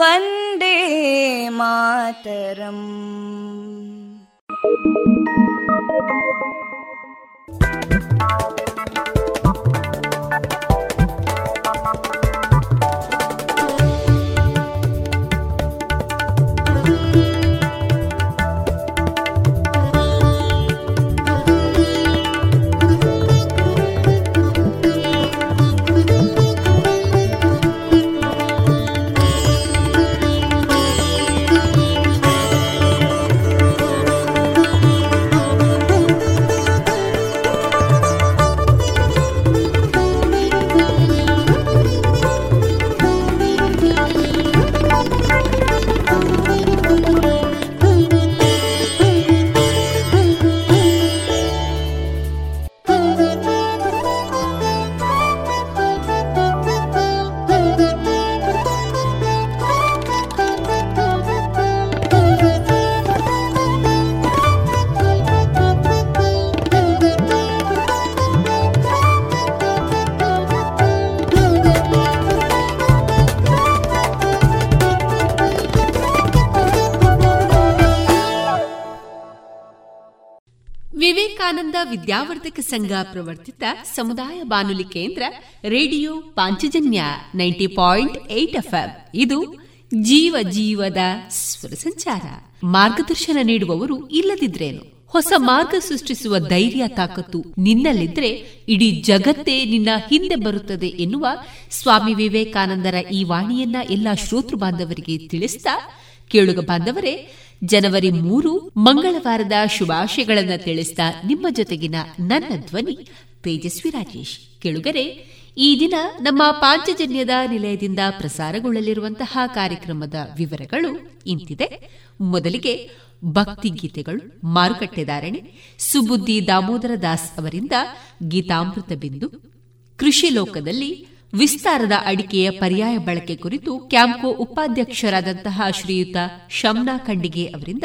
वन्दे मातरम् ವಿವೇಕಾನಂದ ವಿದ್ಯಾವರ್ಧಕ ಸಂಘ ಪ್ರವರ್ತಿತ ಸಮುದಾಯ ಬಾನುಲಿ ಕೇಂದ್ರ radio Panchajanya ninety point eight ಇದು ಜೀವ ಜೀವದ ಸ್ವರ ಸಂಚಾರ. ಮಾರ್ಗದರ್ಶನ ನೀಡುವವರು ಇಲ್ಲದಿದ್ರೇನು? ಹೊಸ ಮಾರ್ಗ ಸೃಷ್ಟಿಸುವ ಧೈರ್ಯ, ತಾಕತ್ತು ನಿನ್ನಲ್ಲಿದ್ರೆ ಇಡೀ ಜಗತ್ತೇ ನಿನ್ನ ಹಿಂದೆ ಬರುತ್ತದೆ ಎನ್ನುವ ಸ್ವಾಮಿ ವಿವೇಕಾನಂದರ ಈ ವಾಣಿಯನ್ನ ಎಲ್ಲಾ ಶ್ರೋತೃ ಬಾಂಧವರಿಗೆ ತಿಳಿಸ್ತಾ ಕೇಳುಗ ಬಾಂಧವರೇ ಜನವರಿ ಮೂರು ಮಂಗಳವಾರದ ಶುಭಾಶಯಗಳನ್ನು ತಿಳಿಸಿದ ನಿಮ್ಮ ಜೊತೆಗಿನ ನನ್ನ ಧ್ವನಿ ತೇಜಸ್ವಿ ರಾಜೇಶ್. ಕೇಳುಗರೆ, ಈ ದಿನ ನಮ್ಮ ಪಾಂಚಜನ್ಯದ ನಿಲಯದಿಂದ ಪ್ರಸಾರಗೊಳ್ಳಲಿರುವಂತಹ ಕಾರ್ಯಕ್ರಮದ ವಿವರಗಳು ಇಂತಿದೆ. ಮೊದಲಿಗೆ ಭಕ್ತಿ ಗೀತೆಗಳು ಮಾರುಕಟ್ಟೆದಾರಣೆ ಸುಬುದ್ದಿ ದಾಮೋದರ ದಾಸ್ ಅವರಿಂದ ಗೀತಾಮೃತ ಬಿಂದು, ಕೃಷಿ ಲೋಕದಲ್ಲಿ ವಿಸ್ತಾರದ ಅಡಿಕೆಯ ಪರ್ಯಾಯ ಬಳಕೆ ಕುರಿತು ಕ್ಯಾಂಪ್ಕೋ ಉಪಾಧ್ಯಕ್ಷರಾದಂತಹ ಶ್ರೀಯುತ ಶಮ್ನಾ ಖಂಡಿಗೆ ಅವರಿಂದ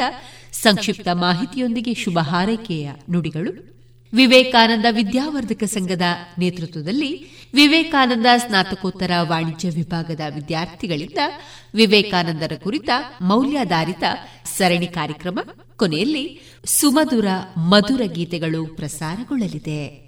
ಸಂಕ್ಷಿಪ್ತ ಮಾಹಿತಿಯೊಂದಿಗೆ ಶುಭ ಹಾರೈಕೆಯ ನುಡಿಗಳು. ವಿವೇಕಾನಂದ ವಿದ್ಯಾವರ್ಧಕ ಸಂಘದ ನೇತೃತ್ವದಲ್ಲಿ ವಿವೇಕಾನಂದ ಸ್ನಾತಕೋತ್ತರ ವಾಣಿಜ್ಯ ವಿಭಾಗದ ವಿದ್ಯಾರ್ಥಿಗಳಿಂದ ವಿವೇಕಾನಂದರ ಕುರಿತ ಮೌಲ್ಯಾಧಾರಿತ ಸರಣಿ ಕಾರ್ಯಕ್ರಮ ಕೊನೆಯಲ್ಲಿ ಸುಮಧುರ ಮಧುರ ಗೀತೆಗಳು ಪ್ರಸಾರಗೊಳ್ಳಲಿದೆ.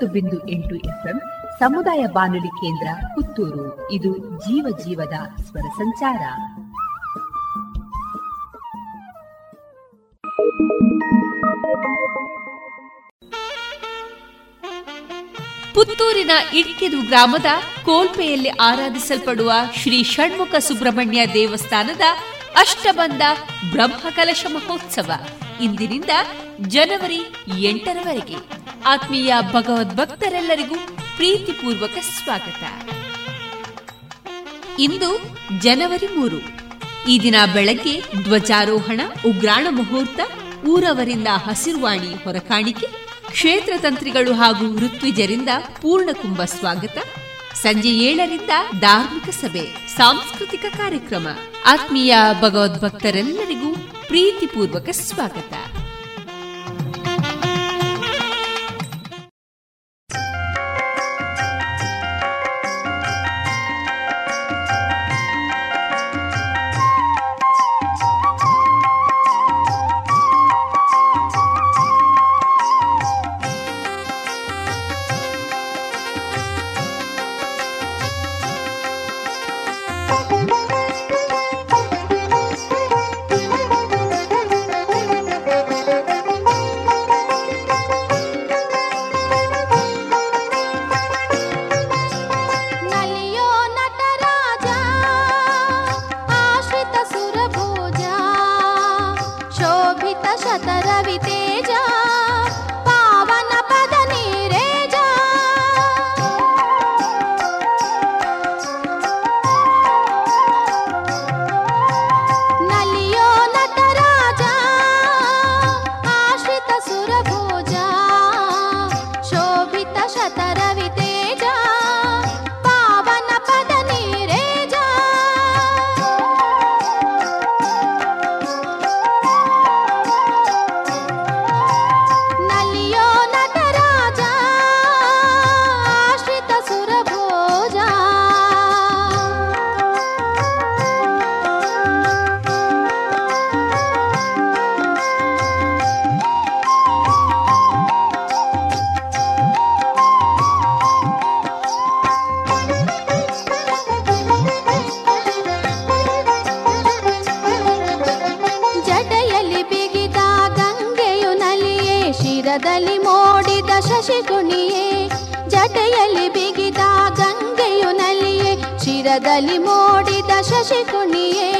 ತೊಂಬತ್ತು ಬಿಂದು ಎಂಟು ಎಫ್ಎಂ ಸಮುದಾಯ ಬಾನುಲಿ ಕೇಂದ್ರ ಪುತ್ತೂರು. ಇದು ಜೀವ ಜೀವದ ಸ್ವರ ಸಂಚಾರ. ಪುತ್ತೂರಿನ ಇಡ್ಕೆದು ಗ್ರಾಮದ ಕೋಲ್ಪೆಯಲ್ಲಿ ಆರಾಧಿಸಲ್ಪಡುವ ಶ್ರೀ ಷಣ್ಮುಖ ಸುಬ್ರಹ್ಮಣ್ಯ ದೇವಸ್ಥಾನದ ಅಷ್ಟಬಂಧ ಬ್ರಹ್ಮಕಲಶ ಮಹೋತ್ಸವ ಇಂದಿನಿಂದ ಜನವರಿ ಎಂಟರವರೆಗೆ. ಆತ್ಮೀಯ ಭಗವದ್ಭಕ್ತರೆಲ್ಲರಿಗೂ ಪ್ರೀತಿಪೂರ್ವಕ ಸ್ವಾಗತ. ಇಂದು ಜನವರಿ ಮೂರು. ಈ ದಿನ ಬೆಳಗ್ಗೆ ಧ್ವಜಾರೋಹಣ, ಉಗ್ರಾಣ ಮುಹೂರ್ತ, ಊರವರಿಂದ ಹಸಿರುವಾಣಿ ಹೊರಕಾಣಿಕೆ, ಕ್ಷೇತ್ರ ತಂತ್ರಿಗಳು ಹಾಗೂ ಋತ್ವಿಜರಿಂದ ಪೂರ್ಣಕುಂಭ ಸ್ವಾಗತ. ಸಂಜೆ ಏಳರಿಂದ ಧಾರ್ಮಿಕ ಸಭೆ, ಸಾಂಸ್ಕೃತಿಕ ಕಾರ್ಯಕ್ರಮ. ಆತ್ಮೀಯ ಭಗವದ್ಭಕ್ತರೆಲ್ಲರಿಗೂ ಪ್ರೀತಿಪೂರ್ವಕ ಸ್ವಾಗತ. ಶಿರದಲ್ಲಿ ಮೋಡಿದ ಶಶಿಕುಣಿಯೇ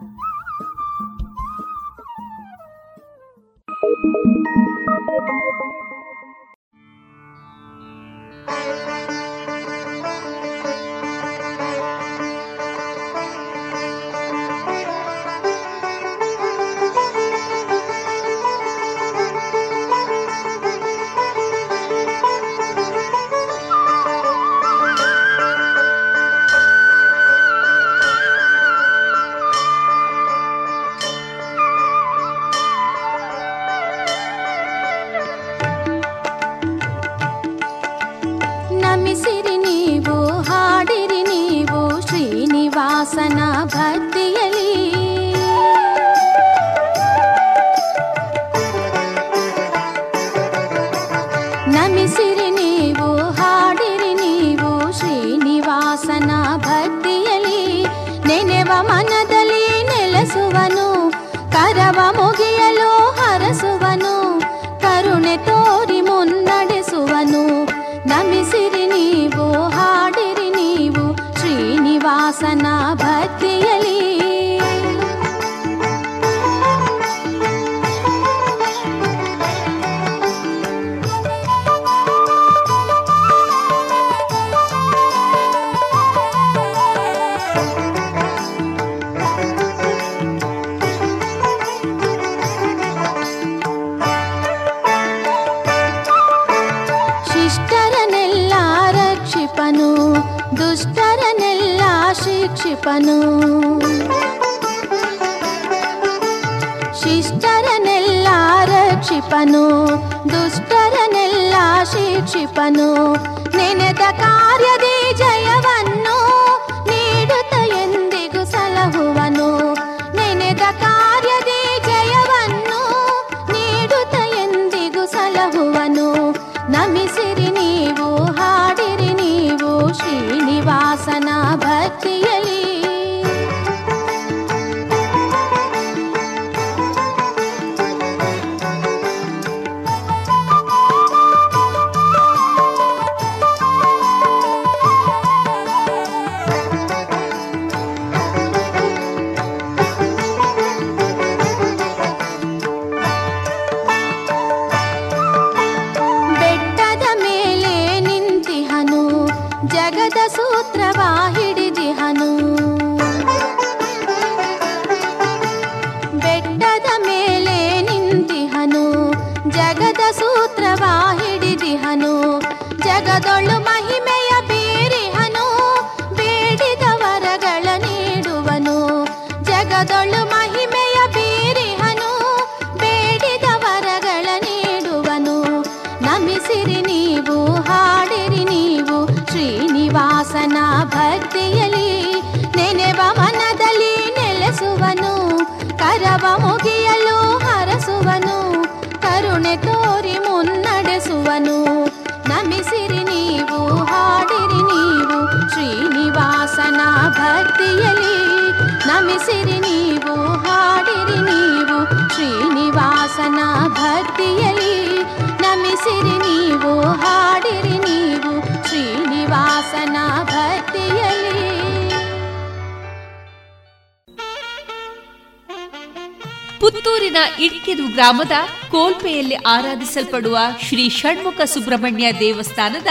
ಇಡ್ಕಿದು ಗ್ರಾಮದ ಕೋಲ್ಪೆಯಲ್ಲಿ ಆರಾಧಿಸಲ್ಪಡುವ ಶ್ರೀ ಷಣ್ಮುಖ ಸುಬ್ರಹ್ಮಣ್ಯ ದೇವಸ್ಥಾನದ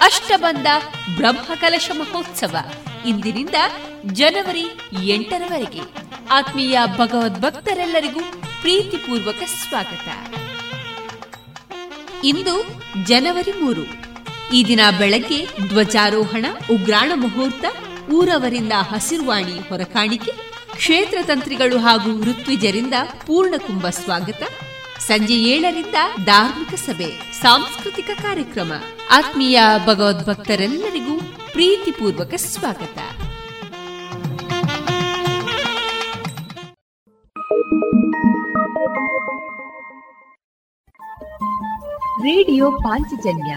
ಅಷ್ಟಬಂಧ ಬ್ರಹ್ಮಕಲಶ ಮಹೋತ್ಸವ ಇಂದಿನಿಂದ ಜನವರಿ ಎಂಟರವರೆಗೆ. ಆತ್ಮೀಯ ಭಗವದ್ಭಕ್ತರೆಲ್ಲರಿಗೂ ಪ್ರೀತಿಪೂರ್ವಕ ಸ್ವಾಗತ. ಇಂದು ಜನವರಿ ಮೂರು. ಈ ದಿನ ಬೆಳಗ್ಗೆ ಧ್ವಜಾರೋಹಣ, ಉಗ್ರಾಣ ಮುಹೂರ್ತ, ಊರವರಿಂದ ಹಸಿರುವಾಣಿ ಹೊರಕಾಣಿಕೆ, ಕ್ಷೇತ್ರ ತಂತ್ರಿಗಳು ಹಾಗೂ ಋತ್ವಿಜರಿಂದ ಪೂರ್ಣಕುಂಭ ಸ್ವಾಗತ. ಸಂಜೆ ಏಳರಿಂದ ಧಾರ್ಮಿಕ ಸಭೆ, ಸಾಂಸ್ಕೃತಿಕ ಕಾರ್ಯಕ್ರಮ. ಆತ್ಮೀಯ ಭಗವದ್ಭಕ್ತರೆಲ್ಲರಿಗೂ ಪ್ರೀತಿಪೂರ್ವಕ ಸ್ವಾಗತ. ರೇಡಿಯೋ ಪಾಂಚಜನ್ಯ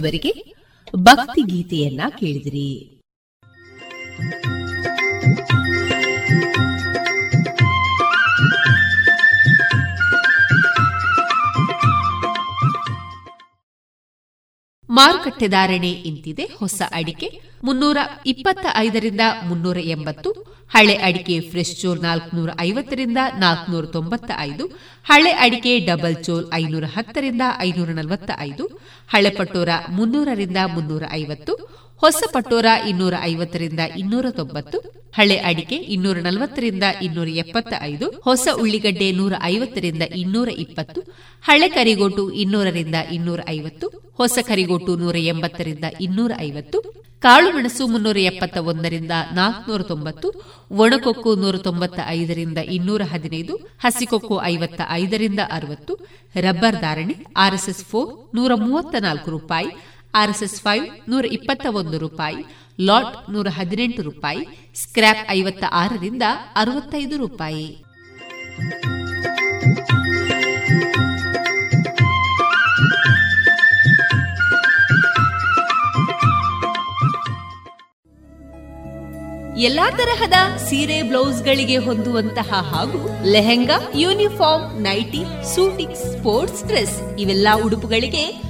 ಇದುವರೆಗೆ ಭಕ್ತಿ ಗೀತೆಯನ್ನ ಕೇಳಿದಿರಿ. ಮಾರುಕಟ್ಟೆ ಧಾರಣೆ ಇಂತಿದೆ. ಹೊಸ ಅಡಿಕೆ ಮುನ್ನೂರ ಇಪ್ಪತ್ತ ಐದರಿಂದ ಮುನ್ನೂರ ಎಂಬತ್ತು, ಹಳೆ ಅಡಿಕೆ ಫ್ರೆಶ್ ಚೋಲ್ ನಾಲ್ಕುನೂರ ಐವತ್ತರಿಂದ ನಾಲ್ಕುನೂರ ತೊಂಬತ್ತ ಐದು ಹಳೆ ಅಡಿಕೆ ಡಬಲ್ ಚೋಲ್ ಐನೂರ ಹತ್ತರಿಂದ ಐನೂರ ನಲವತ್ತ ಐದು ಹಳೆ ಪಟೋರ ಮುನ್ನೂರರಿಂದ ಮುನ್ನೂರ ಐವತ್ತು ಹೊಸ ಪಟೋರ ಇನ್ನೂರ ಐವತ್ತರಿಂದ ಇನ್ನೂರ ತೊಂಬತ್ತು ಹಳೆ ಅಡಿಕೆ ಇನ್ನೂರ ನಲವತ್ತರಿಂದ ಇನ್ನೂರ ಎಪ್ಪತ್ತ ಐದು ಹೊಸ ಉಳ್ಳಿಗಡ್ಡೆ ನೂರ ಐವತ್ತರಿಂದ ಇನ್ನೂರ ಇಪ್ಪತ್ತು ಹಳೆ ಕರಿಗೋಟು ಇನ್ನೂರರಿಂದ ಇನ್ನೂರ ಐವತ್ತು ಹೊಸ ಕರಿಗೋಟು ನೂರ ಎಂಬತ್ತರಿಂದ ಇನ್ನೂರ ಐವತ್ತು ಕಾಳುಮೆಣಸು ಮುನ್ನೂರ ಎಪ್ಪತ್ತ ಒಂದರಿಂದ ನಾಲ್ಕುನೂರ ತೊಂಬತ್ತು ಒಣಕೊಕ್ಕು ನೂರ ತೊಂಬತ್ತ ಐದರಿಂದ ಇನ್ನೂರ ಹದಿನೈದು ಹಸಿಕೊಕ್ಕು ಐವತ್ತ ಐದರಿಂದ ಅರವತ್ತು, ರಬ್ಬರ್ ಧಾರಣೆ ಆರ್ಎಸ್ಎಸ್ ಫೋರ್ ನೂರ ಮೂವತ್ತ ನಾಲ್ಕು ರೂಪಾಯಿ ಆರ್ಎಸ್ಎಸ್ ಫೈವ್ ನೂರ ಇಪ್ಪತ್ತ ಒಂದು ರೂಪಾಯಿ, ಲಾಟ್ ನೂರ ಹದಿನೆಂಟು ರೂಪಾಯಿ ಸ್ಕ್ರಾಪ್ ಐವತ್ತ ಆರರಿಂದ ಅರವತ್ತೈದು ರೂಪಾಯಿ. ಎಲ್ಲಾ ತರಹದ ಸೀರೆ, ಬ್ಲೌಸ್ ಗಳಿಗೆ ಹೊಂದುವಂತಹ ಹಾಗೂ lehenga, uniform, nightie, suiting, sports dress ಇವೆಲ್ಲ ಉಡುಪುಗಳಿಗೆ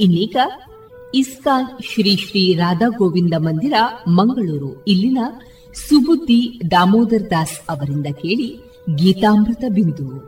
ಇನ್ನೀಗ ಇಸ್ಕಾನ್ ಶ್ರೀ ಶ್ರೀ ರಾಧಾ ಗೋವಿಂದ ಮಂದಿರ, ಮಂಗಳೂರು. ಇಲ್ಲಿನ ಸುಬುದ್ದಿ ದಾಮೋದರ್ ದಾಸ್ ಅವರಿಂದ ಕೇಳಿ ಗೀತಾಮೃತ ಬಿಂದು.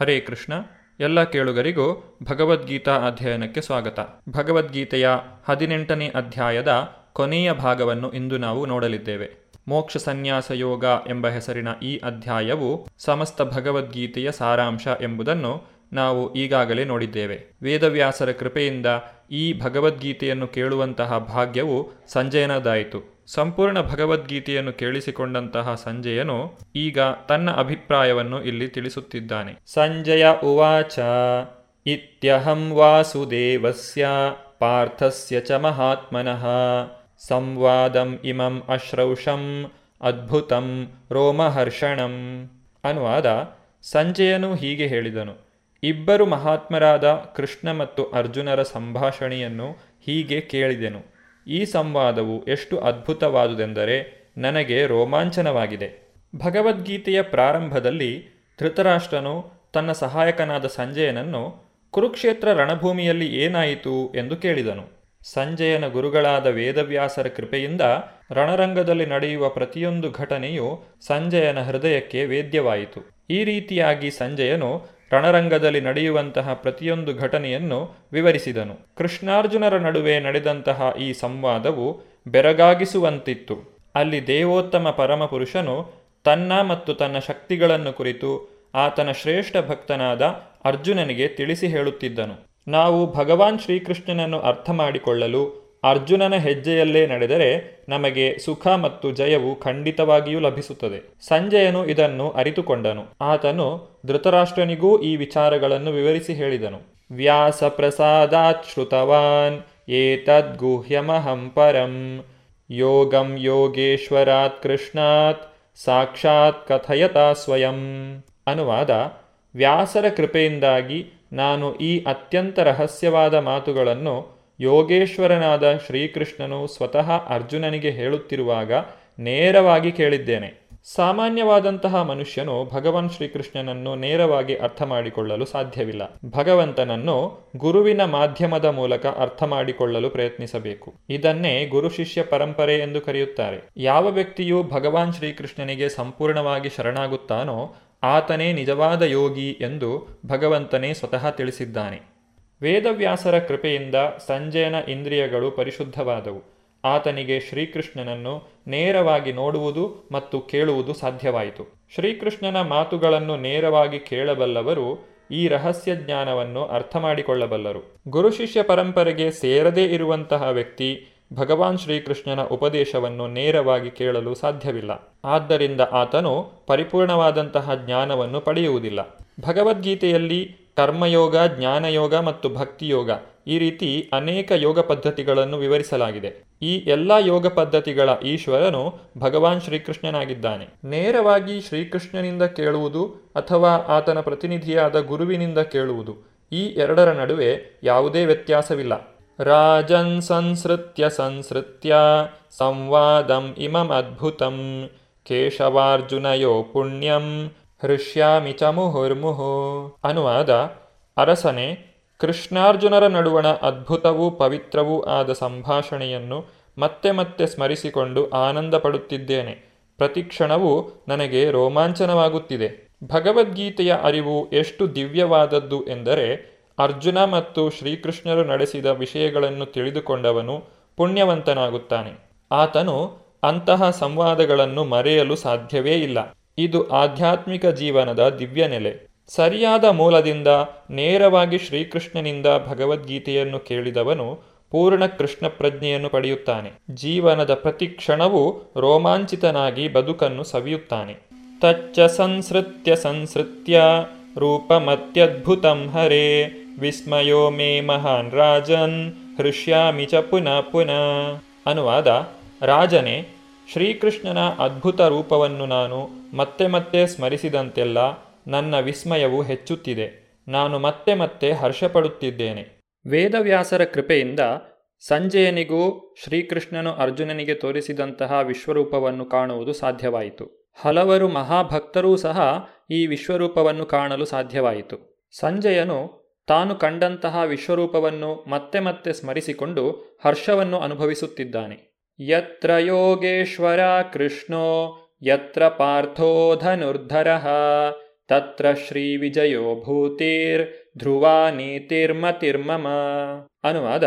ಹರೇ ಕೃಷ್ಣ. ಎಲ್ಲ ಕೇಳುಗರಿಗೂ ಭಗವದ್ಗೀತಾ ಅಧ್ಯಯನಕ್ಕೆ ಸ್ವಾಗತ. ಭಗವದ್ಗೀತೆಯ ಹದಿನೆಂಟನೇ ಅಧ್ಯಾಯದ ಕೊನೆಯ ಭಾಗವನ್ನು ಇಂದು ನಾವು ನೋಡಲಿದ್ದೇವೆ. ಮೋಕ್ಷ ಸನ್ಯಾಸ ಯೋಗ ಎಂಬ ಹೆಸರಿನ ಈ ಅಧ್ಯಾಯವು ಸಮಸ್ತ ಭಗವದ್ಗೀತೆಯ ಸಾರಾಂಶ ಎಂಬುದನ್ನು ನಾವು ಈಗಾಗಲೇ ನೋಡಿದ್ದೇವೆ. ವೇದವ್ಯಾಸರ ಕೃಪೆಯಿಂದ ಈ ಭಗವದ್ಗೀತೆಯನ್ನು ಕೇಳುವಂತಹ ಭಾಗ್ಯವು ಸಂಜಯನದಾಯಿತು. ಸಂಪೂರ್ಣ ಭಗವದ್ಗೀತೆಯನ್ನು ಕೇಳಿಸಿಕೊಂಡಂತಹ ಸಂಜಯನು ಈಗ ತನ್ನ ಅಭಿಪ್ರಾಯವನ್ನು ಇಲ್ಲಿ ತಿಳಿಸುತ್ತಿದ್ದಾನೆ. ಸಂಜಯ ಉವಾಚ, ಇತ್ಯಹಂ ವಾಸುದೇವಸ್ಯ ಪಾರ್ಥಸ್ಯ ಚ ಮಹಾತ್ಮನಃ. ಸಂವಾದಂ ಇಮಂ ಅಶ್ರೌಷಂ ಅದ್ಭುತಂ ರೋಮಹರ್ಷಣಂ. ಅನುವಾದ, ಸಂಜಯನು ಹೀಗೆ ಹೇಳಿದನು. ಇಬ್ಬರು ಮಹಾತ್ಮರಾದ ಕೃಷ್ಣ ಮತ್ತು ಅರ್ಜುನರ ಸಂಭಾಷಣೆಯನ್ನು ಹೀಗೆ ಕೇಳಿದೆನು. ಈ ಸಂವಾದವು ಎಷ್ಟು ಅದ್ಭುತವಾದುದೆಂದರೆ ನನಗೆ ರೋಮಾಂಚನವಾಗಿದೆ. ಭಗವದ್ಗೀತೆಯ ಪ್ರಾರಂಭದಲ್ಲಿ ಧೃತರಾಷ್ಟ್ರನು ತನ್ನ ಸಹಾಯಕನಾದ ಸಂಜಯನನ್ನು ಕುರುಕ್ಷೇತ್ರ ರಣಭೂಮಿಯಲ್ಲಿ ಏನಾಯಿತು ಎಂದು ಕೇಳಿದನು. ಸಂಜಯನ ಗುರುಗಳಾದ ವೇದವ್ಯಾಸರ ಕೃಪೆಯಿಂದ ರಣರಂಗದಲ್ಲಿ ನಡೆಯುವ ಪ್ರತಿಯೊಂದು ಘಟನೆಯು ಸಂಜಯನ ಹೃದಯಕ್ಕೆ ವೇದ್ಯವಾಯಿತು. ಈ ರೀತಿಯಾಗಿ ಸಂಜಯನು ರಣರಂಗದಲ್ಲಿ ನಡೆಯುವಂತಹ ಪ್ರತಿಯೊಂದು ಘಟನೆಯನ್ನು ವಿವರಿಸಿದನು. ಕೃಷ್ಣಾರ್ಜುನರ ನಡುವೆ ನಡೆದಂತಹ ಈ ಸಂವಾದವು ಬೆರಗಾಗಿಸುವಂತಿತ್ತು. ಅಲ್ಲಿ ದೇವೋತ್ತಮ ಪರಮಪುರುಷನು ತನ್ನ ಮತ್ತು ತನ್ನ ಶಕ್ತಿಗಳನ್ನು ಕುರಿತು ಆತನ ಶ್ರೇಷ್ಠ ಭಕ್ತನಾದ ಅರ್ಜುನನಿಗೆ ತಿಳಿಸಿ ಹೇಳುತ್ತಿದ್ದನು. ನಾವು ಭಗವಾನ್ ಶ್ರೀಕೃಷ್ಣನನ್ನು ಅರ್ಥ ಮಾಡಿಕೊಳ್ಳಲು ಅರ್ಜುನನ ಹೆಜ್ಜೆಯಲ್ಲೇ ನಡೆದರೆ ನಮಗೆ ಸುಖ ಮತ್ತು ಜಯವು ಖಂಡಿತವಾಗಿಯೂ ಲಭಿಸುತ್ತದೆ. ಸಂಜಯನು ಇದನ್ನು ಅರಿತುಕೊಂಡನು. ಆತನು ಧೃತರಾಷ್ಟ್ರನಿಗೂ ಈ ವಿಚಾರಗಳನ್ನು ವಿವರಿಸಿ ಹೇಳಿದನು. ವ್ಯಾಸ ಪ್ರಸಾದಾತ್ ಶ್ರುತವಾನ್ ಏತದ್ಗುಹ್ಯಮಹಂ ಪರಂ. ಯೋಗಂ ಯೋಗೇಶ್ವರಾತ್ ಕೃಷ್ಣಾತ್, ಸಾಕ್ಷಾತ್ ಕಥಯತಾ ಸ್ವಯಂ. ಅನುವಾದ, ವ್ಯಾಸರ ಕೃಪೆಯಿಂದಾಗಿ ನಾನು ಈ ಅತ್ಯಂತ ರಹಸ್ಯವಾದ ಮಾತುಗಳನ್ನು ಯೋಗೇಶ್ವರನಾದ ಶ್ರೀಕೃಷ್ಣನು ಸ್ವತಃ ಅರ್ಜುನನಿಗೆ ಹೇಳುತ್ತಿರುವಾಗ ನೇರವಾಗಿ ಕೇಳಿದ್ದೇನೆ. ಸಾಮಾನ್ಯವಾದಂತಹ ಮನುಷ್ಯನು ಭಗವಾನ್ ಶ್ರೀಕೃಷ್ಣನನ್ನು ನೇರವಾಗಿ ಅರ್ಥ ಮಾಡಿಕೊಳ್ಳಲು ಸಾಧ್ಯವಿಲ್ಲ. ಭಗವಂತನನ್ನು ಗುರುವಿನ ಮಾಧ್ಯಮದ ಮೂಲಕ ಅರ್ಥ ಮಾಡಿಕೊಳ್ಳಲು ಪ್ರಯತ್ನಿಸಬೇಕು. ಇದನ್ನೇ ಗುರು ಶಿಷ್ಯ ಪರಂಪರೆ ಎಂದು ಕರೆಯುತ್ತಾರೆ. ಯಾವ ವ್ಯಕ್ತಿಯು ಭಗವಾನ್ ಶ್ರೀಕೃಷ್ಣನಿಗೆ ಸಂಪೂರ್ಣವಾಗಿ ಶರಣಾಗುತ್ತಾನೋ ಆತನೇ ನಿಜವಾದ ಯೋಗಿ ಎಂದು ಭಗವಂತನೇ ಸ್ವತಃ ತಿಳಿಸಿದ್ದಾನೆ. ವೇದವ್ಯಾಸರ ಕೃಪೆಯಿಂದ ಸಂಜಯನ ಇಂದ್ರಿಯಗಳು ಪರಿಶುದ್ಧವಾದವು. ಆತನಿಗೆ ಶ್ರೀಕೃಷ್ಣನನ್ನು ನೇರವಾಗಿ ನೋಡುವುದು ಮತ್ತು ಕೇಳುವುದು ಸಾಧ್ಯವಾಯಿತು. ಶ್ರೀಕೃಷ್ಣನ ಮಾತುಗಳನ್ನು ನೇರವಾಗಿ ಕೇಳಬಲ್ಲವರು ಈ ರಹಸ್ಯ ಜ್ಞಾನವನ್ನು ಅರ್ಥ ಮಾಡಿಕೊಳ್ಳಬಲ್ಲರು ಗುರು ಶಿಷ್ಯ ಪರಂಪರೆಗೆ ಸೇರದೇ ಇರುವಂತಹ ವ್ಯಕ್ತಿ ಭಗವಾನ್ ಶ್ರೀಕೃಷ್ಣನ ಉಪದೇಶವನ್ನು ನೇರವಾಗಿ ಕೇಳಲು ಸಾಧ್ಯವಿಲ್ಲ. ಆದ್ದರಿಂದ ಆತನು ಪರಿಪೂರ್ಣವಾದಂತಹ ಜ್ಞಾನವನ್ನು ಪಡೆಯುವುದಿಲ್ಲ. ಭಗವದ್ಗೀತೆಯಲ್ಲಿ ಕರ್ಮಯೋಗ, ಜ್ಞಾನಯೋಗ ಮತ್ತು ಭಕ್ತಿಯೋಗ ಈ ರೀತಿ ಅನೇಕ ಯೋಗ ಪದ್ಧತಿಗಳನ್ನು ವಿವರಿಸಲಾಗಿದೆ. ಈ ಎಲ್ಲ ಯೋಗ ಪದ್ಧತಿಗಳ ಈಶ್ವರನು ಭಗವಾನ್ ಶ್ರೀಕೃಷ್ಣನಾಗಿದ್ದಾನೆ. ನೇರವಾಗಿ ಶ್ರೀಕೃಷ್ಣನಿಂದ ಕೇಳುವುದು ಅಥವಾ ಆತನ ಪ್ರತಿನಿಧಿಯಾದ ಗುರುವಿನಿಂದ ಕೇಳುವುದು ಈ ಎರಡರ ನಡುವೆ ಯಾವುದೇ ವ್ಯತ್ಯಾಸವಿಲ್ಲ. ರಾಜನ್ ಸಂಸೃತ್ಯ ಸಂಸೃತ್ಯ ಸಂವಾದಂ ಇಮಂ ಅದ್ಭುತಂ ಕೇಶವಾರ್ಜುನಯೋ ಪುಣ್ಯಂ ಹೃಷ್ಯಾಮಿ ಚ ಮುಹುರ್ಮುಹು ಅನುವಾದ, ಅರಸನೆ, ಕೃಷ್ಣಾರ್ಜುನರ ನಡುವಣ ಅದ್ಭುತವೂ ಪವಿತ್ರವೂ ಆದ ಸಂಭಾಷಣೆಯನ್ನು ಮತ್ತೆ ಮತ್ತೆ ಸ್ಮರಿಸಿಕೊಂಡು ಆನಂದ ಪಡುತ್ತಿದ್ದೇನೆ ಪ್ರತಿಕ್ಷಣವೂ ನನಗೆ ರೋಮಾಂಚನವಾಗುತ್ತಿದೆ. ಭಗವದ್ಗೀತೆಯ ಅರಿವು ಎಷ್ಟು ದಿವ್ಯವಾದದ್ದು ಎಂದರೆ, ಅರ್ಜುನ ಮತ್ತು ಶ್ರೀಕೃಷ್ಣರು ನಡೆಸಿದ ವಿಷಯಗಳನ್ನು ತಿಳಿದುಕೊಂಡವನು ಪುಣ್ಯವಂತನಾಗುತ್ತಾನೆ. ಆತನು ಅಂತಹ ಸಂವಾದಗಳನ್ನು ಮರೆಯಲು ಸಾಧ್ಯವೇ ಇಲ್ಲ. ಇದು ಆಧ್ಯಾತ್ಮಿಕ ಜೀವನದ ದಿವ್ಯ ನೆಲೆ ಸರಿಯಾದ ಮೂಲದಿಂದ ನೇರವಾಗಿ ಶ್ರೀಕೃಷ್ಣನಿಂದ ಭಗವದ್ಗೀತೆಯನ್ನು ಕೇಳಿದವನು ಪೂರ್ಣ ಕೃಷ್ಣ ಪ್ರಜ್ಞೆಯನ್ನು ಪಡೆಯುತ್ತಾನೆ. ಜೀವನದ ಪ್ರತಿ ಕ್ಷಣವೂ ರೋಮಾಂಚಿತನಾಗಿ ಬದುಕನ್ನು ಸವಿಯುತ್ತಾನೆ. ತಚ್ಚ ಸಂಸೃತ್ಯ ಸಂಸೃತ್ಯ ರೂಪಮತ್ಯದ್ಭುತಂ ಹರೇ, ವಿಸ್ಮಯೋ ಮೇ ಮಹಾನ್ ರಾಜನ್, ಹೃಷ್ಯಾಮಿ ಚ ಪುನಃ ಪುನಃ. ಅನುವಾದ ರಾಜನೇ ಶ್ರೀಕೃಷ್ಣನ ಅದ್ಭುತ ರೂಪವನ್ನು ನಾನು ಮತ್ತೆ ಮತ್ತೆ ಸ್ಮರಿಸಿದಂತೆಲ್ಲ ನನ್ನ ವಿಸ್ಮಯವು ಹೆಚ್ಚುತ್ತಿದೆ. ನಾನು ಮತ್ತೆ ಮತ್ತೆ ಹರ್ಷಪಡುತ್ತಿದ್ದೇನೆ. ವೇದವ್ಯಾಸರ ಕೃಪೆಯಿಂದ ಸಂಜಯನಿಗೂ ಶ್ರೀಕೃಷ್ಣನು ಅರ್ಜುನನಿಗೆ ತೋರಿಸಿದಂತಹ ವಿಶ್ವರೂಪವನ್ನು ಕಾಣುವುದು ಸಾಧ್ಯವಾಯಿತು. ಹಲವರು ಮಹಾಭಕ್ತರೂ ಸಹ ಈ ವಿಶ್ವರೂಪವನ್ನು ಕಾಣಲು ಸಾಧ್ಯವಾಯಿತು. ಸಂಜಯನು ತಾನು ಕಂಡಂತಹ ವಿಶ್ವರೂಪವನ್ನು ಮತ್ತೆ ಮತ್ತೆ ಸ್ಮರಿಸಿಕೊಂಡು ಹರ್ಷವನ್ನು ಅನುಭವಿಸುತ್ತಿದ್ದಾನೆ. ಯತ್ರ ಯೋಗೇಶ್ವರ ಕೃಷ್ಣೋ ಯತ್ರ ಪಾರ್ಥೋ ಧನುರ್ಧರಃ ತತ್ರ ಶ್ರೀ ವಿಜಯೋ ಭೂತಿರ್ ಧ್ರುವ ನೀತಿರ್ಮತಿರ್ಮಮ ಅನುವಾದ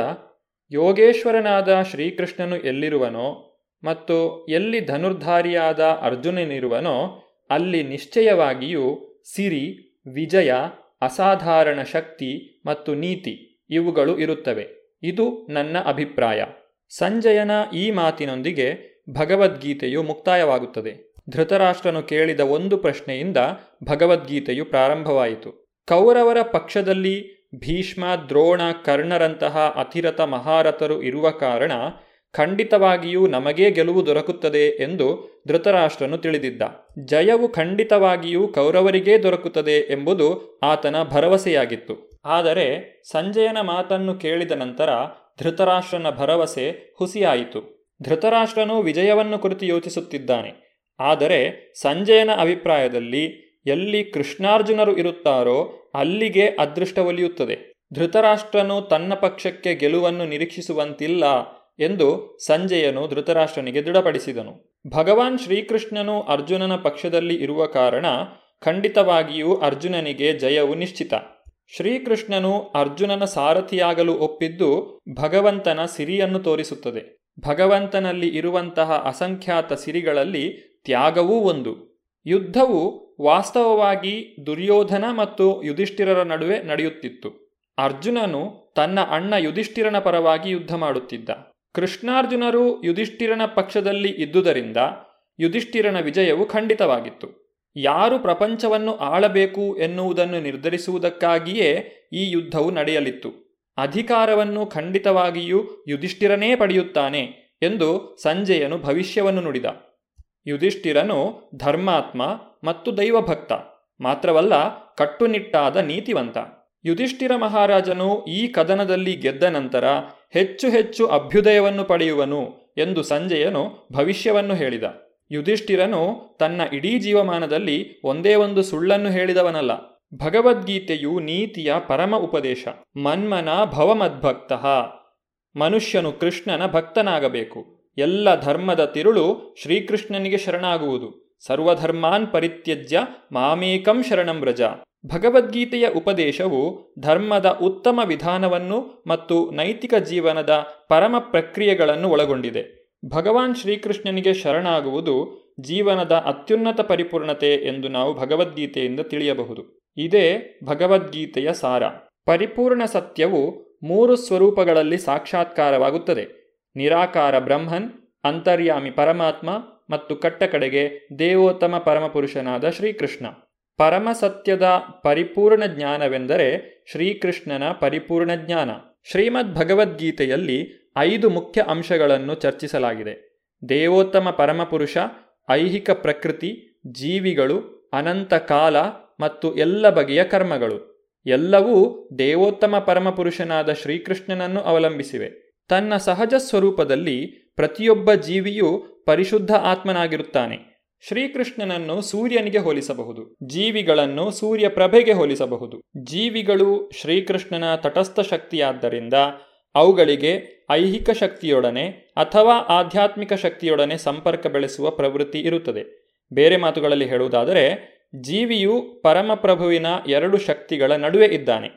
ಯೋಗೇಶ್ವರನಾದ ಶ್ರೀಕೃಷ್ಣನು ಎಲ್ಲಿರುವನೋ ಮತ್ತು ಎಲ್ಲಿ ಧನುರ್ಧಾರಿಯಾದ ಅರ್ಜುನನಿರುವನೋ, ಅಲ್ಲಿ ನಿಶ್ಚಯವಾಗಿಯೂ ಸಿರಿ, ವಿಜಯ, ಅಸಾಧಾರಣ ಶಕ್ತಿ ಮತ್ತು ನೀತಿ ಇವುಗಳು ಇರುತ್ತವೆ. ಇದು ನನ್ನ ಅಭಿಪ್ರಾಯ. ಸಂಜಯನ ಈ ಮಾತಿನೊಂದಿಗೆ ಭಗವದ್ಗೀತೆಯು ಮುಕ್ತಾಯವಾಗುತ್ತದೆ. ಧೃತರಾಷ್ಟ್ರನು ಕೇಳಿದ ಒಂದು ಪ್ರಶ್ನೆಯಿಂದ ಭಗವದ್ಗೀತೆಯು ಪ್ರಾರಂಭವಾಯಿತು. ಕೌರವರ ಪಕ್ಷದಲ್ಲಿ ಭೀಷ್ಮ, ದ್ರೋಣ, ಕರ್ಣರಂತಹ ಅತಿರಥ ಮಹಾರಥರು ಇರುವ ಕಾರಣ ಖಂಡಿತವಾಗಿಯೂ ನಮಗೇ ಗೆಲುವು ದೊರಕುತ್ತದೆ ಎಂದು ಧೃತರಾಷ್ಟ್ರನು ತಿಳಿದಿದ್ದ. ಜಯವು ಖಂಡಿತವಾಗಿಯೂ ಕೌರವರಿಗೇ ದೊರಕುತ್ತದೆ ಎಂಬುದು ಆತನ ಭರವಸೆಯಾಗಿತ್ತು. ಆದರೆ ಸಂಜಯನ ಮಾತನ್ನು ಕೇಳಿದ ನಂತರ ಧೃತರಾಷ್ಟ್ರನ ಭರವಸೆ ಹುಸಿಯಾಯಿತು. ಧೃತರಾಷ್ಟ್ರನು ವಿಜಯವನ್ನು ಕುರಿತು ಯೋಚಿಸುತ್ತಿದ್ದಾನೆ. ಆದರೆ ಸಂಜಯನ ಅಭಿಪ್ರಾಯದಲ್ಲಿ ಎಲ್ಲಿ ಕೃಷ್ಣಾರ್ಜುನರು ಇರುತ್ತಾರೋ ಅಲ್ಲಿಗೆ ಅದೃಷ್ಟ ಒಲಿಯುತ್ತದೆ. ಧೃತರಾಷ್ಟ್ರನು ತನ್ನ ಪಕ್ಷಕ್ಕೆ ಗೆಲುವನ್ನು ನಿರೀಕ್ಷಿಸುವಂತಿಲ್ಲ ಎಂದು ಸಂಜಯನು ಧೃತರಾಷ್ಟ್ರನಿಗೆ ದೃಢಪಡಿಸಿದನು. ಭಗವಾನ್ ಶ್ರೀಕೃಷ್ಣನು ಅರ್ಜುನನ ಪಕ್ಷದಲ್ಲಿ ಇರುವ ಕಾರಣ ಖಂಡಿತವಾಗಿಯೂ ಅರ್ಜುನನಿಗೆ ಜಯವು ನಿಶ್ಚಿತ. ಶ್ರೀಕೃಷ್ಣನು ಅರ್ಜುನನ ಸಾರಥಿಯಾಗಲು ಒಪ್ಪಿದ್ದು ಭಗವಂತನ ಸಿರಿಯನ್ನು ತೋರಿಸುತ್ತದೆ. ಭಗವಂತನಲ್ಲಿ ಇರುವಂತಹ ಅಸಂಖ್ಯಾತ ಸಿರಿಗಳಲ್ಲಿ ತ್ಯಾಗವೂ ಒಂದು. ಯುದ್ಧವು ವಾಸ್ತವವಾಗಿ ದುರ್ಯೋಧನ ಮತ್ತು ಯುಧಿಷ್ಠಿರರ ನಡುವೆ ನಡೆಯುತ್ತಿತ್ತು. ಅರ್ಜುನನು ತನ್ನ ಅಣ್ಣ ಯುಧಿಷ್ಠಿರನ ಪರವಾಗಿ ಯುದ್ಧ ಮಾಡುತ್ತಿದ್ದ. ಕೃಷ್ಣಾರ್ಜುನರು ಯುಧಿಷ್ಠಿರನ ಪಕ್ಷದಲ್ಲಿ ಇದ್ದುದರಿಂದ ಯುಧಿಷ್ಠಿರನ ವಿಜಯವು ಖಂಡಿತವಾಗಿತ್ತು. ಯಾರು ಪ್ರಪಂಚವನ್ನು ಆಳಬೇಕು ಎನ್ನುವುದನ್ನು ನಿರ್ಧರಿಸುವುದಕ್ಕಾಗಿಯೇ ಈ ಯುದ್ಧವು ನಡೆಯಲಿತ್ತು. ಅಧಿಕಾರವನ್ನು ಖಂಡಿತವಾಗಿಯೂ ಯುಧಿಷ್ಠಿರನೇ ಪಡೆಯುತ್ತಾನೆ ಎಂದು ಸಂಜೆಯನು ಭವಿಷ್ಯವನ್ನು ನುಡಿದ. ಯುಧಿಷ್ಠಿರನು ಧರ್ಮಾತ್ಮ ಮತ್ತು ದೈವಭಕ್ತ, ಮಾತ್ರವಲ್ಲ ಕಟ್ಟುನಿಟ್ಟಾದ ನೀತಿವಂತ. ಯುಧಿಷ್ಠಿರ ಮಹಾರಾಜನು ಈ ಕದನದಲ್ಲಿ ಗೆದ್ದ ನಂತರ ಹೆಚ್ಚು ಹೆಚ್ಚು ಅಭ್ಯುದಯವನ್ನು ಪಡೆಯುವನು ಎಂದು ಸಂಜೆಯನು ಭವಿಷ್ಯವನ್ನು ಹೇಳಿದ. ಯುಧಿಷ್ಠಿರನು ತನ್ನ ಇಡೀ ಜೀವಮಾನದಲ್ಲಿ ಒಂದೇ ಒಂದು ಸುಳ್ಳನ್ನು ಹೇಳಿದವನಲ್ಲ. ಭಗವದ್ಗೀತೆಯು ನೀತಿಯ ಪರಮ ಉಪದೇಶ. ಮನ್ಮನ ಭವಮದ್ಭಕ್ತ. ಮನುಷ್ಯನು ಕೃಷ್ಣನ ಭಕ್ತನಾಗಬೇಕು. ಎಲ್ಲ ಧರ್ಮದ ತಿರುಳು ಶ್ರೀಕೃಷ್ಣನಿಗೆ ಶರಣಾಗುವುದು. ಸರ್ವಧರ್ಮಾನ್ ಪರಿತ್ಯಜ್ಯ ಮಾಮೇಕಂ ಶರಣಂ ವ್ರಜ. ಭಗವದ್ಗೀತೆಯ ಉಪದೇಶವು ಧರ್ಮದ ಉತ್ತಮ ವಿಧಾನವನ್ನು ಮತ್ತು ನೈತಿಕ ಜೀವನದ ಪರಮ ಪ್ರಕ್ರಿಯೆಗಳನ್ನು ಒಳಗೊಂಡಿದೆ. ಭಗವಾನ್ ಶ್ರೀಕೃಷ್ಣನಿಗೆ ಶರಣಾಗುವುದು ಜೀವನದ ಅತ್ಯುನ್ನತ ಪರಿಪೂರ್ಣತೆ ಎಂದು ನಾವು ಭಗವದ್ಗೀತೆಯಿಂದ ತಿಳಿಯಬಹುದು. ಇದೇ ಭಗವದ್ಗೀತೆಯ ಸಾರ. ಪರಿಪೂರ್ಣ ಸತ್ಯವು ಮೂರು ಸ್ವರೂಪಗಳಲ್ಲಿ ಸಾಕ್ಷಾತ್ಕಾರವಾಗುತ್ತದೆ. ನಿರಾಕಾರ ಬ್ರಹ್ಮನ್, ಅಂತರ್ಯಾಮಿ ಪರಮಾತ್ಮ ಮತ್ತು ಕಟ್ಟಕಡೆಗೆ ದೇವೋತ್ತಮ ಪರಮಪುರುಷನಾದ ಶ್ರೀಕೃಷ್ಣ. ಪರಮಸತ್ಯದ ಪರಿಪೂರ್ಣ ಜ್ಞಾನವೆಂದರೆ ಶ್ರೀಕೃಷ್ಣನ ಪರಿಪೂರ್ಣ ಜ್ಞಾನ. ಶ್ರೀಮದ್ ಭಗವದ್ಗೀತೆಯಲ್ಲಿ ಐದು ಮುಖ್ಯ ಅಂಶಗಳನ್ನು ಚರ್ಚಿಸಲಾಗಿದೆ. ದೇವೋತ್ತಮ ಪರಮಪುರುಷ, ಐಹಿಕ ಪ್ರಕೃತಿ, ಜೀವಿಗಳು, ಅನಂತ ಕಾಲ ಮತ್ತು ಎಲ್ಲ ಬಗೆಯ ಕರ್ಮಗಳು. ಎಲ್ಲವೂ ದೇವೋತ್ತಮ ಪರಮಪುರುಷನಾದ ಶ್ರೀಕೃಷ್ಣನನ್ನು ಅವಲಂಬಿಸಿವೆ. ತನ್ನ ಸಹಜ ಸ್ವರೂಪದಲ್ಲಿ ಪ್ರತಿಯೊಬ್ಬ ಜೀವಿಯೂ ಪರಿಶುದ್ಧ ಆತ್ಮನಾಗಿರುತ್ತಾನೆ. ಶ್ರೀಕೃಷ್ಣನನ್ನು ಸೂರ್ಯನಿಗೆ ಹೋಲಿಸಬಹುದು. ಜೀವಿಗಳನ್ನು ಸೂರ್ಯ ಪ್ರಭೆಗೆ ಹೋಲಿಸಬಹುದು. ಜೀವಿಗಳು ಶ್ರೀಕೃಷ್ಣನ ತಟಸ್ಥ ಶಕ್ತಿಯಾದ್ದರಿಂದ ಅವುಗಳಿಗೆ ಐಹಿಕ ಶಕ್ತಿಯೊಡನೆ ಅಥವಾ ಆಧ್ಯಾತ್ಮಿಕ ಶಕ್ತಿಯೊಡನೆ ಸಂಪರ್ಕ ಬೆಳೆಸುವ ಪ್ರವೃತ್ತಿ ಇರುತ್ತದೆ. ಬೇರೆ ಮಾತುಗಳಲ್ಲಿ ಹೇಳುವುದಾದರೆ, ಜೀವಿಯು ಪರಮಪ್ರಭುವಿನ ಎರಡು ಶಕ್ತಿಗಳ ನಡುವೆ ಇದ್ದಾನೆ.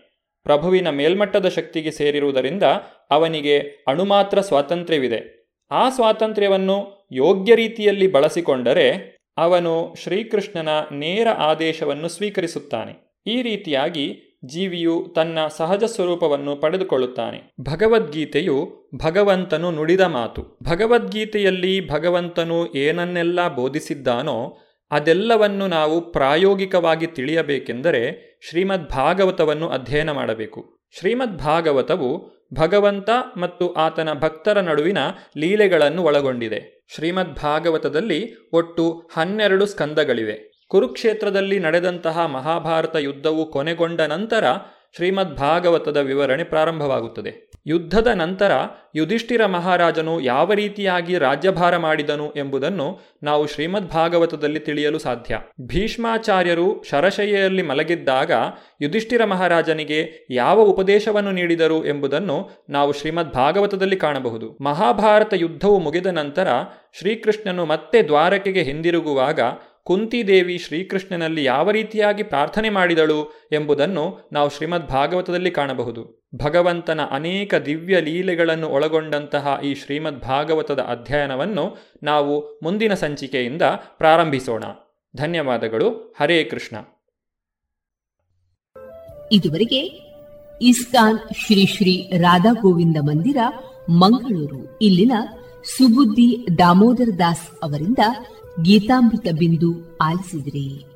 ಪ್ರಭುವಿನ ಮೇಲ್ಮಟ್ಟದ ಶಕ್ತಿಗೆ ಸೇರಿರುವುದರಿಂದ ಅವನಿಗೆ ಅಣುಮಾತ್ರ ಸ್ವಾತಂತ್ರ್ಯವಿದೆ. ಆ ಸ್ವಾತಂತ್ರ್ಯವನ್ನು ಯೋಗ್ಯ ರೀತಿಯಲ್ಲಿ ಬಳಸಿಕೊಂಡರೆ ಅವನು ಶ್ರೀಕೃಷ್ಣನ ನೇರ ಆದೇಶವನ್ನು ಸ್ವೀಕರಿಸುತ್ತಾನೆ. ಈ ರೀತಿಯಾಗಿ ಜೀವಿಯು ತನ್ನ ಸಹಜ ಸ್ವರೂಪವನ್ನು ಪಡೆದುಕೊಳ್ಳುತ್ತಾನೆ. ಭಗವದ್ಗೀತೆಯು ಭಗವಂತನು ನುಡಿದ ಮಾತು. ಭಗವದ್ಗೀತೆಯಲ್ಲಿ ಭಗವಂತನು ಏನನ್ನೆಲ್ಲ ಬೋಧಿಸಿದ್ದಾನೋ ಅದೆಲ್ಲವನ್ನು ನಾವು ಪ್ರಾಯೋಗಿಕವಾಗಿ ತಿಳಿಯಬೇಕೆಂದರೆ ಶ್ರೀಮದ್ ಭಾಗವತವನ್ನು ಅಧ್ಯಯನ ಮಾಡಬೇಕು. ಶ್ರೀಮದ್ ಭಾಗವತವು ಭಗವಂತ ಮತ್ತು ಆತನ ಭಕ್ತರ ನಡುವಿನ ಲೀಲೆಗಳನ್ನು ಒಳಗೊಂಡಿದೆ. ಶ್ರೀಮದ್ ಭಾಗವತದಲ್ಲಿ ಒಟ್ಟು ಹನ್ನೆರಡು ಸ್ಕಂದಗಳಿವೆ. ಕುರುಕ್ಷೇತ್ರದಲ್ಲಿ ನಡೆದಂತಹ ಮಹಾಭಾರತ ಯುದ್ಧವು ಕೊನೆಗೊಂಡ ನಂತರ ಶ್ರೀಮದ್ ಭಾಗವತದ ವಿವರಣೆ ಪ್ರಾರಂಭವಾಗುತ್ತದೆ. ಯುದ್ಧದ ನಂತರ ಯುಧಿಷ್ಠಿರ ಮಹಾರಾಜನು ಯಾವ ರೀತಿಯಾಗಿ ರಾಜ್ಯಭಾರ ಮಾಡಿದನು ಎಂಬುದನ್ನು ನಾವು ಶ್ರೀಮದ್ ಭಾಗವತದಲ್ಲಿ ತಿಳಿಯಲು ಸಾಧ್ಯ. ಭೀಷ್ಮಾಚಾರ್ಯರು ಶರಶಯ್ಯಲ್ಲಿ ಮಲಗಿದ್ದಾಗ ಯುಧಿಷ್ಠಿರ ಮಹಾರಾಜನಿಗೆ ಯಾವ ಉಪದೇಶವನ್ನು ನೀಡಿದರು ಎಂಬುದನ್ನು ನಾವು ಶ್ರೀಮದ್ ಭಾಗವತದಲ್ಲಿ ಕಾಣಬಹುದು. ಮಹಾಭಾರತ ಯುದ್ಧವು ಮುಗಿದ ನಂತರ ಶ್ರೀಕೃಷ್ಣನು ಮತ್ತೆ ದ್ವಾರಕೆಗೆ ಹಿಂದಿರುಗುವಾಗ ಕುಂತಿದೇವಿ ಶ್ರೀಕೃಷ್ಣನಲ್ಲಿ ಯಾವ ರೀತಿಯಾಗಿ ಪ್ರಾರ್ಥನೆ ಮಾಡಿದಳು ಎಂಬುದನ್ನು ನಾವು ಶ್ರೀಮದ್ ಭಾಗವತದಲ್ಲಿ ಕಾಣಬಹುದು. ಭಗವಂತನ ಅನೇಕ ದಿವ್ಯ ಲೀಲೆಗಳನ್ನು ಒಳಗೊಂಡಂತಹ ಈ ಶ್ರೀಮದ್ ಭಾಗವತದ ಅಧ್ಯಯನವನ್ನು ನಾವು ಮುಂದಿನ ಸಂಚಿಕೆಯಿಂದ ಪ್ರಾರಂಭಿಸೋಣ. ಧನ್ಯವಾದಗಳು. ಹರೇ ಕೃಷ್ಣ. ಇದುವರೆಗೆ ಇಸ್ಕಾನ್ ಶ್ರೀ ಶ್ರೀ ರಾಧಾ ಗೋವಿಂದ ಮಂದಿರ ಮಂಗಳೂರು. ಇಲ್ಲಿನ ಸುಬುದ್ದಿ ದಾಮೋದರ ದಾಸ್ ಅವರಿಂದ ಗೀತಾಮೃತ ಬಿಂದು ಆಲಿಸಿದ್ರಿ.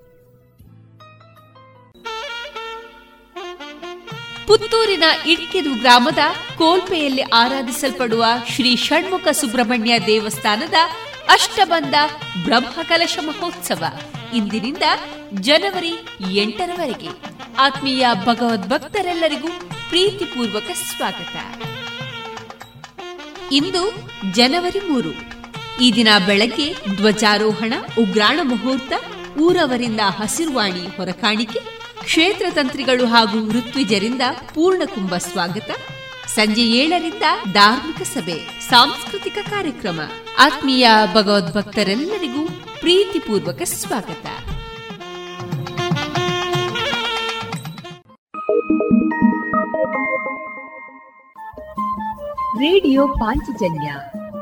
ಪುತ್ತೂರಿನ ಇಡ್ಕೆದು ಗ್ರಾಮದ ಕೋಲ್ಪೆಯಲ್ಲಿ ಆರಾಧಿಸಲ್ಪಡುವ ಶ್ರೀ ಷಣ್ಮುಖ ಸುಬ್ರಹ್ಮಣ್ಯ ದೇವಸ್ಥಾನದ ಅಷ್ಟಬಂಧ ಬ್ರಹ್ಮಕಲಶ ಮಹೋತ್ಸವ ಇಂದಿನಿಂದ ಜನವರಿ ಎಂಟರವರೆಗೆ. ಆತ್ಮೀಯ ಭಗವದ್ಭಕ್ತರೆಲ್ಲರಿಗೂ ಪ್ರೀತಿಪೂರ್ವಕ ಸ್ವಾಗತ. ಇಂದು ಜನವರಿ ಮೂರು. ಈ ದಿನ ಬೆಳಗ್ಗೆ ಧ್ವಜಾರೋಹಣ, ಉಗ್ರಾಣ ಮುಹೂರ್ತ, ಊರವರಿಂದ ಹಸಿರುವಾಣಿ ಹೊರಕಾಣಿಕೆ, ಕ್ಷೇತ್ರ ತಂತ್ರಿಗಳು ಹಾಗೂ ಋತ್ವಿಜರಿಂದ ಪೂರ್ಣಕುಂಭ ಸ್ವಾಗತ. ಸಂಜೆ ಏಳರಿಂದ ಧಾರ್ಮಿಕ ಸಭೆ, ಸಾಂಸ್ಕೃತಿಕ ಕಾರ್ಯಕ್ರಮ. ಆತ್ಮೀಯ ಭಗವದ್ಭಕ್ತರೆಲ್ಲರಿಗೂ ಪ್ರೀತಿಪೂರ್ವಕ ಸ್ವಾಗತ. ರೇಡಿಯೋ ಪಾಂಚಜನ್ಯ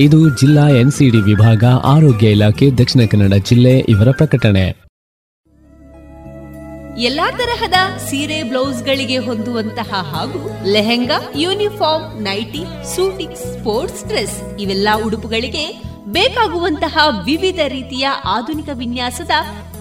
ಇದು ಜಿಲ್ಲಾ ಎನ್ಸಿಡಿ ವಿಭಾಗ, ಆರೋಗ್ಯ ಇಲಾಖೆ, ದಕ್ಷಿಣ ಕನ್ನಡ ಜಿಲ್ಲೆ ಇವರ ಪ್ರಕಟಣೆ. ಎಲ್ಲಾ ತರಹದ ಸೀರೆ, ಬ್ಲೌಸ್ ಗಳಿಗೆ ಹೊಂದುವಂತಹ ಹಾಗೂ lehenga, uniform, nightie, suiting, sports dress ಇವೆಲ್ಲ ಉಡುಪುಗಳಿಗೆ ಬೇಕಾಗುವಂತಹ ವಿವಿಧ ರೀತಿಯ ಆಧುನಿಕ ವಿನ್ಯಾಸದ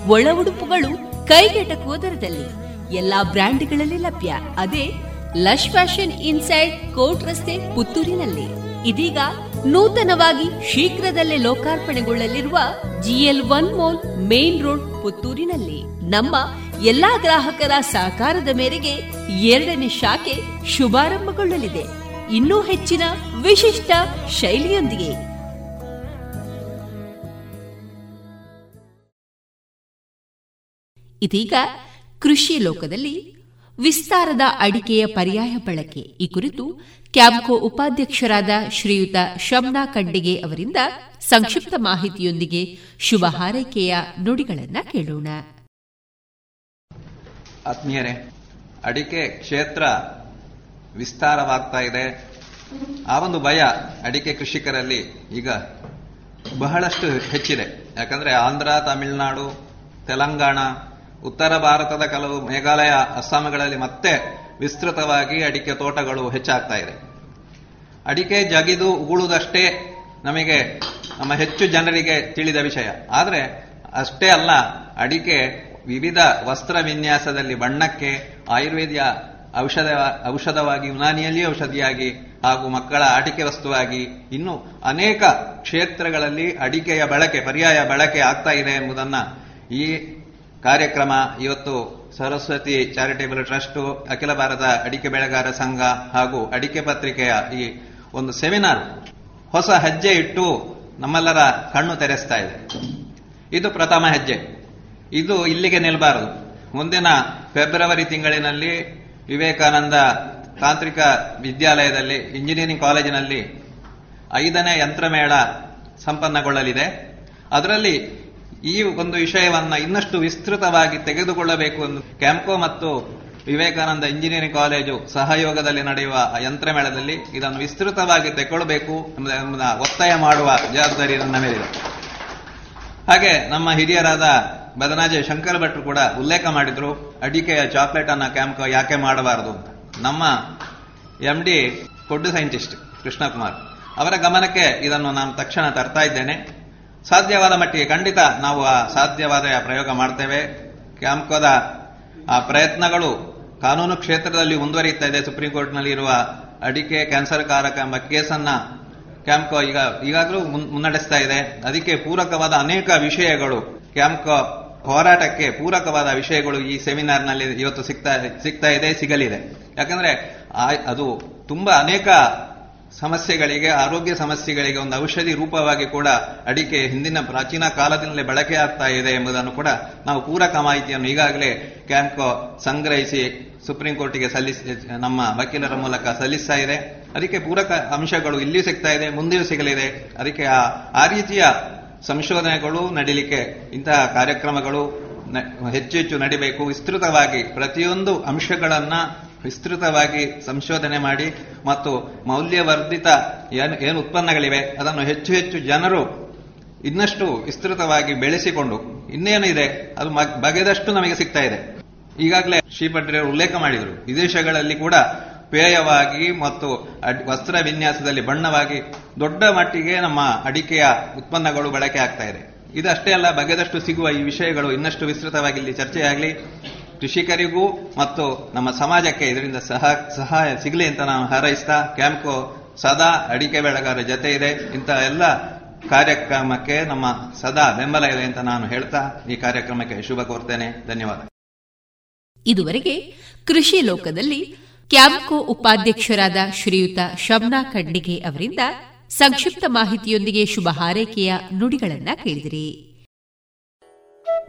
ಒಳ ಉಡುಪುಗಳು ಕೈಗೆಟಕುವ ದರದಲ್ಲಿ. ಎಲ್ಲಾ ಬ್ರ್ಯಾಂಡ್ಗಳಲ್ಲಿ ಲಭ್ಯ. ಅದೇ ಲಶ್ ಫ್ಯಾಷನ್ ಇನ್ಸೈಡ್ ಕೋಟ್ ರಸ್ತೆ ಪುತ್ತೂರಿನಲ್ಲಿ. ಇದೀಗ ನೂತನವಾಗಿ ಶೀಘ್ರದಲ್ಲೇ ಲೋಕಾರ್ಪಣೆಗೊಳ್ಳಲಿರುವ GL one mall main road ಪುತ್ತೂರಿನಲ್ಲಿ ನಮ್ಮ ಎಲ್ಲಾ ಗ್ರಾಹಕರ ಸಹಕಾರದ ಮೇರೆಗೆ ಎರಡನೇ ಶಾಖೆ ಶುಭಾರಂಭಗೊಳ್ಳಲಿದೆ. ಇನ್ನೂ ಹೆಚ್ಚಿನ ವಿಶಿಷ್ಟ ಶೈಲಿಯೊಂದಿಗೆ. ಇದೀಗ ಕೃಷಿ ಲೋಕದಲ್ಲಿ ವಿಸ್ತಾರದ ಅಡಿಕೆಯ ಪರ್ಯಾಯ ಬಳಕೆ. ಈ ಕುರಿತು ಕ್ಯಾಂಪ್ಕೋ ಉಪಾಧ್ಯಕ್ಷರಾದ ಶ್ರೀಯುತ ಶಮ್ನಾ ಖಂಡಿಗೆ ಅವರಿಂದ ಸಂಕ್ಷಿಪ್ತ ಮಾಹಿತಿಯೊಂದಿಗೆ ಶುಭ ಹಾರೈಕೆಯ ನುಡಿಗಳನ್ನು ಕೇಳೋಣ. ಆತ್ಮೀಯರೇ, ಅಡಿಕೆ ಕ್ಷೇತ್ರ ವಿಸ್ತಾರವಾಗ್ತಾ ಇದೆ. ಆ ಒಂದು ಭಯ ಅಡಿಕೆ ಕೃಷಿಕರಲ್ಲಿ ಈಗ ಬಹಳಷ್ಟು ಹೆಚ್ಚಿದೆ. ಯಾಕಂದ್ರೆ ಆಂಧ್ರ, ತಮಿಳುನಾಡು, ತೆಲಂಗಾಣ, ಉತ್ತರ ಭಾರತದ ಕೆಲವು ಮೇಘಾಲಯ, ಅಸ್ಸಾಂಗಳಲ್ಲಿ ಮತ್ತೆ ವಿಸ್ತೃತವಾಗಿ ಅಡಿಕೆ ತೋಟಗಳು ಹೆಚ್ಚಾಗ್ತಾ ಇದೆ. ಅಡಿಕೆ ಜಗಿದು ಉಗುಳುವುದಷ್ಟೇ ನಮಗೆ ನಮ್ಮ ಹೆಚ್ಚು ಜನರಿಗೆ ತಿಳಿದ ವಿಷಯ. ಆದರೆ ಅಷ್ಟೇ ಅಲ್ಲ, ಅಡಿಕೆ ವಿವಿಧ ವಸ್ತ್ರ ವಿನ್ಯಾಸದಲ್ಲಿ ಬಣ್ಣಕ್ಕೆ, ಆಯುರ್ವೇದಿಯ ಔಷಧ, ಔಷಧವಾಗಿ, ಯುನಾನಿಯಲ್ಲಿ ಔಷಧಿಯಾಗಿ ಹಾಗೂ ಮಕ್ಕಳ ಆಟಿಕೆ ವಸ್ತುವಾಗಿ ಇನ್ನು ಅನೇಕ ಕ್ಷೇತ್ರಗಳಲ್ಲಿ ಅಡಿಕೆಯ ಬಳಕೆ, ಪರ್ಯಾಯ ಬಳಕೆ ಆಗ್ತಾ ಇದೆ ಎಂಬುದನ್ನ ಈ ಕಾರ್ಯಕ್ರಮ ಇವತ್ತು ಸರಸ್ವತಿ ಚಾರಿಟೇಬಲ್ ಟ್ರಸ್ಟ್, ಅಖಿಲ ಭಾರತ ಅಡಿಕೆ ಬೆಳೆಗಾರ ಸಂಘ ಹಾಗೂ ಅಡಿಕೆ ಪತ್ರಿಕೆಯ ಈ ಒಂದು ಸೆಮಿನಾರ್ ಹೊಸ ಹೆಜ್ಜೆ ಇಟ್ಟು ನಮ್ಮೆಲ್ಲರ ಕಣ್ಣು ತೆರೆಸ್ತಾ ಇದೆ. ಇದು ಪ್ರಥಮ ಹೆಜ್ಜೆ. ಇದು ಇಲ್ಲಿಗೆ ನಿಲ್ಲಬಾರದು ಮುಂದಿನ ಫೆಬ್ರವರಿ ತಿಂಗಳಿನಲ್ಲಿ ವಿವೇಕಾನಂದ ತಾಂತ್ರಿಕ ವಿದ್ಯಾಲಯದಲ್ಲಿ, ಇಂಜಿನಿಯರಿಂಗ್ ಕಾಲೇಜಿನಲ್ಲಿ ಐದನೇ ಯಂತ್ರಮೇಳ ಸಂಪನ್ನಗೊಳ್ಳಲಿದೆ. ಅದರಲ್ಲಿ ಈ ಒಂದು ವಿಷಯವನ್ನ ಇನ್ನಷ್ಟು ವಿಸ್ತೃತವಾಗಿ ತೆಗೆದುಕೊಳ್ಳಬೇಕು ಎಂದು ಕ್ಯಾಂಪ್ಕೋ ಮತ್ತು ವಿವೇಕಾನಂದ ಇಂಜಿನಿಯರಿಂಗ್ ಕಾಲೇಜು ಸಹಯೋಗದಲ್ಲಿ ನಡೆಯುವ ಯಂತ್ರಮೇಳದಲ್ಲಿ ಇದನ್ನು ವಿಸ್ತೃತವಾಗಿ ತೆಗೊಳ್ಳಬೇಕು ಎಂಬುದನ್ನು ಒತ್ತಾಯ ಮಾಡುವ ಜವಾಬ್ದಾರಿ ನನ್ನ ಮೇಲಿದೆ. ಹಾಗೆ ನಮ್ಮ ಹಿರಿಯರಾದ ಬದನಾಜೆ ಶಂಕರ ಭಟ್ರು ಕೂಡ ಉಲ್ಲೇಖ ಮಾಡಿದ್ರು, ಅಡಿಕೆಯ ಚಾಕ್ಲೇಟ್ ಅನ್ನ ಕ್ಯಾಂಪ್ ಯಾಕೆ ಮಾಡಬಾರದು ಅಂತ. ನಮ್ಮ M D food scientist Krishnakumar ಅವರ ಗಮನಕ್ಕೆ ಇದನ್ನು ನಾನು ತಕ್ಷಣ ತರ್ತಾ ಇದ್ದೇನೆ. ಸಾಧ್ಯವಾದ ಮಟ್ಟಿಗೆ ಖಂಡಿತ ನಾವು ಆ ಸಾಧ್ಯವಾದ ಪ್ರಯೋಗ ಮಾಡ್ತೇವೆ. ಕ್ಯಾಂಪ್ಕೋದ ಆ ಪ್ರಯತ್ನಗಳು ಕಾನೂನು ಕ್ಷೇತ್ರದಲ್ಲಿ ಮುಂದುವರಿಯುತ್ತಾ ಇದೆ. ಸುಪ್ರೀಂ ಕೋರ್ಟ್ನಲ್ಲಿ ಇರುವ ಅಡಿಕೆ ಕ್ಯಾನ್ಸರ್ ಕಾರಕ ಎಂಬ ಕೇಸನ್ನ ಕ್ಯಾಂಪ್ಕೋ ಈಗ ಈಗಾಗಲೂ ಮುನ್ನಡೆಸ್ತಾ ಇದೆ. ಅದಕ್ಕೆ ಪೂರಕವಾದ ಅನೇಕ ವಿಷಯಗಳು ಕ್ಯಾಂಪ್ಕೋ ಹೋರಾಟಕ್ಕೆ ಪೂರಕವಾದ ವಿಷಯಗಳು ಈ ಸೆಮಿನಾರ್ನಲ್ಲಿ ಇವತ್ತು ಸಿಗ್ತಾ ಸಿಗ್ತಾ ಇದೆ, ಸಿಗಲಿದೆ. ಯಾಕಂದ್ರೆ ಅದು ತುಂಬಾ ಅನೇಕ ಸಮಸ್ಯೆಗಳಿಗೆ, ಆರೋಗ್ಯ ಸಮಸ್ಯೆಗಳಿಗೆ ಒಂದು ಔಷಧಿ ರೂಪವಾಗಿ ಕೂಡ ಅಡಿಕೆ ಹಿಂದಿನ ಪ್ರಾಚೀನ ಕಾಲದಿಂದಲೇ ಬಳಕೆ ಆಗ್ತಾ ಇದೆ ಎಂಬುದನ್ನು ಕೂಡ ನಾವು ಪೂರಕ ಮಾಹಿತಿಯನ್ನು ಈಗಾಗಲೇ ಕ್ಯಾಂಪ್ಕೋ ಸಂಗ್ರಹಿಸಿ ಸುಪ್ರೀಂ ಕೋರ್ಟಿಗೆ ಸಲ್ಲಿಸಿ, ನಮ್ಮ ವಕೀಲರ ಮೂಲಕ ಸಲ್ಲಿಸ್ತಾ ಇದೆ. ಅದಕ್ಕೆ ಪೂರಕ ಅಂಶಗಳು ಇಲ್ಲಿ ಸಿಗ್ತಾ ಇದೆ, ಮುಂದೆಯೂ ಸಿಗಲಿದೆ. ಅದಕ್ಕೆ ಆ ರೀತಿಯ ಸಂಶೋಧನೆಗಳು ನಡೀಲಿಕ್ಕೆ ಇಂತಹ ಕಾರ್ಯಕ್ರಮಗಳು ಹೆಚ್ಚು ಹೆಚ್ಚು ನಡಿಬೇಕು. ವಿಸ್ತೃತವಾಗಿ ಪ್ರತಿಯೊಂದು ಅಂಶಗಳನ್ನ ವಿಸ್ತೃತವಾಗಿ ಸಂಶೋಧನೆ ಮಾಡಿ ಮತ್ತು ಮೌಲ್ಯವರ್ಧಿತ ಏನು ಏನು ಉತ್ಪನ್ನಗಳಿವೆ, ಅದನ್ನು ಹೆಚ್ಚು ಹೆಚ್ಚು ಜನರು ಇನ್ನಷ್ಟು ವಿಸ್ತೃತವಾಗಿ ಬೆಳೆಸಿಕೊಂಡು ಇನ್ನೇನಿದೆ ಅದು ಬಗೆದಷ್ಟು ನಮಗೆ ಸಿಗ್ತಾ ಇದೆ. ಈಗಾಗಲೇ ಶ್ರೀಪಟ್ರೆ ಉಲ್ಲೇಖ ಮಾಡಿದರು. ವಿದೇಶಗಳಲ್ಲಿ ಕೂಡ ಪೇಯವಾಗಿ ಮತ್ತು ವಸ್ತ್ರ ವಿನ್ಯಾಸದಲ್ಲಿ ಬಣ್ಣವಾಗಿ ದೊಡ್ಡ ಮಟ್ಟಿಗೆ ನಮ್ಮ ಅಡಿಕೆಯ ಉತ್ಪನ್ನಗಳು ಬಳಕೆ ಆಗ್ತಾ ಇದೆ. ಇದಷ್ಟೇ ಅಲ್ಲ, ಬಗೆದಷ್ಟು ಸಿಗುವ ಈ ವಿಷಯಗಳು ಇನ್ನಷ್ಟು ವಿಸ್ತೃತವಾಗಿ ಇಲ್ಲಿ ಚರ್ಚೆಯಾಗಲಿ ಕೃಷಿಕರಿಗೂ ಮತ್ತು ನಮ್ಮ ಸಮಾಜಕ್ಕೆ ಇದರಿಂದ ಸಹ, ಸಹಾಯ ಸಿಗಲಿ ಅಂತ ನಾನು ಹಾರೈಸ್ತಾ, ಕ್ಯಾಂಪ್ಕೋ ಸದಾ ಅಡಿಕೆ ಬೆಳೆಗಾರರ ಜೊತೆ ಇದೆ. ಇಂತಹ ಎಲ್ಲ ಕಾರ್ಯಕ್ರಮಕ್ಕೆ ನಮ್ಮ ಸದಾ ಬೆಂಬಲ ಇದೆ ಅಂತ ನಾನು ಹೇಳ್ತಾ ಈ ಕಾರ್ಯಕ್ರಮಕ್ಕೆ ಶುಭ ಕೋರ್ತೇನೆ. ಧನ್ಯವಾದ. ಇದುವರೆಗೆ ಕೃಷಿ ಲೋಕದಲ್ಲಿ ಕ್ಯಾಂಪ್ಕೋ ಉಪಾಧ್ಯಕ್ಷರಾದ ಶ್ರೀಯುತ ಶಬ್ನಾ ಖಂಡಿಗೆ ಅವರಿಂದ ಸಂಕ್ಷಿಪ್ತ ಮಾಹಿತಿಯೊಂದಿಗೆ ಶುಭ ಹಾರೈಕೆಯ ನುಡಿಗಳನ್ನ ಕೇಳಿದಿರಿ.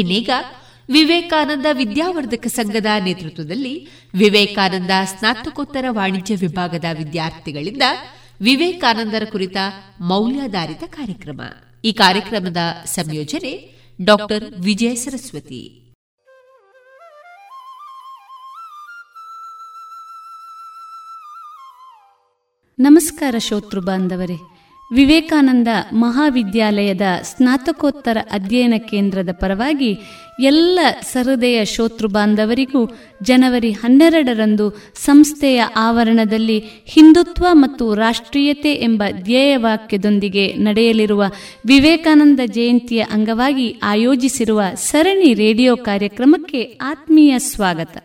ಇನ್ನೀಗ ವಿವೇಕಾನಂದ ವಿದ್ಯಾವರ್ಧಕ ಸಂಘದ ನೇತೃತ್ವದಲ್ಲಿ ವಿವೇಕಾನಂದ ಸ್ನಾತಕೋತ್ತರ ವಾಣಿಜ್ಯ ವಿಭಾಗದ ವಿದ್ಯಾರ್ಥಿಗಳಿಂದ ವಿವೇಕಾನಂದರ ಕುರಿತ ಮೌಲ್ಯಾಧಾರಿತ ಕಾರ್ಯಕ್ರಮ. ಈ ಕಾರ್ಯಕ್ರಮದ ಸಂಯೋಜನೆ ಡಾಕ್ಟರ್ ವಿಜಯ ಸರಸ್ವತಿ. ನಮಸ್ಕಾರ ಶೋತೃ ಬಾಂಧವರೇ. ವಿವೇಕಾನಂದ ಮಹಾವಿದ್ಯಾಲಯದ ಸ್ನಾತಕೋತ್ತರ ಅಧ್ಯಯನ ಕೇಂದ್ರದ ಪರವಾಗಿ ಎಲ್ಲ ಸಹೃದಯ ಶೋತೃ ಬಾಂಧವರಿಗೂ ಜನವರಿ ಹನ್ನೆರಡರಂದು ಸಂಸ್ಥೆಯ ಆವರಣದಲ್ಲಿ ಹಿಂದುತ್ವ ಮತ್ತು ರಾಷ್ಟ್ರೀಯತೆ ಎಂಬ ಧ್ಯೇಯವಾಕ್ಯದೊಂದಿಗೆ ನಡೆಯಲಿರುವ ವಿವೇಕಾನಂದ ಜಯಂತಿಯ ಅಂಗವಾಗಿ ಆಯೋಜಿಸಿರುವ ಸರಣಿ ರೇಡಿಯೋ ಕಾರ್ಯಕ್ರಮಕ್ಕೆ ಆತ್ಮೀಯ ಸ್ವಾಗತ.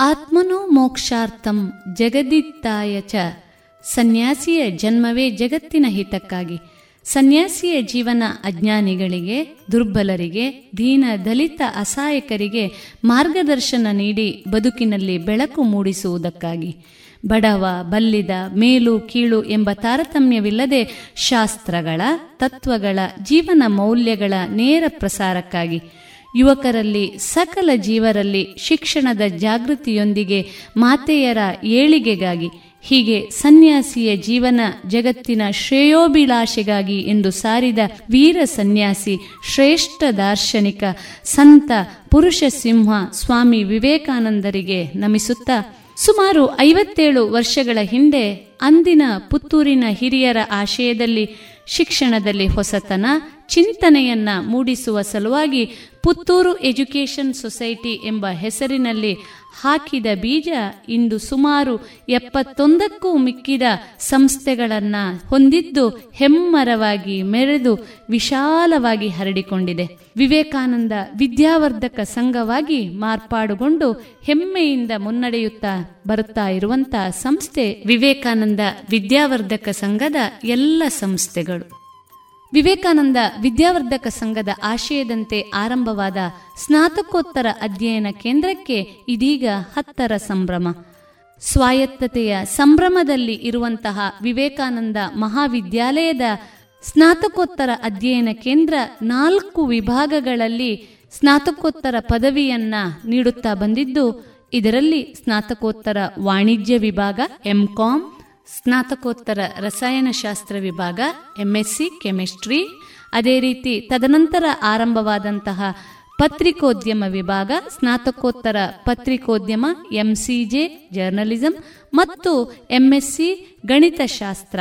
ಆತ್ಮನೋ ಮೋಕ್ಷಾರ್ಥಂ ಜಗದಿತ್ತಾಯ ಚ. ಸನ್ಯಾಸಿಯ ಜನ್ಮವೇ ಜಗತ್ತಿನ ಹಿತಕ್ಕಾಗಿ. ಸನ್ಯಾಸಿಯ ಜೀವನ ಅಜ್ಞಾನಿಗಳಿಗೆ, ದುರ್ಬಲರಿಗೆ, ದೀನ ದಲಿತ ಅಸಹಾಯಕರಿಗೆ ಮಾರ್ಗದರ್ಶನ ನೀಡಿ ಬದುಕಿನಲ್ಲಿ ಬೆಳಕು ಮೂಡಿಸುವುದಕ್ಕಾಗಿ. ಬಡವ, ಬಲ್ಲಿದ, ಮೇಲು, ಕೀಳು ಎಂಬ ತಾರತಮ್ಯವಿಲ್ಲದೆ ಶಾಸ್ತ್ರಗಳ, ತತ್ವಗಳ, ಜೀವನ ಮೌಲ್ಯಗಳ ನೇರ ಪ್ರಸಾರಕ್ಕಾಗಿ. ಯುವಕರಲ್ಲಿ, ಸಕಲ ಜೀವರಲ್ಲಿ ಶಿಕ್ಷಣದ ಜಾಗೃತಿಯೊಂದಿಗೆ ಮಾತೆಯರ ಏಳಿಗೆಗಾಗಿ ಹೀಗೆ ಸನ್ಯಾಸಿಯ ಜೀವನ ಜಗತ್ತಿನ ಶ್ರೇಯೋಭಿಲಾಷೆಗಾಗಿ ಎಂದು ಸಾರಿದ ವೀರ ಸನ್ಯಾಸಿ, ಶ್ರೇಷ್ಠ ದಾರ್ಶನಿಕ, ಸಂತ ಪುರುಷ ಸಿಂಹ ಸ್ವಾಮಿ ವಿವೇಕಾನಂದರಿಗೆ ನಮಿಸುತ್ತಾ ಸುಮಾರು ಐವತ್ತೇಳು ವರ್ಷಗಳ ಹಿಂದೆ ಅಂದಿನ ಪುತ್ತೂರಿನ ಹಿರಿಯರ ಆಶಯದಲ್ಲಿ, ಶಿಕ್ಷಣದಲ್ಲಿ ಹೊಸತನ, ಚಿಂತನೆಯನ್ನ ಮೂಡಿಸುವ ಸಲುವಾಗಿ ಪುತ್ತೂರು ಎಜುಕೇಷನ್ ಸೊಸೈಟಿ ಎಂಬ ಹೆಸರಿನಲ್ಲಿ ಹಾಕಿದ ಬೀಜ ಇಂದು ಸುಮಾರು ಎಪ್ಪತ್ತೊಂದಕ್ಕೂ ಮಿಕ್ಕಿದ ಸಂಸ್ಥೆಗಳನ್ನು ಹೊಂದಿದ್ದು ಹೆಮ್ಮರವಾಗಿ ಮೆರೆದು ವಿಶಾಲವಾಗಿ ಹರಡಿಕೊಂಡಿದೆ. ವಿವೇಕಾನಂದ ವಿದ್ಯಾವರ್ಧಕ ಸಂಘವಾಗಿ ಮಾರ್ಪಾಡುಗೊಂಡು ಹೆಮ್ಮೆಯಿಂದ ಮುನ್ನಡೆಯುತ್ತಾ ಬರುತ್ತಾ ಇರುವಂತಹ ಸಂಸ್ಥೆ ವಿವೇಕಾನಂದ ವಿದ್ಯಾವರ್ಧಕ ಸಂಘದ ಎಲ್ಲ ಸಂಸ್ಥೆಗಳು. ವಿವೇಕಾನಂದ ವಿದ್ಯಾವರ್ಧಕ ಸಂಘದ ಆಶಯದಂತೆ ಆರಂಭವಾದ ಸ್ನಾತಕೋತ್ತರ ಅಧ್ಯಯನ ಕೇಂದ್ರಕ್ಕೆ ಇದೀಗ ಹತ್ತರ ಸಂಭ್ರಮ. ಸ್ವಾಯತ್ತತೆಯ ಸಂಭ್ರಮದಲ್ಲಿ ಇರುವಂತಹ ವಿವೇಕಾನಂದ ಮಹಾವಿದ್ಯಾಲಯದ ಸ್ನಾತಕೋತ್ತರ ಅಧ್ಯಯನ ಕೇಂದ್ರ ನಾಲ್ಕು ವಿಭಾಗಗಳಲ್ಲಿ ಸ್ನಾತಕೋತ್ತರ ಪದವಿಯನ್ನ ನೀಡುತ್ತಾ ಬಂದಿದ್ದು, ಇದರಲ್ಲಿ ಸ್ನಾತಕೋತ್ತರ ವಾಣಿಜ್ಯ ವಿಭಾಗ ಎಂಕಾಂ ಸ್ನಾತಕೋತ್ತರ ರಸಾಯನಶಾಸ್ತ್ರ ವಿಭಾಗ ಎಂಎಸ್ಸಿ ಕೆಮಿಸ್ಟ್ರಿ ಅದೇ ರೀತಿ ತದನಂತರ ಆರಂಭವಾದಂತಹ ಪತ್ರಿಕೋದ್ಯಮ ವಿಭಾಗ, ಸ್ನಾತಕೋತ್ತರ ಪತ್ರಿಕೋದ್ಯಮ ಎಂಸಿಜೆ ಜರ್ನಲಿಸಂ ಮತ್ತು ಎಂಎಸ್ಸಿ ಗಣಿತಶಾಸ್ತ್ರ.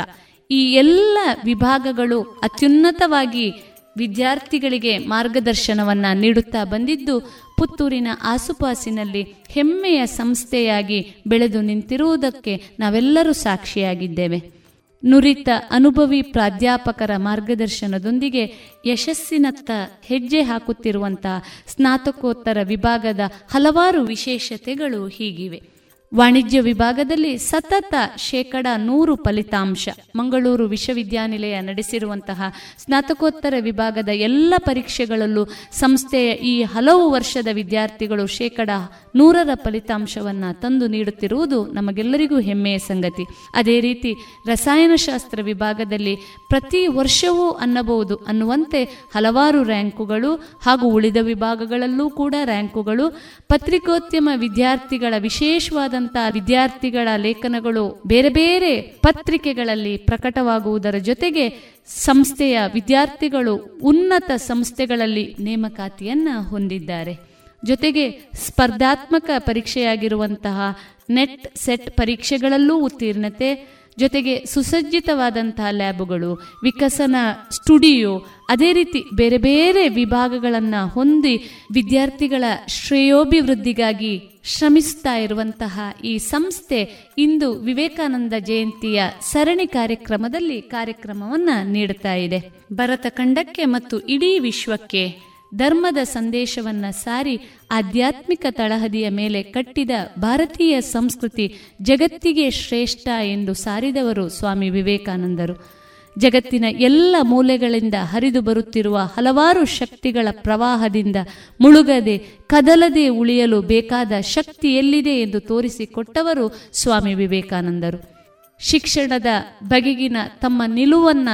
ಈ ಎಲ್ಲ ವಿಭಾಗಗಳು ಅತ್ಯುನ್ನತವಾಗಿ ವಿದ್ಯಾರ್ಥಿಗಳಿಗೆ ಮಾರ್ಗದರ್ಶನವನ್ನ ನೀಡುತ್ತಾ ಬಂದಿದ್ದು ಪುತ್ತೂರಿನ ಆಸುಪಾಸಿನಲ್ಲಿ ಹೆಮ್ಮೆಯ ಸಂಸ್ಥೆಯಾಗಿ ಬೆಳೆದು ನಿಂತಿರುವುದಕ್ಕೆ ನಾವೆಲ್ಲರೂ ಸಾಕ್ಷಿಯಾಗಿದ್ದೇವೆ. ನುರಿತ ಅನುಭವಿ ಪ್ರಾಧ್ಯಾಪಕರ ಮಾರ್ಗದರ್ಶನದೊಂದಿಗೆ ಯಶಸ್ಸಿನತ್ತ ಹೆಜ್ಜೆ ಹಾಕುತ್ತಿರುವಂತಹ ಸ್ನಾತಕೋತ್ತರ ವಿಭಾಗದ ಹಲವಾರು ವಿಶೇಷತೆಗಳು ಹೀಗಿವೆ. ವಾಣಿಜ್ಯ ವಿಭಾಗದಲ್ಲಿ ಸತತ ಶೇಕಡ ನೂರು ಫಲಿತಾಂಶ. ಮಂಗಳೂರು ವಿಶ್ವವಿದ್ಯಾನಿಲಯ ನಡೆಸಿರುವಂತಹ ಸ್ನಾತಕೋತ್ತರ ವಿಭಾಗದ ಎಲ್ಲ ಪರೀಕ್ಷೆಗಳಲ್ಲೂ ಸಂಸ್ಥೆಯ ಈ ಹಲವು ವರ್ಷದ ವಿದ್ಯಾರ್ಥಿಗಳು ಶೇಕಡ ನೂರರ ಫಲಿತಾಂಶವನ್ನು ತಂದು ನೀಡುತ್ತಿರುವುದು ನಮಗೆಲ್ಲರಿಗೂ ಹೆಮ್ಮೆಯ ಸಂಗತಿ. ಅದೇ ರೀತಿ ರಸಾಯನಶಾಸ್ತ್ರ ವಿಭಾಗದಲ್ಲಿ ಪ್ರತಿ ವರ್ಷವೂ ಅನ್ನಬಹುದು ಅನ್ನುವಂತೆ ಹಲವಾರು ರ್ಯಾಂಕುಗಳು ಹಾಗೂ ಉಳಿದ ವಿಭಾಗಗಳಲ್ಲೂ ಕೂಡ ರ್ಯಾಂಕುಗಳು. ಪತ್ರಿಕೋದ್ಯಮ ವಿದ್ಯಾರ್ಥಿಗಳ ವಿಶೇಷವಾದ ವಿದ್ಯಾರ್ಥಿಗಳ ಲೇಖನಗಳು ಬೇರೆ ಬೇರೆ ಪತ್ರಿಕೆಗಳಲ್ಲಿ ಪ್ರಕಟವಾಗುವುದರ ಜೊತೆಗೆ ಸಂಸ್ಥೆಯ ವಿದ್ಯಾರ್ಥಿಗಳು ಉನ್ನತ ಸಂಸ್ಥೆಗಳಲ್ಲಿ ನೇಮಕಾತಿಯನ್ನ ಹೊಂದಿದ್ದಾರೆ. ಜೊತೆಗೆ ಸ್ಪರ್ಧಾತ್ಮಕ ಪರೀಕ್ಷೆಯಾಗಿರುವಂತಹ ನೆಟ್ ಸೆಟ್ ಪರೀಕ್ಷೆಗಳಲ್ಲೂ ಉತ್ತೀರ್ಣತೆ, ಜೊತೆಗೆ ಸುಸಜ್ಜಿತವಾದಂತಹ ಲ್ಯಾಬುಗಳು, ವಿಕಸನ ಸ್ಟುಡಿಯೋ, ಅದೇ ರೀತಿ ಬೇರೆ ಬೇರೆ ವಿಭಾಗಗಳನ್ನು ಹೊಂದಿ ವಿದ್ಯಾರ್ಥಿಗಳ ಶ್ರೇಯೋಭಿವೃದ್ಧಿಗಾಗಿ ಶ್ರಮಿಸ್ತಾ ಇರುವಂತಹ ಈ ಸಂಸ್ಥೆ ಇಂದು ವಿವೇಕಾನಂದ ಜಯಂತಿಯ ಸರಣಿ ಕಾರ್ಯಕ್ರಮದಲ್ಲಿ ಕಾರ್ಯಕ್ರಮವನ್ನು ನೀಡುತ್ತಾ ಇದೆ. ಭರತ ಖಂಡಕ್ಕೆ ಮತ್ತು ಇಡೀ ವಿಶ್ವಕ್ಕೆ ಧರ್ಮದ ಸಂದೇಶವನ್ನ ಸಾರಿ ಆಧ್ಯಾತ್ಮಿಕ ತಳಹದಿಯ ಮೇಲೆ ಕಟ್ಟಿದ ಭಾರತೀಯ ಸಂಸ್ಕೃತಿ ಜಗತ್ತಿಗೆ ಶ್ರೇಷ್ಠ ಎಂದು ಸಾರಿದವರು ಸ್ವಾಮಿ ವಿವೇಕಾನಂದರು. ಜಗತ್ತಿನ ಎಲ್ಲ ಮೂಲೆಗಳಿಂದ ಹರಿದು ಬರುತ್ತಿರುವ ಹಲವಾರು ಶಕ್ತಿಗಳ ಪ್ರವಾಹದಿಂದ ಮುಳುಗದೆ ಕದಲದೆ ಉಳಿಯಲು ಬೇಕಾದ ಶಕ್ತಿ ಎಲ್ಲಿದೆ ಎಂದು ತೋರಿಸಿಕೊಟ್ಟವರು ಸ್ವಾಮಿ ವಿವೇಕಾನಂದರು. ಶಿಕ್ಷಣದ ಬಗೆಗಿನ ತಮ್ಮ ನಿಲುವನ್ನ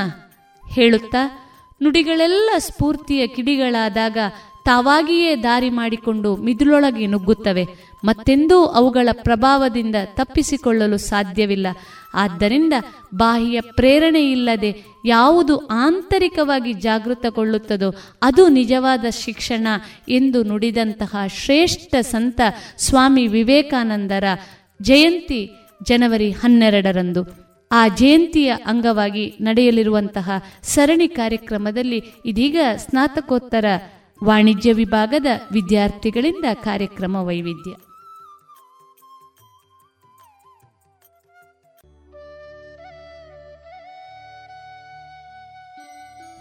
ಹೇಳುತ್ತಾ ನುಡಿಗಳೆಲ್ಲ ಸ್ಫೂರ್ತಿಯ ಕಿಡಿಗಳಾದಾಗ ತಾವಾಗಿಯೇ ದಾರಿ ಮಾಡಿಕೊಂಡು ಮಿದುಳೊಳಗೆ ನುಗ್ಗುತ್ತವೆ. ಮತ್ತೆಂದೂ ಅವುಗಳ ಪ್ರಭಾವದಿಂದ ತಪ್ಪಿಸಿಕೊಳ್ಳಲು ಸಾಧ್ಯವಿಲ್ಲ. ಆದ್ದರಿಂದ ಬಾಹ್ಯ ಪ್ರೇರಣೆಯಿಲ್ಲದೆ ಯಾವುದು ಆಂತರಿಕವಾಗಿ ಜಾಗೃತಗೊಳ್ಳುತ್ತದೋ ಅದು ನಿಜವಾದ ಶಿಕ್ಷಣ ಎಂದು ನುಡಿದಂತಹ ಶ್ರೇಷ್ಠ ಸಂತ ಸ್ವಾಮಿ ವಿವೇಕಾನಂದರ ಜಯಂತಿ ಜನವರಿ ಹನ್ನೆರಡರಂದು. ಆ ಜಯಂತಿಯ ಅಂಗವಾಗಿ ನಡೆಯಲಿರುವಂತಹ ಸರಣಿ ಕಾರ್ಯಕ್ರಮದಲ್ಲಿ ಇದೀಗ ಸ್ನಾತಕೋತ್ತರ ವಾಣಿಜ್ಯ ವಿಭಾಗದ ವಿದ್ಯಾರ್ಥಿಗಳಿಂದ ಕಾರ್ಯಕ್ರಮ ವೈವಿಧ್ಯ.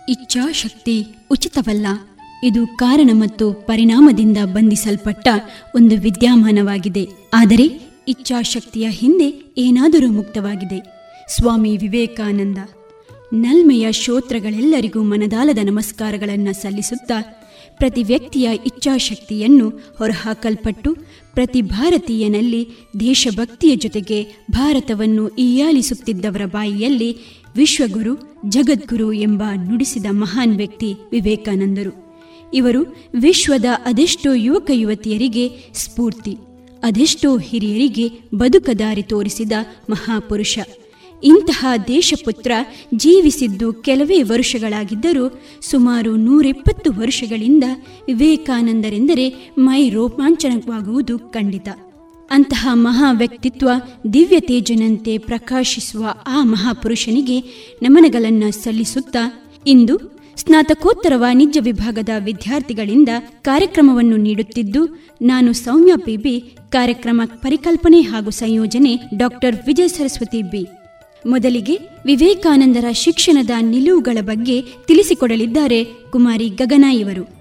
ಇಚ್ಛಾಶಕ್ತಿ ಉಚಿತವಲ್ಲ. ಇದು ಕಾರಣ ಮತ್ತು ಪರಿಣಾಮದಿಂದ ಬಂಧಿಸಲ್ಪಟ್ಟ ಒಂದು ವಿದ್ಯಮಾನವಾಗಿದೆ. ಆದರೆ ಇಚ್ಛಾಶಕ್ತಿಯ ಹಿಂದೆ ಏನಾದರೂ ಮುಕ್ತವಾಗಿದೆ. ಸ್ವಾಮಿ ವಿವೇಕಾನಂದ. ನಲ್ಮೆಯ ಶ್ರೋತ್ರಗಳೆಲ್ಲರಿಗೂ ಮನದಾಲದ ನಮಸ್ಕಾರಗಳನ್ನು ಸಲ್ಲಿಸುತ್ತಾ ಪ್ರತಿ ವ್ಯಕ್ತಿಯ ಇಚ್ಛಾಶಕ್ತಿಯನ್ನು ಹೊರಹಾಕಲ್ಪಟ್ಟು ಪ್ರತಿ ಭಾರತೀಯನಲ್ಲಿ ದೇಶಭಕ್ತಿಯ ಜೊತೆಗೆ ಭಾರತವನ್ನು ಈಯಾಲಿಸುತ್ತಿದ್ದವರ ಬಾಯಿಯಲ್ಲಿ ವಿಶ್ವಗುರು, ಜಗದ್ಗುರು ಎಂಬ ನುಡಿಸಿದ ಮಹಾನ್ ವ್ಯಕ್ತಿ ವಿವೇಕಾನಂದರು. ಇವರು ವಿಶ್ವದ ಅದೆಷ್ಟೋ ಯುವಕ ಯುವತಿಯರಿಗೆ ಸ್ಫೂರ್ತಿ, ಅದೆಷ್ಟೋ ಹಿರಿಯರಿಗೆ ಬದುಕದಾರಿ ತೋರಿಸಿದ ಮಹಾಪುರುಷ. ಇಂತಹ ದೇಶಪುತ್ರ ಜೀವಿಸಿದ್ದು ಕೆಲವೇ ವರ್ಷಗಳಾಗಿದ್ದರೂ ಸುಮಾರು ನೂರಿಪ್ಪತ್ತು ವರ್ಷಗಳಿಂದ ವಿವೇಕಾನಂದರೆಂದರೆ ಮೈ ರೋಮಾಂಚನವಾಗುವುದು ಖಂಡಿತ. ಅಂತಹ ಮಹಾ ವ್ಯಕ್ತಿತ್ವ ದಿವ್ಯ ತೇಜನಂತೆ ಪ್ರಕಾಶಿಸುವ ಆ ಮಹಾಪುರುಷನಿಗೆ ನಮನಗಳನ್ನು ಸಲ್ಲಿಸುತ್ತಾ ಇಂದು ಸ್ನಾತಕೋತ್ತರ ವಾಣಿಜ್ಯ ವಿಭಾಗದ ವಿದ್ಯಾರ್ಥಿಗಳಿಂದ ಕಾರ್ಯಕ್ರಮವನ್ನು ನೀಡುತ್ತಿದ್ದು, ನಾನು ಸೌಮ್ಯ ಪಿಬಿ ಕಾರ್ಯಕ್ರಮ ಪರಿಕಲ್ಪನೆ ಹಾಗೂ ಸಂಯೋಜನೆ ಡಾಕ್ಟರ್ ವಿಜಯ ಸರಸ್ವತಿ ಬಿ. ಮೊದಲಿಗೆ ವಿವೇಕಾನಂದರ ಶಿಕ್ಷಣದ ನಿಲುವುಗಳ ಬಗ್ಗೆ ತಿಳಿಸಿಕೊಡಲಿದ್ದಾರೆ ಕುಮಾರಿ ಗಗನ ಇವರು.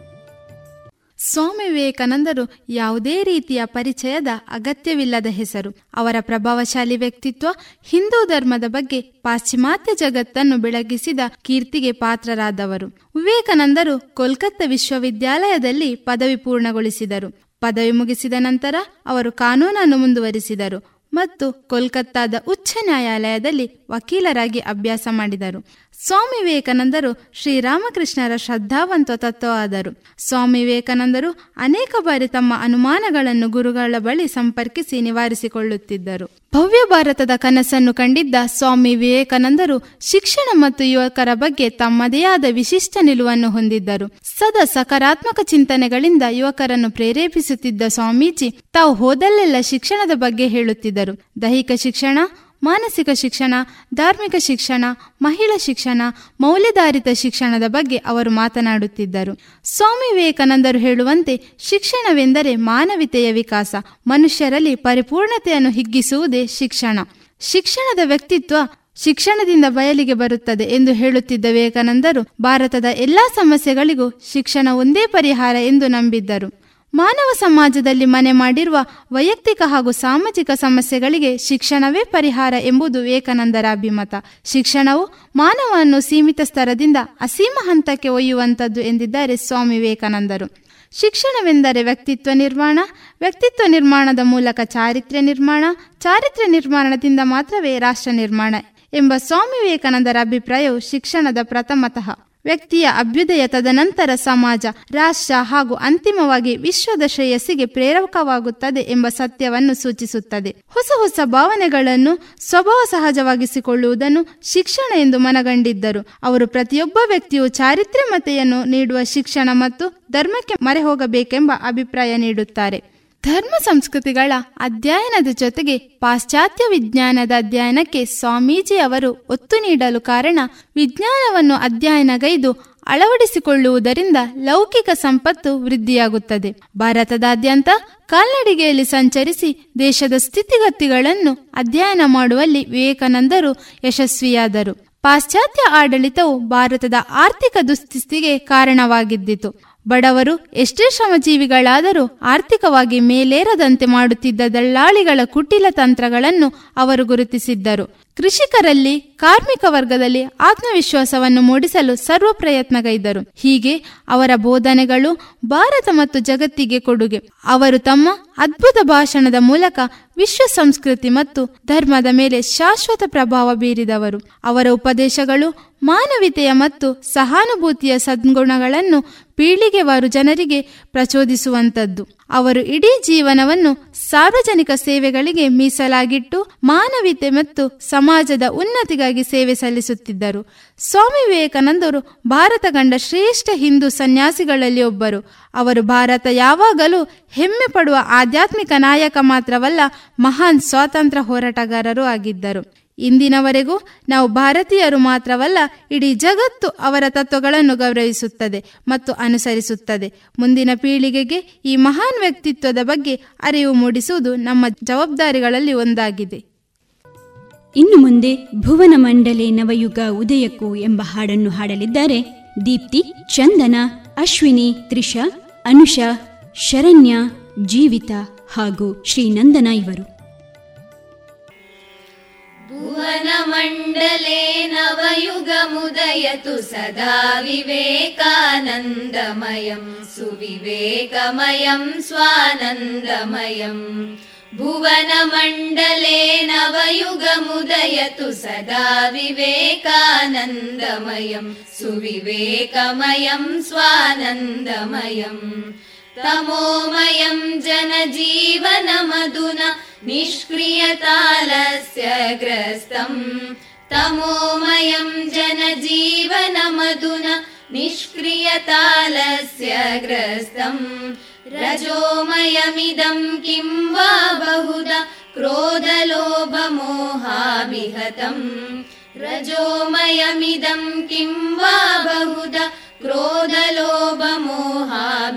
ಸ್ವಾಮಿ ವಿವೇಕಾನಂದರು ಯಾವುದೇ ರೀತಿಯ ಪರಿಚಯದ ಅಗತ್ಯವಿಲ್ಲದ ಹೆಸರು. ಅವರ ಪ್ರಭಾವಶಾಲಿ ವ್ಯಕ್ತಿತ್ವ, ಹಿಂದೂ ಧರ್ಮದ ಬಗ್ಗೆ ಪಾಶ್ಚಿಮಾತ್ಯ ಜಗತ್ತನ್ನು ಬೆಳಗಿಸಿದ ಕೀರ್ತಿಗೆ ಪಾತ್ರರಾದವರು. ವಿವೇಕಾನಂದರು ಕೋಲ್ಕತ್ತಾ ವಿಶ್ವವಿದ್ಯಾಲಯದಲ್ಲಿ ಪದವಿ ಪೂರ್ಣಗೊಳಿಸಿದರು. ಪದವಿ ಮುಗಿಸಿದ ನಂತರ ಅವರು ಕಾನೂನನ್ನು ಮುಂದುವರಿಸಿದರು. ಮತ್ತು ಕೋಲ್ಕತ್ತಾದ ಉಚ್ಚ ನ್ಯಾಯಾಲಯದಲ್ಲಿ ವಕೀಲರಾಗಿ ಅಭ್ಯಾಸ ಮಾಡಿದರು. ಸ್ವಾಮಿ ವಿವೇಕಾನಂದರು ಶ್ರೀರಾಮಕೃಷ್ಣರ ಶ್ರದ್ಧಾವಂತ ತತ್ವವಾದರು. ಸ್ವಾಮಿ ವಿವೇಕಾನಂದರು ಅನೇಕ ಬಾರಿ ತಮ್ಮ ಅನುಮಾನಗಳನ್ನು ಗುರುಗಳ ಬಳಿ ಸಂಪರ್ಕಿಸಿ ನಿವಾರಿಸಿಕೊಳ್ಳುತ್ತಿದ್ದರು. ಭವ್ಯ ಭಾರತದ ಕನಸನ್ನು ಕಂಡಿದ್ದ ಸ್ವಾಮಿ ವಿವೇಕಾನಂದರು ಶಿಕ್ಷಣ ಮತ್ತು ಯುವಕರ ಬಗ್ಗೆ ತಮ್ಮದೇ ಆದ ವಿಶಿಷ್ಟ ನಿಲುವನ್ನು ಹೊಂದಿದ್ದರು. ಸದಾ ಸಕಾರಾತ್ಮಕ ಚಿಂತನೆಗಳಿಂದ ಯುವಕರನ್ನು ಪ್ರೇರೇಪಿಸುತ್ತಿದ್ದ ಸ್ವಾಮೀಜಿ ತಾವು ಹೋದಲ್ಲೆಲ್ಲ ಶಿಕ್ಷಣದ ಬಗ್ಗೆ ಹೇಳುತ್ತಿದ್ದರು. ದೈಹಿಕ ಶಿಕ್ಷಣ ಮಾನಸಿಕ ಶಿಕ್ಷಣ, ಧಾರ್ಮಿಕ ಶಿಕ್ಷಣ, ಮಹಿಳಾ ಶಿಕ್ಷಣ, ಮೌಲ್ಯಧಾರಿತ ಶಿಕ್ಷಣದ ಬಗ್ಗೆ ಅವರು ಮಾತನಾಡುತ್ತಿದ್ದರು. ಸ್ವಾಮಿ ವಿವೇಕಾನಂದರು ಹೇಳುವಂತೆ ಶಿಕ್ಷಣವೆಂದರೆ ಮಾನವೀಯತೆಯ ವಿಕಾಸ, ಮನುಷ್ಯರಲ್ಲಿ ಪರಿಪೂರ್ಣತೆಯನ್ನು ಹಿಗ್ಗಿಸುವುದೇ ಶಿಕ್ಷಣ. ಶಿಕ್ಷಣದ ವ್ಯಕ್ತಿತ್ವ ಶಿಕ್ಷಣದಿಂದ ಬಯಲಿಗೆ ಬರುತ್ತದೆ ಎಂದು ಹೇಳುತ್ತಿದ್ದ ವಿವೇಕಾನಂದರು, ಭಾರತದ ಎಲ್ಲಾ ಸಮಸ್ಯೆಗಳಿಗೂ ಶಿಕ್ಷಣ ಒಂದೇ ಪರಿಹಾರ ಎಂದು ನಂಬಿದ್ದರು. ಮಾನವ ಸಮಾಜದಲ್ಲಿ ಮನೆ ಮಾಡಿರುವ ವೈಯಕ್ತಿಕ ಹಾಗೂ ಸಾಮಾಜಿಕ ಸಮಸ್ಯೆಗಳಿಗೆ ಶಿಕ್ಷಣವೇ ಪರಿಹಾರ ಎಂಬುದು ವಿವೇಕಾನಂದರ ಅಭಿಮತ. ಶಿಕ್ಷಣವು ಮಾನವನ್ನು ಸೀಮಿತ ಸ್ತರದಿಂದ ಅಸೀಮ ಹಂತಕ್ಕೆ ಒಯ್ಯುವಂಥದ್ದು ಎಂದಿದ್ದಾರೆ ಸ್ವಾಮಿ ವಿವೇಕಾನಂದರು. ಶಿಕ್ಷಣವೆಂದರೆ ವ್ಯಕ್ತಿತ್ವ ನಿರ್ಮಾಣ, ವ್ಯಕ್ತಿತ್ವ ನಿರ್ಮಾಣದ ಮೂಲಕ ಚಾರಿತ್ರ್ಯ ನಿರ್ಮಾಣ, ಚಾರಿತ್ರ್ಯ ನಿರ್ಮಾಣದಿಂದ ಮಾತ್ರವೇ ರಾಷ್ಟ್ರ ನಿರ್ಮಾಣ ಎಂಬ ಸ್ವಾಮಿ ವಿವೇಕಾನಂದರ ಅಭಿಪ್ರಾಯವು ಶಿಕ್ಷಣದ ಪ್ರಥಮತಃ. ವ್ಯಕ್ತಿಯ ಅಭ್ಯುದಯ ತದನಂತರ ಸಮಾಜ, ರಾಷ್ಟ್ರ ಹಾಗೂ ಅಂತಿಮವಾಗಿ ವಿಶ್ವದ ಶ್ರೇಯಸ್ಸಿಗೆ ಪ್ರೇರಕವಾಗುತ್ತದೆ ಎಂಬ ಸತ್ಯವನ್ನು ಸೂಚಿಸುತ್ತದೆ. ಹೊಸ ಹೊಸ ಭಾವನೆಗಳನ್ನು ಸ್ವಭಾವ ಸಹಜವಾಗಿಸಿಕೊಳ್ಳುವುದನ್ನು ಶಿಕ್ಷಣ ಎಂದು ಮನಗಂಡಿದ್ದರು. ಅವರು ಪ್ರತಿಯೊಬ್ಬ ವ್ಯಕ್ತಿಯು ಚಾರಿತ್ರ್ಯಮತೆಯನ್ನು ನೀಡುವ ಶಿಕ್ಷಣ ಮತ್ತು ಧರ್ಮಕ್ಕೆ ಮರೆ ಹೋಗಬೇಕೆಂಬ ಅಭಿಪ್ರಾಯ ನೀಡುತ್ತಾರೆ. ಧರ್ಮ ಸಂಸ್ಕೃತಿಗಳ ಅಧ್ಯಯನದ ಜೊತೆಗೆ ಪಾಶ್ಚಾತ್ಯ ವಿಜ್ಞಾನದ ಅಧ್ಯಯನಕ್ಕೆ ಸ್ವಾಮೀಜಿ ಅವರು ಒತ್ತು ನೀಡಲು ಕಾರಣ ವಿಜ್ಞಾನವನ್ನು ಅಧ್ಯಯನಗೈದು ಅಳವಡಿಸಿಕೊಳ್ಳುವುದರಿಂದ ಲೌಕಿಕ ಸಂಪತ್ತು ವೃದ್ಧಿಯಾಗುತ್ತದೆ. ಭಾರತದಾದ್ಯಂತ ಕಾಲ್ನಡಿಗೆಯಲ್ಲಿ ಸಂಚರಿಸಿ ದೇಶದ ಸ್ಥಿತಿಗತಿಗಳನ್ನು ಅಧ್ಯಯನ ಮಾಡುವಲ್ಲಿ ವಿವೇಕಾನಂದರು ಯಶಸ್ವಿಯಾದರು. ಪಾಶ್ಚಾತ್ಯ ಆಡಳಿತವು ಭಾರತದ ಆರ್ಥಿಕ ದುಸ್ಥಿತಿಗೆ ಕಾರಣವಾಗಿದ್ದಿತು. ಬಡವರು ಎಷ್ಟೇ ಶ್ರಮಜೀವಿಗಳಾದರೂ ಆರ್ಥಿಕವಾಗಿ ಮೇಲೇರದಂತೆ ಮಾಡುತ್ತಿದ್ದ ದಳ್ಳಾಳಿಗಳ ಕುಟಿಲ ತಂತ್ರಗಳನ್ನು ಅವರು ಗುರುತಿಸಿದ್ದರು. ಕೃಷಿಕರಲ್ಲಿ, ಕಾರ್ಮಿಕ ವರ್ಗದಲ್ಲಿ ಆತ್ಮವಿಶ್ವಾಸವನ್ನು ಮೂಡಿಸಲು ಸರ್ವ ಪ್ರಯತ್ನಗೈದರು. ಹೀಗೆ ಅವರ ಬೋಧನೆಗಳು ಭಾರತ ಮತ್ತು ಜಗತ್ತಿಗೆ ಕೊಡುಗೆ. ಅವರು ತಮ್ಮ ಅದ್ಭುತ ಭಾಷಣದ ಮೂಲಕ ವಿಶ್ವ ಸಂಸ್ಕೃತಿ ಮತ್ತು ಧರ್ಮದ ಮೇಲೆ ಶಾಶ್ವತ ಪ್ರಭಾವ ಬೀರಿದವರು. ಅವರ ಉಪದೇಶಗಳು ಮಾನವೀಯತೆಯ ಮತ್ತು ಸಹಾನುಭೂತಿಯ ಸದ್ಗುಣಗಳನ್ನು ಪೀಳಿಗೆವಾರು ಜನರಿಗೆ ಪ್ರಚೋದಿಸುವಂತದ್ದು ಅವರು ಇಡೀ ಜೀವನವನ್ನು ಸಾರ್ವಜನಿಕ ಸೇವೆಗಳಿಗೆ ಮೀಸಲಾಗಿಟ್ಟು ಮಾನವೀಯತೆ ಮತ್ತು ಸಮಾಜದ ಉನ್ನತಿಗಾಗಿ ಸೇವೆ ಸಲ್ಲಿಸುತ್ತಿದ್ದರು. ಸ್ವಾಮಿ ವಿವೇಕಾನಂದರು ಭಾರತ ಕಂಡ ಶ್ರೇಷ್ಠ ಹಿಂದೂ ಸನ್ಯಾಸಿಗಳಲ್ಲಿ ಒಬ್ಬರು. ಅವರು ಭಾರತ ಯಾವಾಗಲೂ ಹೆಮ್ಮೆ ಪಡುವ ಆಧ್ಯಾತ್ಮಿಕ ನಾಯಕ ಮಾತ್ರವಲ್ಲ, ಮಹಾನ್ ಸ್ವಾತಂತ್ರ್ಯ ಹೋರಾಟಗಾರರು ಆಗಿದ್ದರು. ಇಂದಿನವರೆಗೂ ನಾವು ಭಾರತೀಯರು ಮಾತ್ರವಲ್ಲ, ಇಡೀ ಜಗತ್ತು ಅವರ ತತ್ವಗಳನ್ನು ಗೌರವಿಸುತ್ತದೆ ಮತ್ತು ಅನುಸರಿಸುತ್ತದೆ. ಮುಂದಿನ ಪೀಳಿಗೆಗೆ ಈ ಮಹಾನ್ ವ್ಯಕ್ತಿತ್ವದ ಬಗ್ಗೆ ಅರಿವು ಮೂಡಿಸುವುದು ನಮ್ಮ ಜವಾಬ್ದಾರಿಗಳಲ್ಲಿ ಒಂದಾಗಿದೆ. ಇನ್ನು ಮುಂದೆ ಭುವನ ಮಂಡಲೆ ನವಯುಗ ಉದಯಕ್ಕೂ ಎಂಬ ಹಾಡನ್ನು ಹಾಡಲಿದ್ದಾರೆ ದೀಪ್ತಿ, ಚಂದನ, ಅಶ್ವಿನಿ, ತ್ರಿಷಾ, ಅನುಷಾ, ಶರಣ್ಯ, ಜೀವಿತ ಹಾಗೂ ಶ್ರೀನಂದನ ಇವರು. भुवनमण्डले नवयुगमुदयतु सदा विवेकानन्दमयम् सुविवेकमयम् स्वानन्दमयम् भुवनमण्डले नवयुगमुदयतु सदा विवेकानन्दमयम् सुविवेकमयम् स्वानन्दमयम् तमोमयम् जनजीवनमधुना निष्क्रियतालस्य ग्रस्तम् तमोमयम् जनजीवनमधुना निष्क्रियतालस्य ग्रस्तम् रजोमयमिदम् किं वा बहुधा क्रोधलोभमोहाभिहतम् रजोमयमिदम् किं वा बहुधा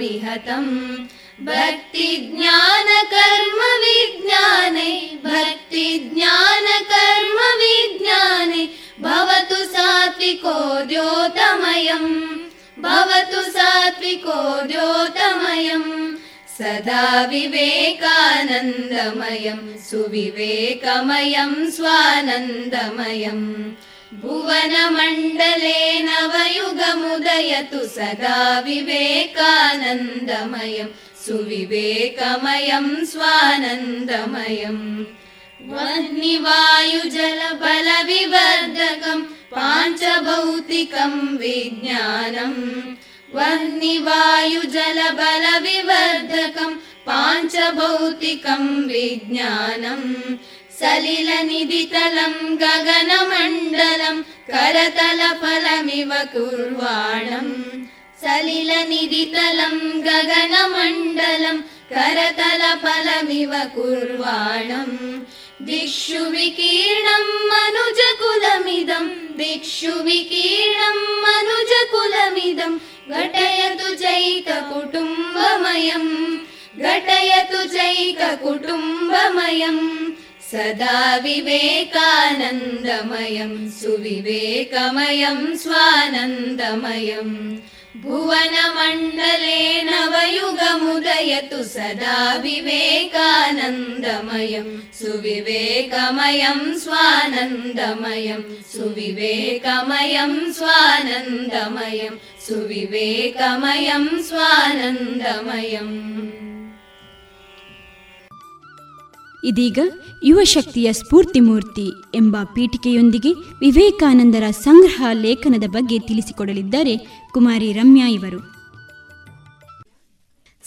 क्रोधलोभमोहाभिहतम् भक्तिज्ञानकर्म विज्ञाने भक्तिज्ञानकर्म विज्ञाने भवतु सात्विको द्योतमयम्। भवतु सात्विको द्योतमयम्। सदा विवेकानन्दमयम् सुविवेकमयम् स्वानन्दमयम् भुवनमण्डले नवयुगमुदयतु सदा विवेकानन्दमयम् सुविवेकमयम् स्वानन्दमयम्। वह्निवायुजलबलविवर्धकम् पाञ्चभौतिकम् विज्ञानम् वह्निवायुजलबलविवर्धकम् पाञ्चभौतिकम् विज्ञानम् सलिलनिधितलम् गगनमण्डलम् करतलफलमिव कुर्वाणम् सलिलनिधितलम् गगनमण्डलम् करतलफलमिव कुर्वाणम् दिक्षु विकीर्णम् मनुजकुलमिदम् दिक्षु विकीर्णम् मनुजकुलमिदम् घटयतु चैककुटुम्बमयम् घटयतु चैककुटुम्बमयम् सदा विवेकानन्दमयं सुविवेकमयं स्वानन्दमयम् भुवनमण्डले नवयुगमुदयतु सदा विवेकानन्दमयं सुविवेकमयं स्वानन्दमयं सुविवेकमयं स्वानन्दमयं सुविवेकमयं स्वानन्दमयम् ಇದೀಗ ಯುವಶಕ್ತಿಯ ಸ್ಫೂರ್ತಿಮೂರ್ತಿ ಎಂಬ ಪೀಠಿಕೆಯೊಂದಿಗೆ ವಿವೇಕಾನಂದರ ಸಂಗ್ರಹ ಲೇಖನದ ಬಗ್ಗೆ ತಿಳಿಸಿಕೊಡಲಿದ್ದಾರೆ ಕುಮಾರಿ ರಮ್ಯಾ ಇವರು.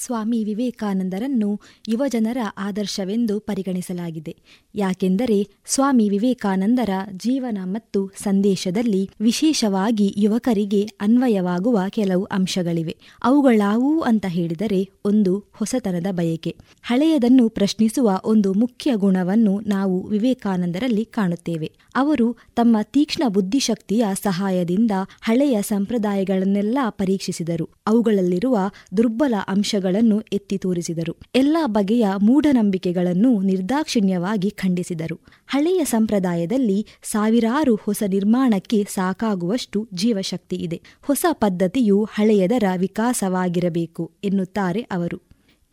ಸ್ವಾಮಿ ವಿವೇಕಾನಂದರನ್ನು ಯುವಜನರ ಆದರ್ಶವೆಂದು ಪರಿಗಣಿಸಲಾಗಿದೆ. ಯಾಕೆಂದರೆ ಸ್ವಾಮಿ ವಿವೇಕಾನಂದರ ಜೀವನ ಮತ್ತು ಸಂದೇಶದಲ್ಲಿ ವಿಶೇಷವಾಗಿ ಯುವಕರಿಗೆ ಅನ್ವಯವಾಗುವ ಕೆಲವು ಅಂಶಗಳಿವೆ. ಅವುಗಳಾವು ಅಂತ ಹೇಳಿದರೆ ಒಂದು ಹೊಸತನದ ಬಯಕೆ. ಹಳೆಯದನ್ನು ಪ್ರಶ್ನಿಸುವ ಒಂದು ಮುಖ್ಯ ಗುಣವನ್ನು ನಾವು ವಿವೇಕಾನಂದರಲ್ಲಿ ಕಾಣುತ್ತೇವೆ. ಅವರು ತಮ್ಮ ತೀಕ್ಷ್ಣ ಬುದ್ಧಿಶಕ್ತಿಯ ಸಹಾಯದಿಂದ ಹಳೆಯ ಸಂಪ್ರದಾಯಗಳನ್ನೆಲ್ಲ ಪರೀಕ್ಷಿಸಿದರು. ಅವುಗಳಲ್ಲಿರುವ ದುರ್ಬಲ ಅಂಶಗಳನ್ನು ಎತ್ತಿ ತೋರಿಸಿದರು. ಎಲ್ಲ ಬಗೆಯ ಮೂಢನಂಬಿಕೆಗಳನ್ನು ನಿರ್ದಾಕ್ಷಿಣ್ಯವಾಗಿ ಖಂಡಿಸಿದರು. ಹಳೆಯ ಸಂಪ್ರದಾಯದಲ್ಲಿ ಸಾವಿರಾರು ಹೊಸ ನಿರ್ಮಾಣಕ್ಕೆ ಸಾಕಾಗುವಷ್ಟು ಜೀವಶಕ್ತಿ ಇದೆ. ಹೊಸ ಪದ್ಧತಿಯು ಹಳೆಯದರ ವಿಕಾಸವಾಗಿರಬೇಕು ಎನ್ನುತ್ತಾರೆ ಅವರು.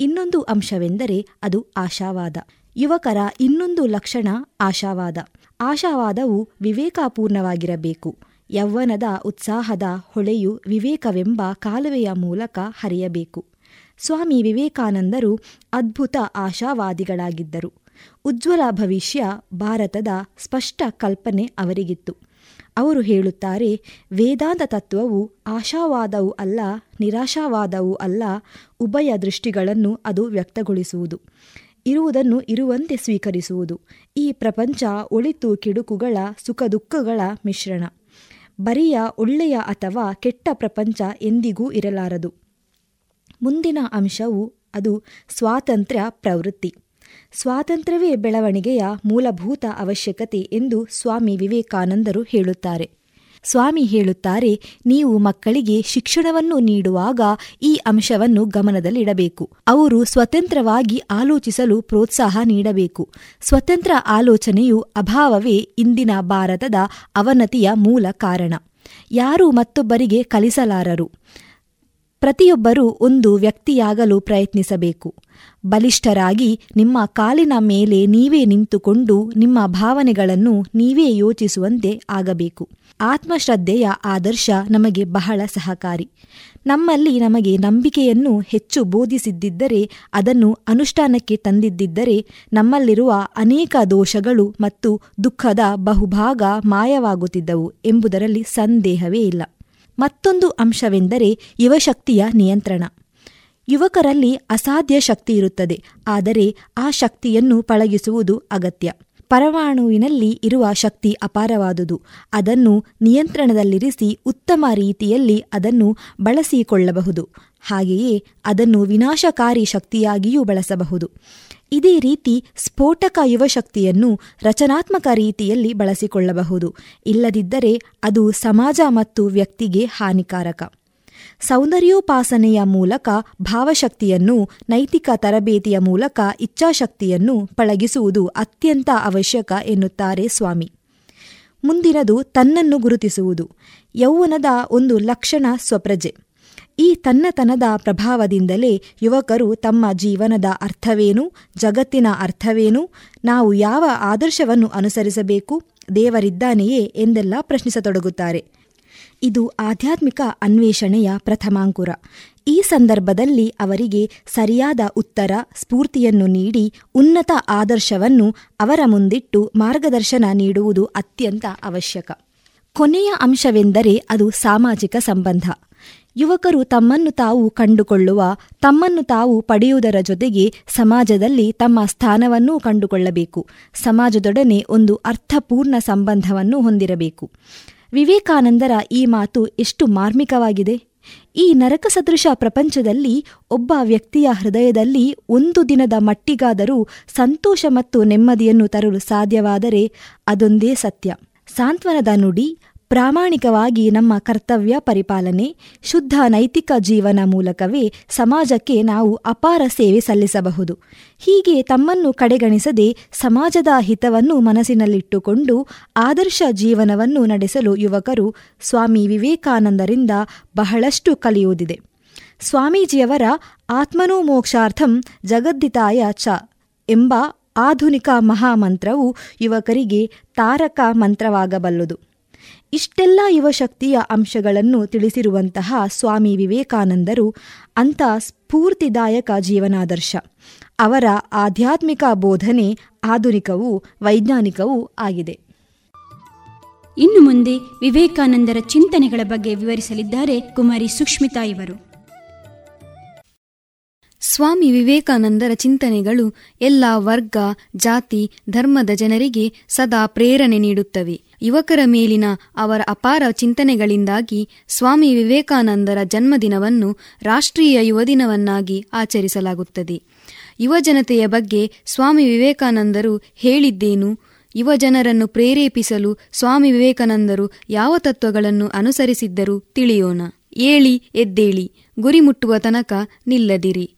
ಇನ್ನೊಂದು ಅಂಶವೆಂದರೆ ಅದು ಆಶಾವಾದ. ಯುವಕರ ಇನ್ನೊಂದು ಲಕ್ಷಣ ಆಶಾವಾದ. ಆಶಾವಾದವು ವಿವೇಕಪೂರ್ಣವಾಗಿರಬೇಕು. ಯೌವನದ ಉತ್ಸಾಹದ ಹೊಳೆಯು ವಿವೇಕವೆಂಬ ಕಾಲುವೆಯ ಮೂಲಕ ಹರಿಯಬೇಕು. ಸ್ವಾಮಿ ವಿವೇಕಾನಂದರು ಅದ್ಭುತ ಆಶಾವಾದಿಗಳಾಗಿದ್ದರು. ಉಜ್ವಲ ಭವಿಷ್ಯ ಭಾರತದ ಸ್ಪಷ್ಟ ಕಲ್ಪನೆ ಅವರಿಗಿತ್ತು. ಅವರು ಹೇಳುತ್ತಾರೆ, ವೇದಾಂತ ತತ್ವವು ಆಶಾವಾದವೂ ಅಲ್ಲ, ನಿರಾಶಾವಾದವೂ ಅಲ್ಲ, ಉಭಯ ದೃಷ್ಟಿಗಳನ್ನು ಅದು ವ್ಯಕ್ತಗೊಳಿಸುವುದು. ಇರುವುದನ್ನು ಇರುವಂತೆ ಸ್ವೀಕರಿಸುವುದು. ಈ ಪ್ರಪಂಚ ಒಳಿತು ಕಿಡುಕುಗಳ ಸುಖ ದುಃಖಗಳ ಮಿಶ್ರಣ. ಬರಿಯ ಒಳ್ಳೆಯ ಅಥವಾ ಕೆಟ್ಟ ಪ್ರಪಂಚ ಎಂದಿಗೂ ಇರಲಾರದು. ಮುಂದಿನ ಅಂಶವು ಅದು ಸ್ವಾತಂತ್ರ್ಯ ಪ್ರವೃತ್ತಿ. ಸ್ವಾತಂತ್ರ್ಯವೇ ಬೆಳವಣಿಗೆಯ ಮೂಲಭೂತ ಅವಶ್ಯಕತೆ ಎಂದು ಸ್ವಾಮಿ ವಿವೇಕಾನಂದರು ಹೇಳುತ್ತಾರೆ. ಸ್ವಾಮಿ ಹೇಳುತ್ತಾರೆ, ನೀವು ಮಕ್ಕಳಿಗೆ ಶಿಕ್ಷಣವನ್ನು ನೀಡುವಾಗ ಈ ಅಂಶವನ್ನು ಗಮನದಲ್ಲಿಡಬೇಕು. ಅವರು ಸ್ವತಂತ್ರವಾಗಿ ಆಲೋಚಿಸಲು ಪ್ರೋತ್ಸಾಹ ನೀಡಬೇಕು. ಸ್ವತಂತ್ರ ಆಲೋಚನೆಯು ಅಭಾವವೇ ಇಂದಿನ ಭಾರತದ ಅವನತಿಯ ಮೂಲ ಕಾರಣ. ಯಾರೂ ಮತ್ತೊಬ್ಬರಿಗೆ ಕಲಿಸಲಾರರು. ಪ್ರತಿಯೊಬ್ಬರೂ ಒಂದು ವ್ಯಕ್ತಿಯಾಗಲು ಪ್ರಯತ್ನಿಸಬೇಕು. ಬಲಿಷ್ಠರಾಗಿ ನಿಮ್ಮ ಕಾಲಿನ ಮೇಲೆ ನೀವೇ ನಿಂತುಕೊಂಡು ನಿಮ್ಮ ಭಾವನೆಗಳನ್ನು ನೀವೇ ಯೋಚಿಸುವಂತೆ ಆಗಬೇಕು. ಆತ್ಮಶ್ರದ್ಧೆಯ ಆದರ್ಶ ನಮಗೆ ಬಹಳ ಸಹಕಾರಿ. ನಮ್ಮಲ್ಲಿ ನಮಗೆ ನಂಬಿಕೆಯನ್ನು ಹೆಚ್ಚು ಬೋಧಿಸಿದ್ದಿದ್ದರೆ, ಅದನ್ನು ಅನುಷ್ಠಾನಕ್ಕೆ ತಂದಿದ್ದರೆ ನಮ್ಮಲ್ಲಿರುವ ಅನೇಕ ದೋಷಗಳು ಮತ್ತು ದುಃಖದ ಬಹುಭಾಗ ಮಾಯವಾಗುತ್ತಿದ್ದವು ಎಂಬುದರಲ್ಲಿ ಸಂದೇಹವೇ ಇಲ್ಲ. ಮತ್ತೊಂದು ಅಂಶವೆಂದರೆ ಯುವಶಕ್ತಿಯ ನಿಯಂತ್ರಣ. ಯುವಕರಲ್ಲಿ ಅಸಾಧ್ಯ ಶಕ್ತಿ ಇರುತ್ತದೆ, ಆದರೆ ಆ ಶಕ್ತಿಯನ್ನು ಪಳಗಿಸುವುದು ಅಗತ್ಯ. ಪರಮಾಣುವಿನಲ್ಲಿ ಇರುವ ಶಕ್ತಿ ಅಪಾರವಾದುದು, ಅದನ್ನು ನಿಯಂತ್ರಣದಲ್ಲಿರಿಸಿ ಉತ್ತಮ ರೀತಿಯಲ್ಲಿ ಅದನ್ನು ಬಳಸಿಕೊಳ್ಳಬಹುದು, ಹಾಗೆಯೇ ಅದನ್ನು ವಿನಾಶಕಾರಿ ಶಕ್ತಿಯಾಗಿಯೂ ಬಳಸಬಹುದು. ಇದೇ ರೀತಿ ಸ್ಫೋಟಕ ಯುವಶಕ್ತಿಯನ್ನು ರಚನಾತ್ಮಕ ರೀತಿಯಲ್ಲಿ ಬಳಸಿಕೊಳ್ಳಬಹುದು. ಇಲ್ಲದಿದ್ದರೆ ಅದು ಸಮಾಜ ಮತ್ತು ವ್ಯಕ್ತಿಗೆ ಹಾನಿಕಾರಕ. ಸೌಂದರ್ಯೋಪಾಸನೆಯ ಮೂಲಕ ಭಾವಶಕ್ತಿಯನ್ನು, ನೈತಿಕ ತರಬೇತಿಯ ಮೂಲಕ ಇಚ್ಛಾಶಕ್ತಿಯನ್ನು ಪಳಗಿಸುವುದು ಅತ್ಯಂತ ಅವಶ್ಯಕ ಎನ್ನುತ್ತಾರೆ ಸ್ವಾಮಿ. ಮುಂದಿನದು ತನ್ನನ್ನು ಗುರುತಿಸುವುದು. ಯೌವನದ ಒಂದು ಲಕ್ಷಣ ಸ್ವಪ್ರಜೆ. ಈ ತನ್ನತನದ ಪ್ರಭಾವದಿಂದಲೇ ಯುವಕರು ತಮ್ಮ ಜೀವನದ ಅರ್ಥವೇನು, ಜಗತ್ತಿನ ಅರ್ಥವೇನು, ನಾವು ಯಾವ ಆದರ್ಶವನ್ನು ಅನುಸರಿಸಬೇಕು, ದೇವರಿದ್ದಾನೆಯೇ ಎಂದೆಲ್ಲ ಪ್ರಶ್ನಿಸತೊಡಗುತ್ತಾರೆ. ಇದು ಆಧ್ಯಾತ್ಮಿಕ ಅನ್ವೇಷಣೆಯ ಪ್ರಥಮಾಂಕುರ. ಈ ಸಂದರ್ಭದಲ್ಲಿ ಅವರಿಗೆ ಸರಿಯಾದ ಉತ್ತರ, ಸ್ಫೂರ್ತಿಯನ್ನು ನೀಡಿ ಉನ್ನತ ಆದರ್ಶವನ್ನು ಅವರ ಮುಂದಿಟ್ಟು ಮಾರ್ಗದರ್ಶನ ನೀಡುವುದು ಅತ್ಯಂತ ಅವಶ್ಯಕ. ಕೊನೆಯ ಅಂಶವೆಂದರೆ ಅದು ಸಾಮಾಜಿಕ ಸಂಬಂಧ. ಯುವಕರು ತಮ್ಮನ್ನು ತಾವು ಕಂಡುಕೊಳ್ಳುವ, ತಮ್ಮನ್ನು ತಾವು ಪಡೆಯುವುದರ ಜೊತೆಗೆ ಸಮಾಜದಲ್ಲಿ ತಮ್ಮ ಸ್ಥಾನವನ್ನೂ ಕಂಡುಕೊಳ್ಳಬೇಕು. ಸಮಾಜದೊಡನೆ ಒಂದು ಅರ್ಥಪೂರ್ಣ ಸಂಬಂಧವನ್ನು ಹೊಂದಿರಬೇಕು. ವಿವೇಕಾನಂದರ ಈ ಮಾತು ಎಷ್ಟು ಮಾರ್ಮಿಕವಾಗಿದೆ. ಈ ನರಕ ಸದೃಶ ಪ್ರಪಂಚದಲ್ಲಿ ಒಬ್ಬ ವ್ಯಕ್ತಿಯ ಹೃದಯದಲ್ಲಿ ಒಂದು ದಿನದ ಮಟ್ಟಿಗಾದರೂ ಸಂತೋಷ ಮತ್ತು ನೆಮ್ಮದಿಯನ್ನು ತರಲು ಸಾಧ್ಯವಾದರೆ ಅದೊಂದೇ ಸತ್ಯ. ಸಾಂತ್ವನದ ನುಡಿ ಪ್ರಾಮಾಣಿಕವಾಗಿ ನಮ್ಮ ಕರ್ತವ್ಯ ಪರಿಪಾಲನೆ, ಶುದ್ಧ ನೈತಿಕ ಜೀವನ ಮೂಲಕವೇ ಸಮಾಜಕ್ಕೆ ನಾವು ಅಪಾರ ಸೇವೆ ಸಲ್ಲಿಸಬಹುದು. ಹೀಗೆ ತಮ್ಮನ್ನು ಕಡೆಗಣಿಸದೆ ಸಮಾಜದ ಹಿತವನ್ನು ಮನಸ್ಸಿನಲ್ಲಿಟ್ಟುಕೊಂಡು ಆದರ್ಶ ಜೀವನವನ್ನು ನಡೆಸಲು ಯುವಕರು ಸ್ವಾಮಿ ವಿವೇಕಾನಂದರಿಂದ ಬಹಳಷ್ಟು ಕಲಿಯುವುದಿದೆ. ಸ್ವಾಮೀಜಿಯವರ ಆತ್ಮನೋ ಮೋಕ್ಷಾರ್ಥಂ ಜಗದ್ದಿತಾಯ ಚ ಎಂಬ ಆಧುನಿಕ ಮಹಾಮಂತ್ರವು ಯುವಕರಿಗೆ ತಾರಕ ಮಂತ್ರವಾಗಬಲ್ಲದು. ಇಷ್ಟೆಲ್ಲ ಯುವಶಕ್ತಿಯ ಅಂಶಗಳನ್ನು ತಿಳಿಸಿರುವಂತಹ ಸ್ವಾಮಿ ವಿವೇಕಾನಂದರು ಅಂಥ ಸ್ಫೂರ್ತಿದಾಯಕ ಜೀವನಾದರ್ಶ. ಅವರ ಆಧ್ಯಾತ್ಮಿಕ ಬೋಧನೆ ಆಧುನಿಕವೂ ವೈಜ್ಞಾನಿಕವೂ ಆಗಿದೆ. ಇನ್ನು ಮುಂದೆ ವಿವೇಕಾನಂದರ ಚಿಂತನೆಗಳ ಬಗ್ಗೆ ವಿವರಿಸಲಿದ್ದಾರೆ ಕುಮಾರಿ ಸುಷ್ಮಿತಾ ಇವರು. ಸ್ವಾಮಿ ವಿವೇಕಾನಂದರ ಚಿಂತನೆಗಳು ಎಲ್ಲ ವರ್ಗ ಜಾತಿ ಧರ್ಮದ ಜನರಿಗೆ ಸದಾ ಪ್ರೇರಣೆ ನೀಡುತ್ತವೆ. ಯುವಕರ ಮೇಲಿನ ಅವರ ಅಪಾರ ಚಿಂತನೆಗಳಿಂದಾಗಿ ಸ್ವಾಮಿ ವಿವೇಕಾನಂದರ ಜನ್ಮದಿನವನ್ನು ರಾಷ್ಟ್ರೀಯ ಯುವ ದಿನವನ್ನಾಗಿ ಆಚರಿಸಲಾಗುತ್ತದೆ. ಯುವಜನತೆಯ ಬಗ್ಗೆ ಸ್ವಾಮಿ ವಿವೇಕಾನಂದರು ಹೇಳಿದ್ದೇನು? ಯುವಜನರನ್ನು ಪ್ರೇರೇಪಿಸಲು ಸ್ವಾಮಿ ವಿವೇಕಾನಂದರು ಯಾವ ತತ್ವಗಳನ್ನು ಅನುಸರಿಸಿದ್ದರು ತಿಳಿಯೋಣ. ಏಳಿ, ಎದ್ದೇಳಿ, ಗುರಿ ಮುಟ್ಟುವ ತನಕ ನಿಲ್ಲದಿರಿ.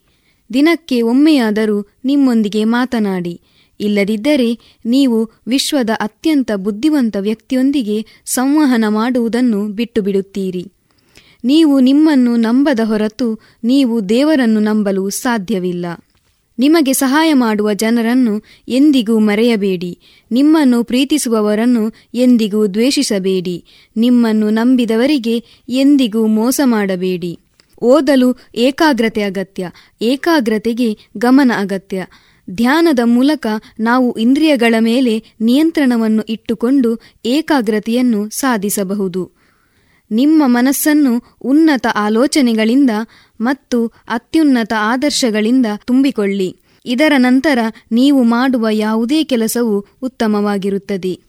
ದಿನಕ್ಕೆ ಒಮ್ಮೆಯಾದರೂ ನಿಮ್ಮೊಂದಿಗೆ ಮಾತನಾಡಿ. ಇಲ್ಲದಿದ್ದರೆ ನೀವು ವಿಶ್ವದ ಅತ್ಯಂತ ಬುದ್ಧಿವಂತ ವ್ಯಕ್ತಿಯೊಂದಿಗೆ ಸಂವಹನ ಮಾಡುವುದನ್ನು ಬಿಟ್ಟು ಬಿಡುತ್ತೀರಿ ನೀವು ನಿಮ್ಮನ್ನು ನಂಬದ ಹೊರತು ನೀವು ದೇವರನ್ನು ನಂಬಲು ಸಾಧ್ಯವಿಲ್ಲ. ನಿಮಗೆ ಸಹಾಯ ಮಾಡುವ ಜನರನ್ನು ಎಂದಿಗೂ ಮರೆಯಬೇಡಿ. ನಿಮ್ಮನ್ನು ಪ್ರೀತಿಸುವವರನ್ನು ಎಂದಿಗೂ ದ್ವೇಷಿಸಬೇಡಿ. ನಿಮ್ಮನ್ನು ನಂಬಿದವರಿಗೆ ಎಂದಿಗೂ ಮೋಸ ಮಾಡಬೇಡಿ. ಓದಲು ಏಕಾಗ್ರತೆ ಅಗತ್ಯ. ಏಕಾಗ್ರತೆಗೆ ಗಮನ ಅಗತ್ಯ. ಧ್ಯಾನದ ಮೂಲಕ ನಾವು ಇಂದ್ರಿಯಗಳ ಮೇಲೆ ನಿಯಂತ್ರಣವನ್ನು ಇಟ್ಟುಕೊಂಡು ಏಕಾಗ್ರತೆಯನ್ನು ಸಾಧಿಸಬಹುದು. ನಿಮ್ಮ ಮನಸ್ಸನ್ನು ಉನ್ನತ ಆಲೋಚನೆಗಳಿಂದ ಮತ್ತು ಅತ್ಯುನ್ನತ ಆದರ್ಶಗಳಿಂದ ತುಂಬಿಕೊಳ್ಳಿ. ಇದರ ನಂತರ ನೀವು ಮಾಡುವ ಯಾವುದೇ ಕೆಲಸವು ಉತ್ತಮವಾಗಿರುತ್ತದೆ.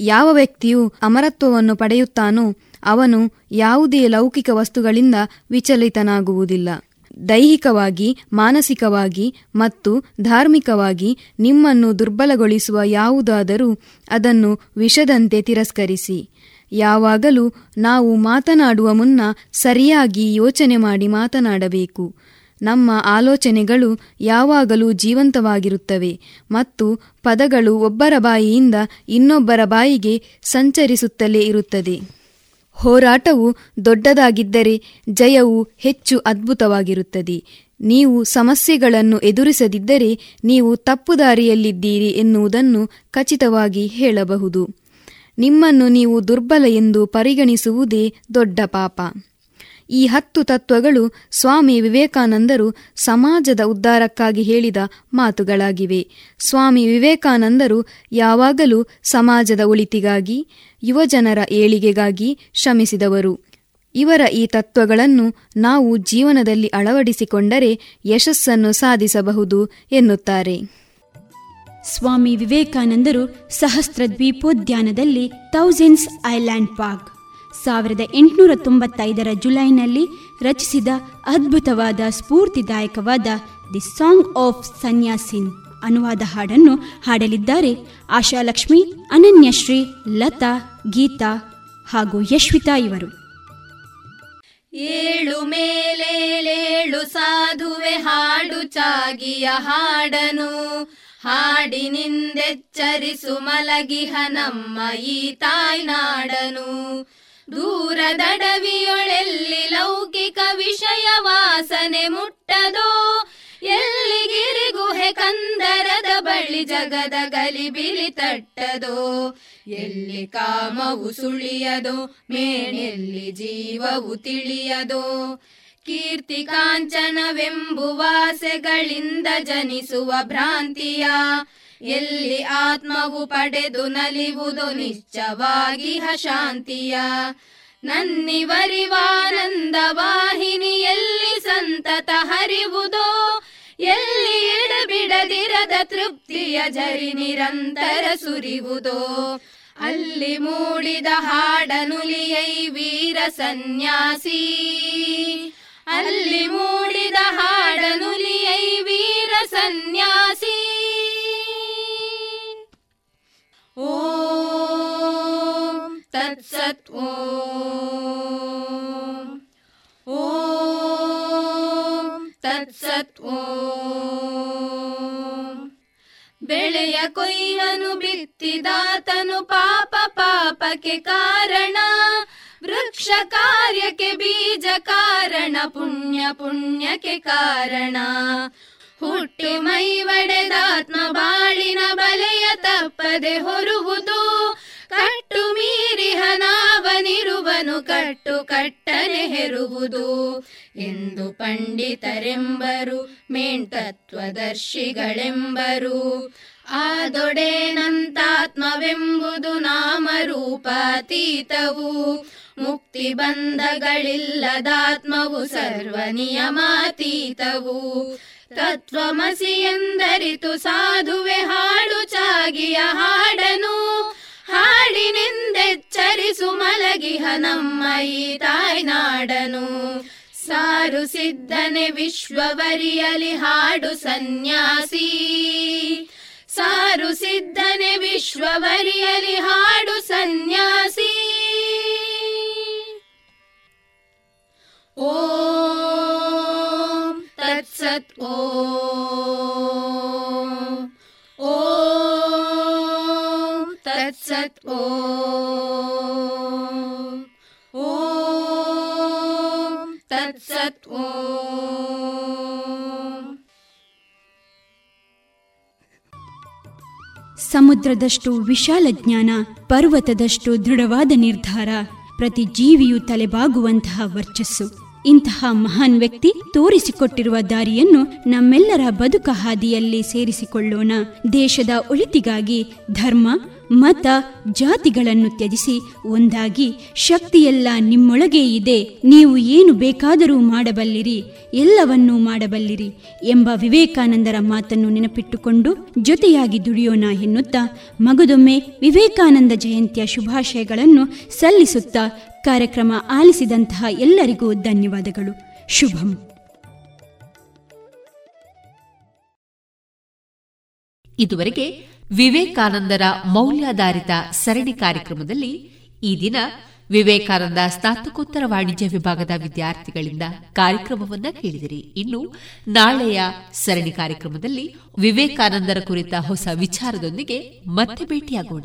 ಯಾವ ವ್ಯಕ್ತಿಯು ಅಮರತ್ವವನ್ನು ಪಡೆಯುತ್ತಾನೋ ಅವನು ಯಾವುದೇ ಲೌಕಿಕ ವಸ್ತುಗಳಿಂದ ವಿಚಲಿತನಾಗುವುದಿಲ್ಲ. ದೈಹಿಕವಾಗಿ, ಮಾನಸಿಕವಾಗಿ ಮತ್ತು ಧಾರ್ಮಿಕವಾಗಿ ನಿಮ್ಮನ್ನು ದುರ್ಬಲಗೊಳಿಸುವ ಯಾವುದಾದರೂ ಅದನ್ನು ವಿಷದಂತೆ ತಿರಸ್ಕರಿಸಿ. ಯಾವಾಗಲೂ ನಾವು ಮಾತನಾಡುವ ಮುನ್ನ ಸರಿಯಾಗಿ ಯೋಚನೆ ಮಾಡಿ ಮಾತನಾಡಬೇಕು. ನಮ್ಮ ಆಲೋಚನೆಗಳು ಯಾವಾಗಲೂ ಜೀವಂತವಾಗಿರುತ್ತವೆ ಮತ್ತು ಪದಗಳು ಒಬ್ಬರ ಬಾಯಿಯಿಂದ ಇನ್ನೊಬ್ಬರ ಬಾಯಿಗೆ ಸಂಚರಿಸುತ್ತಲೇ ಇರುತ್ತದೆ. ಹೋರಾಟವು ದೊಡ್ಡದಾಗಿದ್ದರೆ ಜಯವು ಹೆಚ್ಚು ಅದ್ಭುತವಾಗಿರುತ್ತದೆ. ನೀವು ಸಮಸ್ಯೆಗಳನ್ನು ಎದುರಿಸದಿದ್ದರೆ ನೀವು ತಪ್ಪುದಾರಿಯಲ್ಲಿದ್ದೀರಿ ಎನ್ನುವುದನ್ನು ಖಚಿತವಾಗಿ ಹೇಳಬಹುದು. ನಿಮ್ಮನ್ನು ನೀವು ದುರ್ಬಲ ಎಂದು ಪರಿಗಣಿಸುವುದೇ ದೊಡ್ಡ ಪಾಪ. ಈ ಹತ್ತು ತತ್ವಗಳು ಸ್ವಾಮಿ ವಿವೇಕಾನಂದರು ಸಮಾಜದ ಉದ್ಧಾರಕ್ಕಾಗಿ ಹೇಳಿದ ಮಾತುಗಳಾಗಿವೆ. ಸ್ವಾಮಿ ವಿವೇಕಾನಂದರು ಯಾವಾಗಲೂ ಸಮಾಜದ ಒಳಿತಿಗಾಗಿ ಯುವಜನರ ಏಳಿಗೆಗಾಗಿ ಶ್ರಮಿಸಿದವರು. ಇವರ ಈ ತತ್ವಗಳನ್ನು ನಾವು ಜೀವನದಲ್ಲಿ ಅಳವಡಿಸಿಕೊಂಡರೆ ಯಶಸ್ಸನ್ನು ಸಾಧಿಸಬಹುದು ಎನ್ನುತ್ತಾರೆ. ಸ್ವಾಮಿ ವಿವೇಕಾನಂದರು ಸಹಸ್ರ ದ್ವೀಪೋದ್ಯಾನದಲ್ಲಿ ಥೌಸಂಡ್ಸ್ ಐಲ್ಯಾಂಡ್ ಪಾರ್ಕ್, ಸಾವಿರದ ಎಂಟುನೂರ ತೊಂಬತ್ತೈದರ ಜುಲೈನಲ್ಲಿ ರಚಿಸಿದ ಅದ್ಭುತವಾದ ಸ್ಫೂರ್ತಿದಾಯಕವಾದ ದಿ ಸಾಂಗ್ ಆಫ್ ಸನ್ಯಾಸಿನ್. ಅನುವಾದ ಹಾಡನ್ನು ಹಾಡಲಿದ್ದಾರೆ ಆಶಾಲಕ್ಷ್ಮಿ, ಅನನ್ಯಶ್ರೀ, ಲತಾ, ಗೀತಾ ಹಾಗೂ ಯಶ್ವಿತಾ ಇವರು. ಏಳು ಮೇಲೇಳೇಳು ಸಾಧುವೆ ಹಾಡು ಚಾಗಿಯ ಹಾಡನು. ಹಾಡಿನಿಂದೆಚ್ಚರಿಸು ಮಲಗಿಹ ನಮ್ಮ ಈ ತಾಯ್ನಾಡನು ದೂರದಡವಿಯೊಳೆಲ್ಲಿ ಲೌಕಿಕ ವಿಷಯ ವಾಸನೆ ಮುಟ್ಟದೋ ಎಲ್ಲಿ ಗಿರಿಗುಹೆ ಕಂದರದ ಬಳಿ ಜಗದ ಗಲಿಬಿಲಿ ತಟ್ಟದೋ? ಎಲ್ಲಿ ಕಾಮವು ಸುಳಿಯದೋ ಮೇಣೆಲ್ಲಿ ಜೀವವು ತಿಳಿಯದೋ? ಕೀರ್ತಿ ಕಾಂಚನವೆಂಬುವಾಸೆಗಳಿಂದ ಜನಿಸುವ ಭ್ರಾಂತಿಯ, ಎಲ್ಲಿ ಆತ್ಮವು ಪಡೆದು ನಲಿವುದು ನಿಶ್ಚವಾಗಿ ಶಾಂತಿಯ ನನ್ನಿವರಿವಾನಂದ ವಾಹಿನಿಯಲ್ಲಿ ಸಂತತ ಹರಿವುದೋ? ಎಲ್ಲಿ ಎಡಬಿಡದಿರದ ತೃಪ್ತಿಯ ಜರಿ ನಿರಂತರ ಸುರಿವುದೋ? ಅಲ್ಲಿ ಮೂಡಿದ ಹಾಡನುಲಿಯೈ ವೀರ ಸನ್ಯಾಸಿ. ಅಲ್ಲಿ ಮೂಡಿದ ಹಾಡನುಲಿಯೈ ವೀರ ಸನ್ಯಾಸಿ. ಓಂ ಓಂ ಓಂ ತತ್ಸತ್ ಓಂ ಬೆಳೆಯ ಕೊಯ್ಯನು ಬಿತ್ತಿದಾತನು ಪಾಪ ಪಾಪಕ್ಕೆ ಕಾರಣ, ವೃಕ್ಷ ಕಾರ್ಯಕ್ಕೆ ಬೀಜ ಕಾರಣ, ಪುಣ್ಯ ಪುಣ್ಯಕ್ಕೆ ಕಾರಣ. ಹುಟ್ಟಿ ಮೈ ಒಡೆದಾತ್ಮ ಬಾಳಿನ ಬಲೆಯ ತಪ್ಪದೆ ಹೊರುವುದು ಕಟ್ಟು ಮೀರಿ ಹನಾವನಿರುವನು ಕಟ್ಟು ಕಟ್ಟನೆ ಹೆರುವುದು. ಎಂದು ಪಂಡಿತರೆಂಬರು, ಮೇಣ್ತತ್ವದರ್ಶಿಗಳೆಂಬರು ಆದೊಡೇನಂತಾತ್ಮವೆಂಬುದು ನಾಮರೂಪಾತೀತವು. ಮುಕ್ತಿ ಬಂಧಗಳಿಲ್ಲದಾತ್ಮವು ಸರ್ವ ನಿಯಮಾತೀತವು. ತತ್ವಮಸಿ ಎಂದರಿತು ಸಾಧುವೆ ಹಾಡು ಚಾಗಿಯ ಹಾಡನು. ಹಾಡಿನೆಂದೆಚ್ಚರಿಸು ಮಲಗಿಹ ನಮ್ಮ ಈ ತಾಯ್ನಾಡನು. ಸಾರು ಸಿದ್ಧನೆ ವಿಶ್ವವರಿಯಲಿ ಹಾಡು ಸನ್ಯಾಸಿ. ಸಾರು ಸಿದ್ಧನೆ ವಿಶ್ವವರಿಯಲಿ ಹಾಡು ಸನ್ಯಾಸಿ. ಓಂ ತತ್ಸತ್ ಓ. ಓಂ ಓಂ. ತತ್ಸತ್ ಓಂ. ಸಮುದ್ರದಷ್ಟು ವಿಶಾಲ ಜ್ಞಾನ ಪರ್ವತದಷ್ಟು ದೃಢವಾದ ನಿರ್ಧಾರ ಪ್ರತಿ ಜೀವಿಯು ತಲೆಬಾಗುವಂತಹ ವರ್ಚಸ್ಸು. ಇಂತಹ ಮಹಾನ್ ವ್ಯಕ್ತಿ ತೋರಿಸಿಕೊಟ್ಟಿರುವ ದಾರಿಯನ್ನು ನಮ್ಮೆಲ್ಲರ ಬದುಕ ಹಾದಿಯಲ್ಲಿ ಸೇರಿಸಿಕೊಳ್ಳೋಣ. ದೇಶದ ಒಳಿತಿಗಾಗಿ ಧರ್ಮ, ಮತ, ಜಾತಿಗಳನ್ನು ತ್ಯಜಿಸಿ ಒಂದಾಗಿ ಶಕ್ತಿಯೆಲ್ಲ ನಿಮ್ಮೊಳಗೇ ಇದೆ. ನೀವು ಏನು ಬೇಕಾದರೂ ಮಾಡಬಲ್ಲಿರಿ, ಎಲ್ಲವನ್ನೂ ಮಾಡಬಲ್ಲಿರಿ ಎಂಬ ವಿವೇಕಾನಂದರ ಮಾತನ್ನು ನೆನಪಿಟ್ಟುಕೊಂಡು ಜೊತೆಯಾಗಿ ದುಡಿಯೋಣ ಎನ್ನುತ್ತಾ ಮಗದೊಮ್ಮೆ ವಿವೇಕಾನಂದ ಜಯಂತಿಯ ಶುಭಾಶಯಗಳನ್ನು ಸಲ್ಲಿಸುತ್ತಾ ಕಾರ್ಯಕ್ರಮ ಆಲಿಸಿದಂತಹ ಎಲ್ಲರಿಗೂ ಧನ್ಯವಾದಗಳು. ಶುಭಂ. ಇದುವರೆಗೆ ವಿವೇಕಾನಂದರ ಮೌಲ್ಯಾಧಾರಿತ ಸರಣಿ ಕಾರ್ಯಕ್ರಮದಲ್ಲಿ ಈ ದಿನ ವಿವೇಕಾನಂದ ಸ್ನಾತಕೋತ್ತರ ವಾಣಿಜ್ಯ ವಿಭಾಗದ ವಿದ್ಯಾರ್ಥಿಗಳಿಂದ ಕಾರ್ಯಕ್ರಮವನ್ನ ಕೇಳಿದಿರಿ. ಇನ್ನು ನಾಳೆಯ ಸರಣಿ ಕಾರ್ಯಕ್ರಮದಲ್ಲಿ ವಿವೇಕಾನಂದರ ಕುರಿತ ಹೊಸ ವಿಚಾರದೊಂದಿಗೆ ಮತ್ತೆ ಭೇಟಿಯಾಗೋಣ.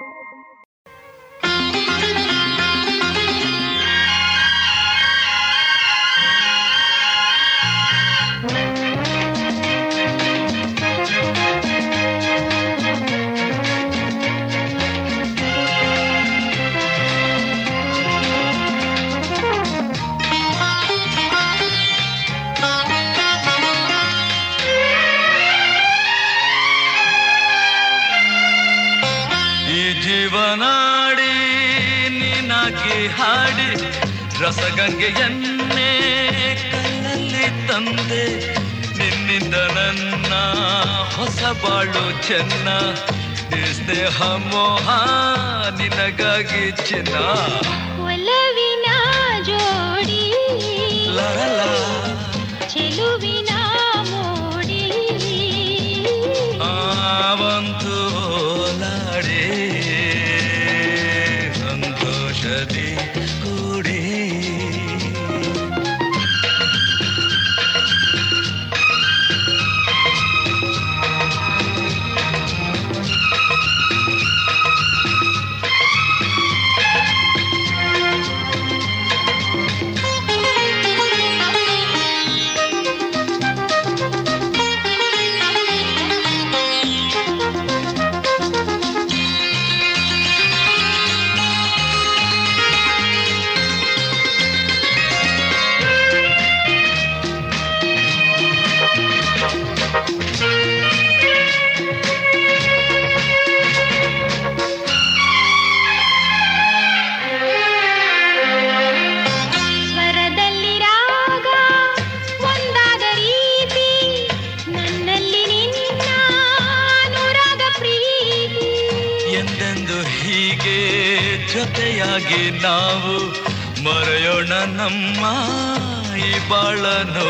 ರಸಗಂಗೆಯನ್ನೇ ಕಣ್ಣಲ್ಲಿ ತಂದೆ ನಿನ್ನಿಂದ ನನ್ನ ಹೊಸ ಬಾಳು ಚೆನ್ನ. ಸ್ನೇಹ ಮೋಹ ನಿನಗಾಗಿ ಚಿನ್ನ. ಒಲವಿನ ಜೋಡಿ ಲರಲ ಚೆಲುವಿನ ಮಾಯಿ ಬಾಳನೋ?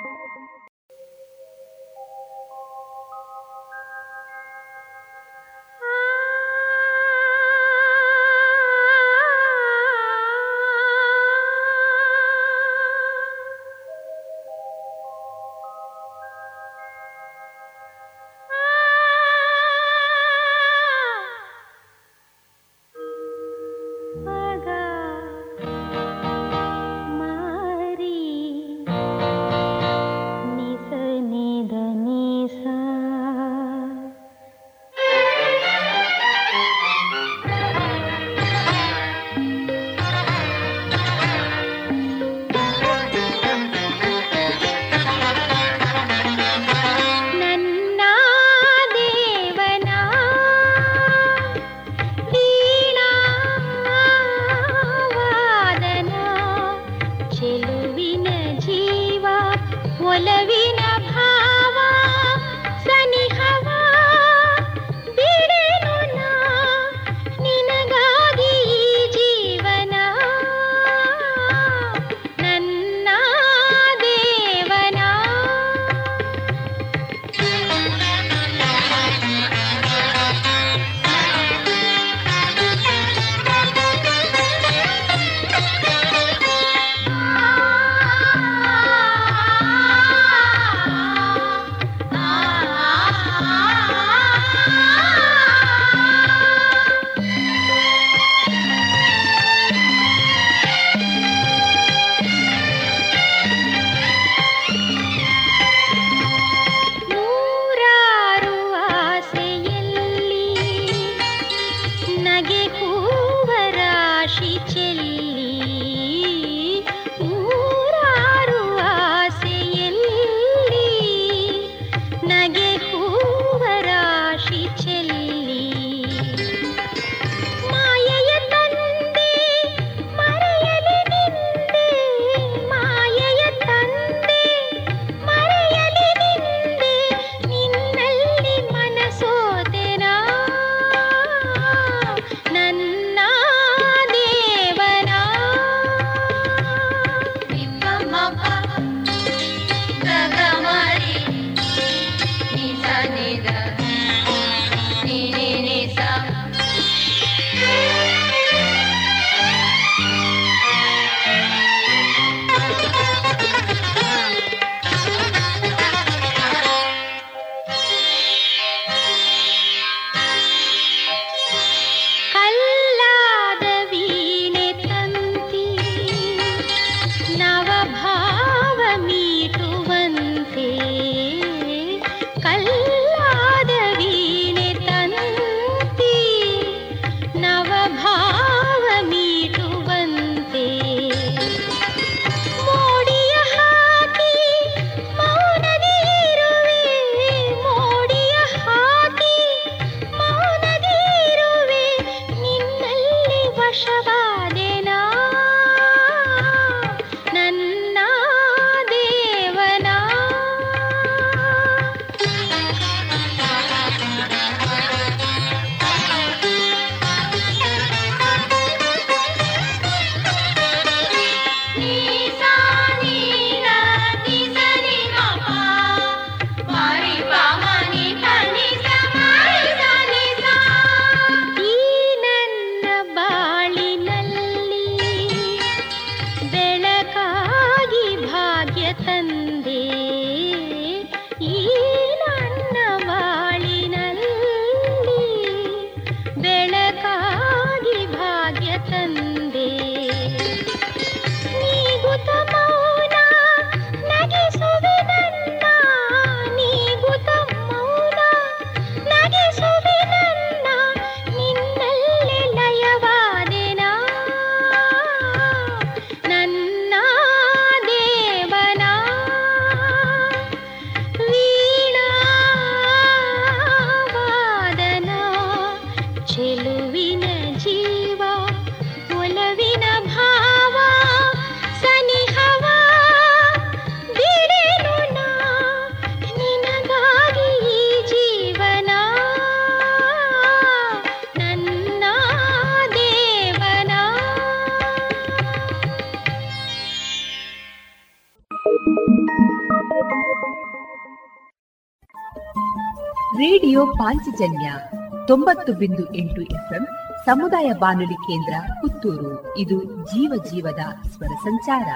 ತೊಂಬತ್ತು ಬಿಂದು ಎಂಟು ಎಫ್ಎಂ ಸಮುದಾಯ ಬಾನುಲಿ ಕೇಂದ್ರ ಪುತ್ತೂರು. ಇದು ಜೀವ ಜೀವದ ಸ್ವರ ಸಂಚಾರ.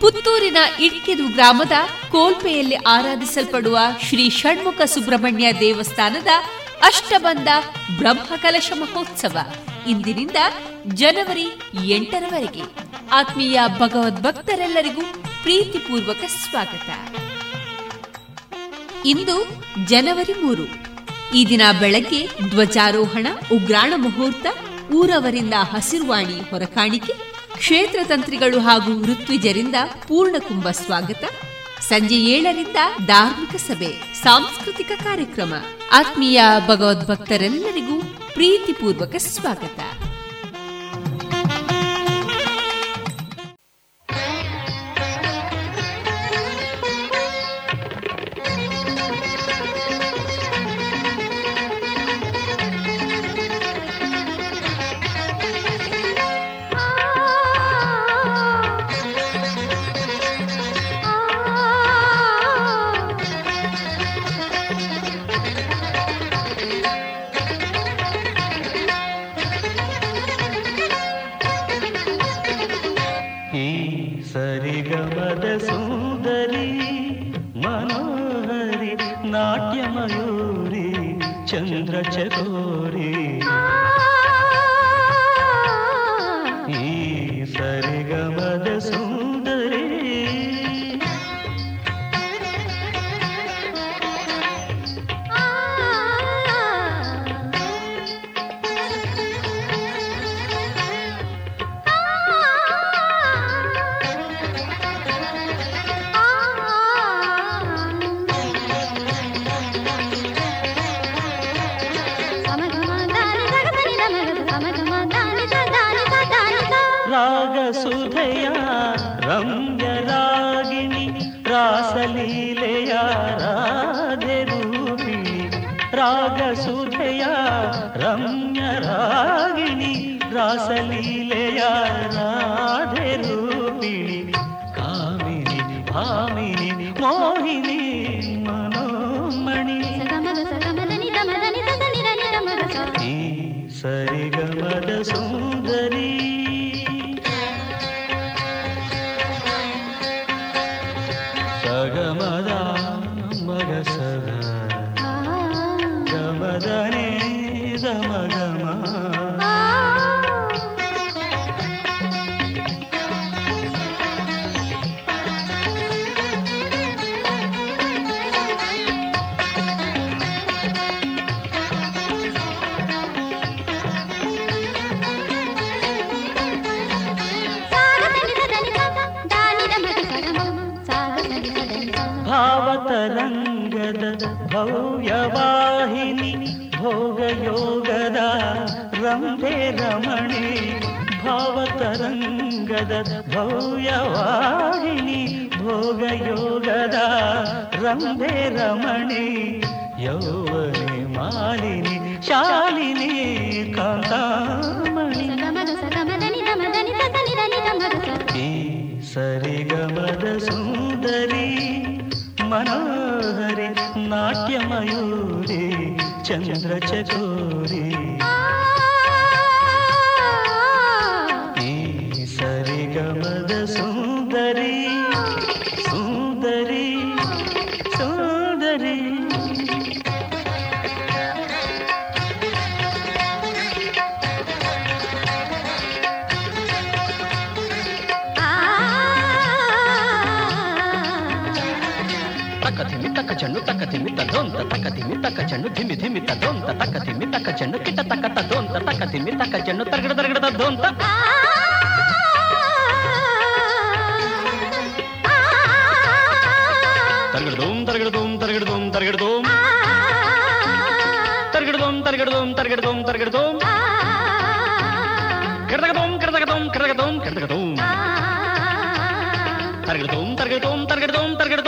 ಪುತ್ತೂರಿನ ಇಟ್ಕೆದು ಗ್ರಾಮದ ಕೋಲ್ಪೆಯಲ್ಲಿ ಆರಾಧಿಸಲ್ಪಡುವ ಶ್ರೀ ಷಣ್ಮುಖ ಸುಬ್ರಹ್ಮಣ್ಯ ದೇವಸ್ಥಾನದ ಅಷ್ಟಬಂಧ ಬ್ರಹ್ಮಕಲಶ ಮಹೋತ್ಸವ. ಇಂದಿನಿಂದ ಜನವರಿ ಎಂಟರವರೆಗೆ ಆತ್ಮೀಯ ಭಗವದ್ಭಕ್ತರೆಲ್ಲರಿಗೂ ಪ್ರೀತಿಪೂರ್ವಕ ಸ್ವಾಗತ. ಇಂದು ಜನವರಿ ಮೂರು. ಈ ದಿನ ಬೆಳಗ್ಗೆ ಧ್ವಜಾರೋಹಣ, ಉಗ್ರಾಣ ಮುಹೂರ್ತ, ಊರವರಿಂದ ಹಸಿರುವಾಣಿ ಹೊರಕಾಣಿಕೆ, ಕ್ಷೇತ್ರ ತಂತ್ರಿಗಳು ಹಾಗೂ ಋತ್ವಿಜರಿಂದ ಪೂರ್ಣಕುಂಭ ಸ್ವಾಗತ. ಸಂಜೆ ಏಳರಿಂದ ಧಾರ್ಮಿಕ ಸಭೆ ಸಾಂಸ್ಕೃತಿಕ ಕಾರ್ಯಕ್ರಮ. ಆತ್ಮೀಯ ಭಗವದ್ಭಕ್ತರೆಲ್ಲರಿಗೂ ಪ್ರೀತಿಪೂರ್ವಕ ಸ್ವಾಗತ. ಸಗಮದ ಭಾವತರಂಗದ ಭವ್ಯವಾಹಿನಿ ಭೋಗಯೋಗದ ರಂಭೆ ರಮಣಿ ಯೌವನಿ ಮಾಲಿನಿ ಶಾಲಿನಿ ಕಾಂತಾಮಣಿ ಈ ಸರಿಗಮದ ಸುಂದರಿ ಮನೋಹರಿ ನಾಟ್ಯ ಮಯೂರಿ ಚಂದ್ರ ಚಕೋರಿ దొంత తక్క తిమ్మి తక్క చెన్ను ధిమి ధిమి త దొంత తక్క తిమ్మి తక్క చెన్ను కిట తక్క త దొంత తక్క తిమ్మి తక్క చెన్ను తరగడ తరగడ దొంత. తరగడదోం తరగడదోం తరగడదోం తరగడదోం తరగడదోం తరగడదోం తరగడదోం తరగడదోం తరగడదోం తరగడదోం తరగడదోం తరగడదోం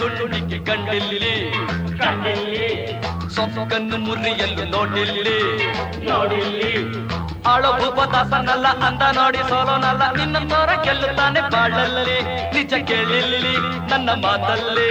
ಕುಂಡಿಗೆ ಕಂಡಿಲ್ಲಿ ಕಂಡಿಲ್ಲಿ ಸೊಕ್ಕನ್ನು ಮುರಿಯಲು ನೋಡಿಲ್ಲಿ ನೋಡಿಲ್ಲಿ ಆಳೊಬ್ಬ ಪದಾಸನಲ್ಲ ಅಂದ ನೋಡಿ ಸೋಲೋನಲ್ಲ, ನಿನ್ನ ತೋರ ಗೆಲ್ಲುತ್ತಾನೆ ಬಾಳಲ್ಲಿ. ನಿಜ ಕೇಳಿಲ್ಲಿ, ನನ್ನ ಮಾತಲ್ಲಿ.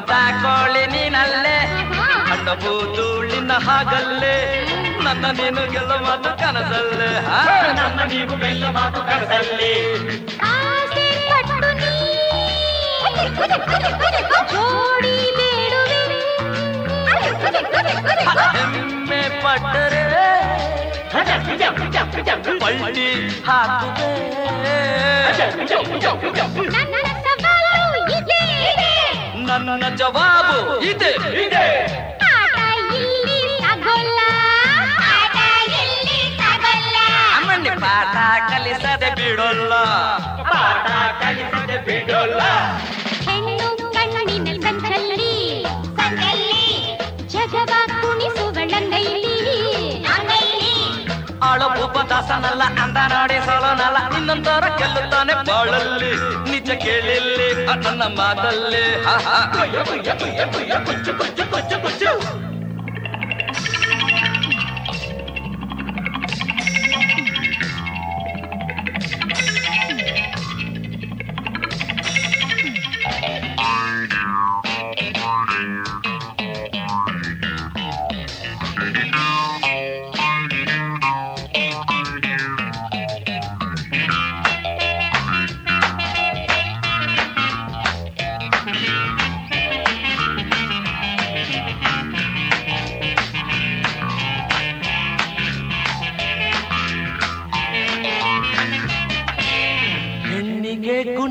ತಾಕೊಳ್ಳಿ ನೀನಲ್ಲೇ. ಅಡ್ಡಬೂ ಧೂಳಿನ ಹಾಗಲ್ಲೇ. ನನ್ನ ನೀನು ಗೆಲ್ಲ ಮಾತು ಕನಸಲ್ಲೇ. ನನ್ನ ನೀವು ಗೆಲ್ಲ ಮಾತು ಕನಸಲ್ಲೇ. ಜೋಡಿ ಹೆಮ್ಮೆ ಪಟ್ಟರೆ. ಪಳ್ಳಿ ನನ್ನ ಜವಾಬು ಇದೆ ಇದೆ ಪಾಠ ಕಲಿಸದೆ ಬಿಡೋಲ್ಲ ಪಾಠ ಕಲಿಸದೆ ಬಿಡೋಲ್ಲ ಕೋಪ ದಾಸನಲ್ಲ ಅಂದನಾಡಿ ಸೋಲನಲ್ಲ ನಿನ್ನಂತರ ಗೆಲ್ಲುತ್ತಾನೆ ಬಾಳಲ್ಲಿ ನಿಜ ಕೇಳಿಲ್ಲಿ ನನ್ನ ಮಾತಲ್ಲಿ Yeah.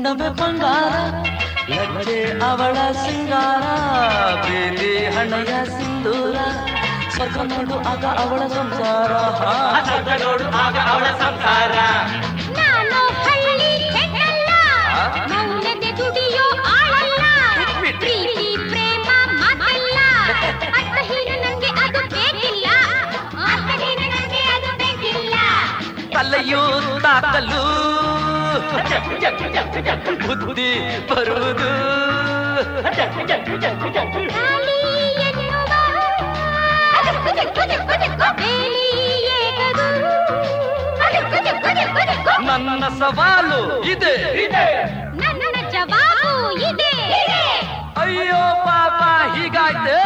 ಗುಣವೇ ಬಂಗಾರ ಲಜ್ಜೆ ಅವಳ ಸಿಂಗಾರ ಬೇರೆ ಹಣೆಯ ಸಿಂಧೂರ ಸ್ವರ್ಗ ನೋಡು ಆಗ ಅವಳ ಸಂಸಾರ. ಹಾ, ಸ್ವರ್ಗ ನೋಡು ಆಗ ಅವಳ ಸಂಸಾರ. ನಾನು ಹಳ್ಳಿ ಹೆಣ್ಣಲ್ಲ ಮೌನದೆ ದುಡಿಯೋ ಆಳಲ್ಲ ಪ್ರೀತಿ ಪ್ರೇಮ ಮಾತಲ್ಲ. ಅರ್ಥಹೀನ ನಂಗೆ ಅದು ಬೇಕಿಲ್ಲ ಅರ್ಥಹೀನ ನಂಗೆ ಅದು ಬೇಕಿಲ್ಲ. ತಲೆಯೂ ತಾಕಲು ಬುದ್ಧಿ ಬರುವುದು. ನನ್ನ ಸವಾಲು ಇದೆ. ನನ್ನ ಜವಾಬು ಇದೆ. ಅಯ್ಯೋ ಪಾಪ ಹೀಗಾಯ್ತೆ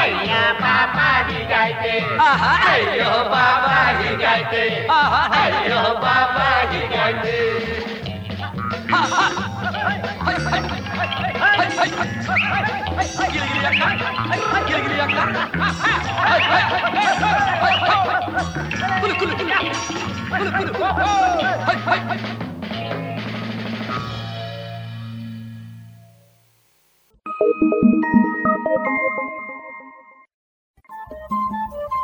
ಅಯ್ಯ ಪಾಪ ಹೀಗಾಯ್ತೆ ಆಹಾ ಅಯ್ಯೋ ಪಾಪ ಹೀಗಾಯ್ತೆ ಆಹಾ ಅಯ್ಯೋ ಪಾಪ ಹೀಗಾಯ್ತೆ ಆಹಾ. ಹೈ, ಹೈ,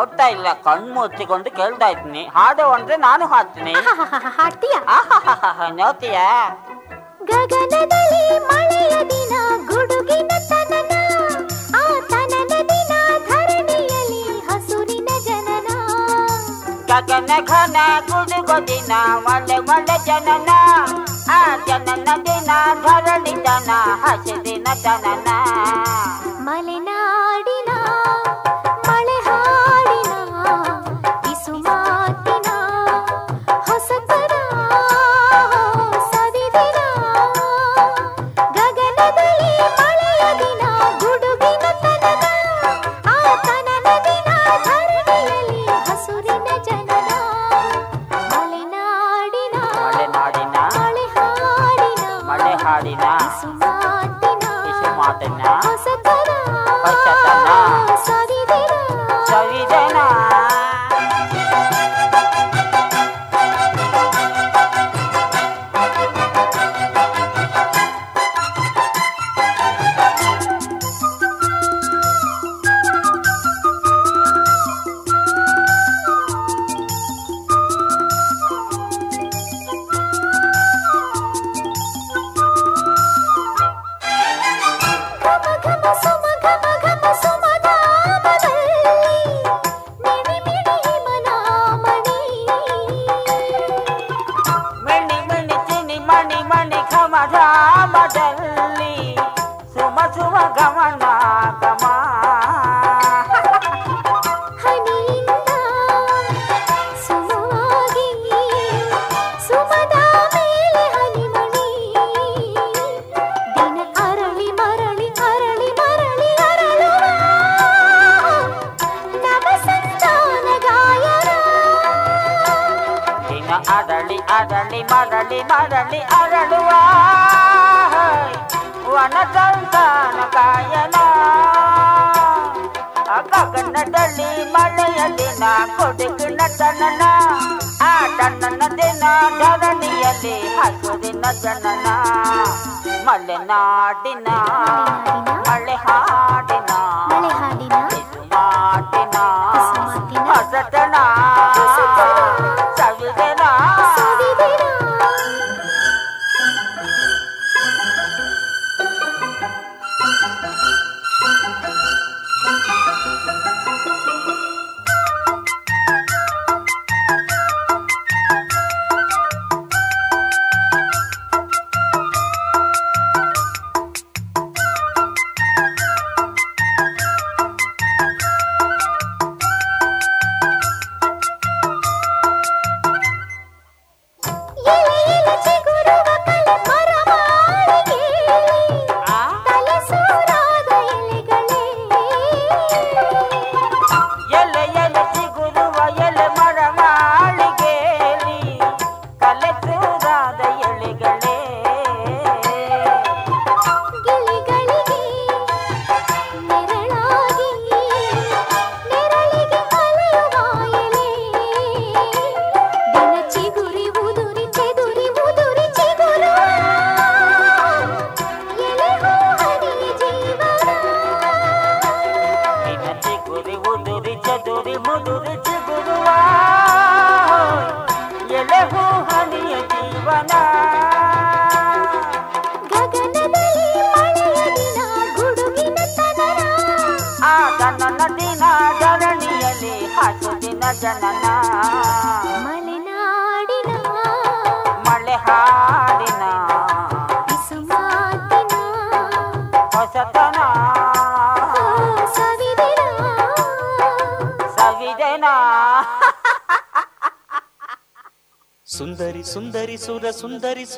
ನೋಡ್ತಾ ಇಲ್ಲ ಕಣ್ಣು ಮುಚ್ಚಿಕೊಂಡು ಕೇಳ್ತಾ ಇದ್ದೀನಿ. ಹಾಡು ಅಂದ್ರೆ ನಾನು ಹಾಡ್ತೀನಿ. ನೋಡ್ತೀಯ ನೋಡ್ತೀಯಾ? ಗಗನದಲ್ಲಿ ಮಳೆಯ ದಿನ ಗುಡುಗಿನ ತನನ ಆ ತನನ ದಿನ ಧರಣಿಯಲ್ಲಿ ಹಸುರಿನ ಜನನ. ಗಗನ ಘನ ಗುಡುಗು ದಿನ ಮಳೆ ಮಳೆ ಜನನ. ಆ ಜನನ ದಿನ ಧರಣಿ ಜನ ಹಸಿರಿನ ಜನನ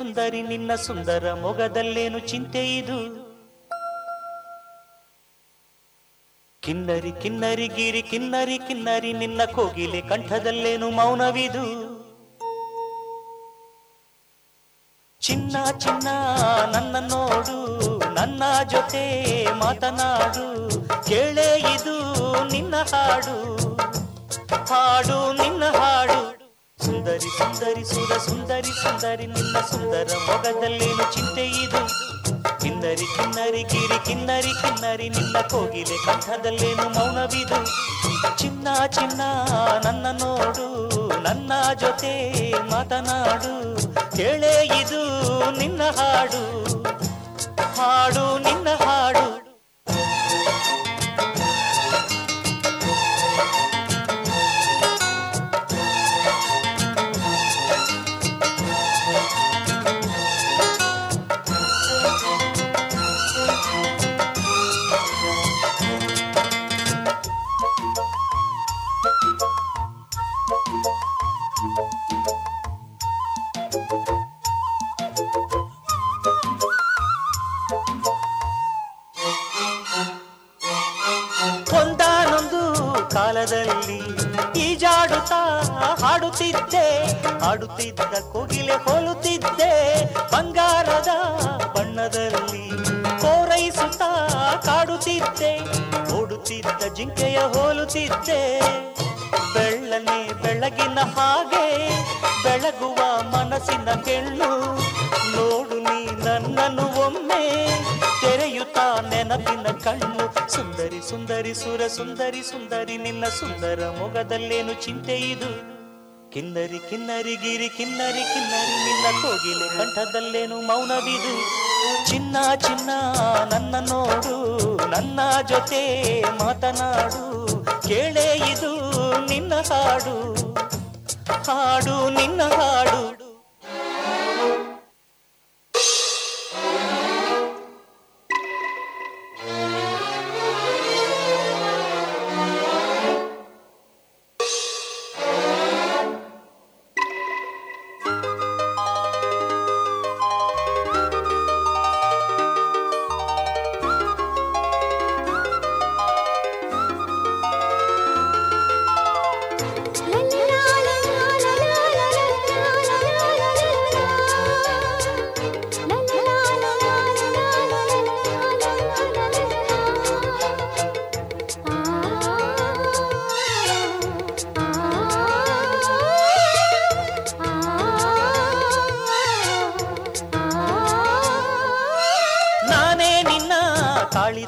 ಸುಂದರಿ, ನಿನ್ನ ಸುಂದರ ಮೊಗದಲ್ಲೇನು ಚಿಂತೆ ಇದು? ಕಿನ್ನರಿ ಕಿನ್ನರಿ, ಗಿರಿ, ಕಿನ್ನರಿ ಕಿನ್ನರಿ, ನಿನ್ನ ಕೋಗಿಲೆ ಕಂಠದಲ್ಲೇನು ಮೌನವಿದು? ಚಿನ್ನ ಚಿನ್ನ, ನನ್ನ ನೋಡು, ನನ್ನ ಜೊತೆ ಮಾತನಾಡು, ಕೇಳೇ ಇದು ನಿನ್ನ ಹಾಡು. ಹಾಡು ನಿನ್ನ ಸುಂದರಿ ಸುಂದರಿ ಸುಂದರಿ, ನಿನ್ನ ಸುಂದರ ಮೊಗದಲ್ಲೇನು ಚಿಂತೆ ಇದು? ಕಿನ್ನರಿ ಕಿನ್ನರಿ ಕಿನ್ನರಿ ಕಿನ್ನರಿ, ನಿನ್ನ ಕೋಗಿಲೆ ಕಂಠದಲ್ಲೇನು ಮೌನವಿದು? ಚಿನ್ನ ಚಿನ್ನ ನನ್ನ ನೋಡು, ನನ್ನ ಜೊತೆ ಮಾತನಾಡು, ಕೇಳೇ ಇದು ನಿನ್ನ ಹಾಡು. ಹಾಡು ನಿನ್ನ ಹಾಡು ಹಾಡುತ್ತಿದ್ದ ಕೋಗಿಲೆ ಹೋಲುತ್ತಿದ್ದೆ. ಬಂಗಾರದ ಬಣ್ಣದಲ್ಲಿ ಕೋರೈಸುತ್ತಾ ಕಾಡುತ್ತಿದ್ದೆ. ಓಡುತ್ತಿದ್ದ ಜಿಂಕೆಯ ಹೋಲುತ್ತಿದ್ದೆ. ಬೆಳ್ಳನೆ ಬೆಳಗಿನ ಹಾಗೆ ಬೆಳಗುವ ಮನಸ್ಸಿನ ಕೆಳ್ಳು ನೋಡು ನೀ ನನ್ನನ್ನು ಒಮ್ಮೆ ತೆರೆಯುತ್ತಾ ನೆನಪಿನ ಕಣ್ಣು. ಸುಂದರಿ ಸುಂದರಿ ಸುರ ಸುಂದರಿ ಸುಂದರಿ ನಿನ್ನ ಸುಂದರ ಮೊಗದಲ್ಲೇನು ಚಿಂತೆ ಇದು? ಕಿನ್ನರಿ ಕಿನ್ನರಿ, ಗಿರಿ, ಕಿನ್ನರಿ ಕಿನ್ನರಿ, ನಿನ್ನ ಕೋಗಿಲೆ ಕಂಠದಲ್ಲೇನು ಮೌನವಿದು ಚಿನ್ನ ಚಿನ್ನ, ನನ್ನ ನೋಡು, ನನ್ನ ಜೊತೆ ಮಾತನಾಡು, ಕೇಳೇ ಇದು ನಿನ್ನ ಹಾಡು. ಹಾಡು, ನಿನ್ನ ಹಾಡು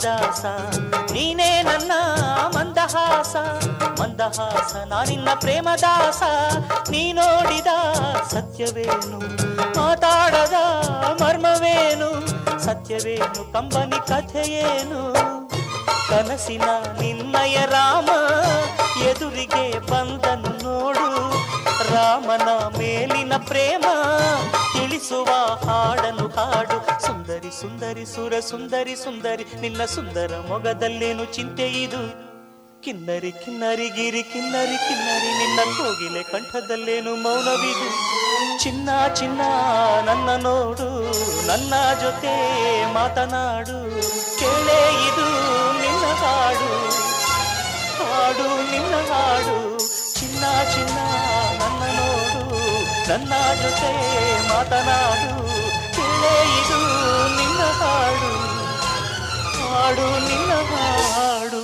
ಕಾಳಿದಾಸ ನೀನೇ ನನ್ನ ಮಂದಹಾಸ ಮಂದಹಾಸ ನಾನಿನ್ನ ಪ್ರೇಮದಾಸ, ನೀ ನೋಡಿದ ಸತ್ಯವೇನು, ಮಾತಾಡದ ಮರ್ಮವೇನು, ಸತ್ಯವೇನು, ಕಂಬನಿ ಕಥೆಯೇನು? ಕನಸಿನ ನಿನ್ನಯ ರಾಮ, ಎದುರಿಗೆ ಬಂದನು ನೋಡು ರಾಮನ ಮೇಲಿನ ಪ್ರೇಮ, ತಿಳಿಸುವ ಹಾಡನು ಹಾಡು. ಸುಂದರಿ ಸುಂದರಿ, ಸುರ, ಸುಂದರಿ ಸುಂದರಿ, ನಿನ್ನ ಸುಂದರ ಮೊಗದಲ್ಲೇನು ಚಿಂತೆ ಇದು? ಕಿನ್ನರಿ ಕಿನ್ನರಿ, ಗಿರಿ, ಕಿನ್ನರಿ ಕಿನ್ನರಿ, ನಿನ್ನ ಕೋಗಿಲೆ ಕಂಠದಲ್ಲೇನು ಮೌನವಿದು? ಚಿನ್ನ ಚಿನ್ನ, ನನ್ನ ನೋಡು, ನನ್ನ ಜೊತೆ ಮಾತನಾಡು. ಕೇಳೇ ಇದು ನಿನ್ನ ಹಾಡು. ಹಾಡು ನಿನ್ನ ಹಾಡು. ಚಿನ್ನ ಚಿನ್ನ. ನನ್ನ ನೋಡು ನನ್ನ ಜೊತೆ ಮಾತನಾಡು ಕೇಳೇ ಇದು ನಿನ್ನ ಹಾಡು ಹಾಡು ನಿನ್ನ ಹಾಡು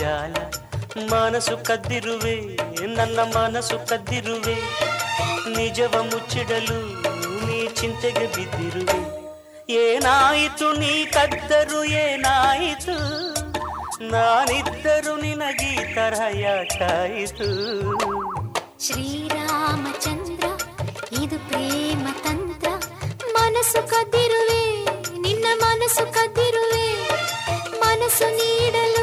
ಜಾಲ ಮನಸ್ಸು ಕದ್ದಿರುವೆ, ನನ್ನ ಮನಸ್ಸು ಕದ್ದಿರುವೆ. ನಿಜವ ಮುಚ್ಚಿಡಲು ನೀ ಚಿಂತೆಗೆ ಬಿದ್ದಿರುವೆ. ಏನಾಯಿತು ನೀ ಕದ್ದರು, ಏನಾಯಿತು? ನಾನಿದ್ದರು ನಿನಗೀ ತರಹ ಯಾಕಾಯಿತು? ಶ್ರೀರಾಮಚಂದ್ರ, ಇದು ಪ್ರೇಮ ತಂತ್ರ. ಮನಸ್ಸು ಕದ್ದಿರುವೆ, ನಿನ್ನ ಮನಸ್ಸು ಕದ್ದಿರುವೆ. ಮನಸ್ಸು ನೀಡಲು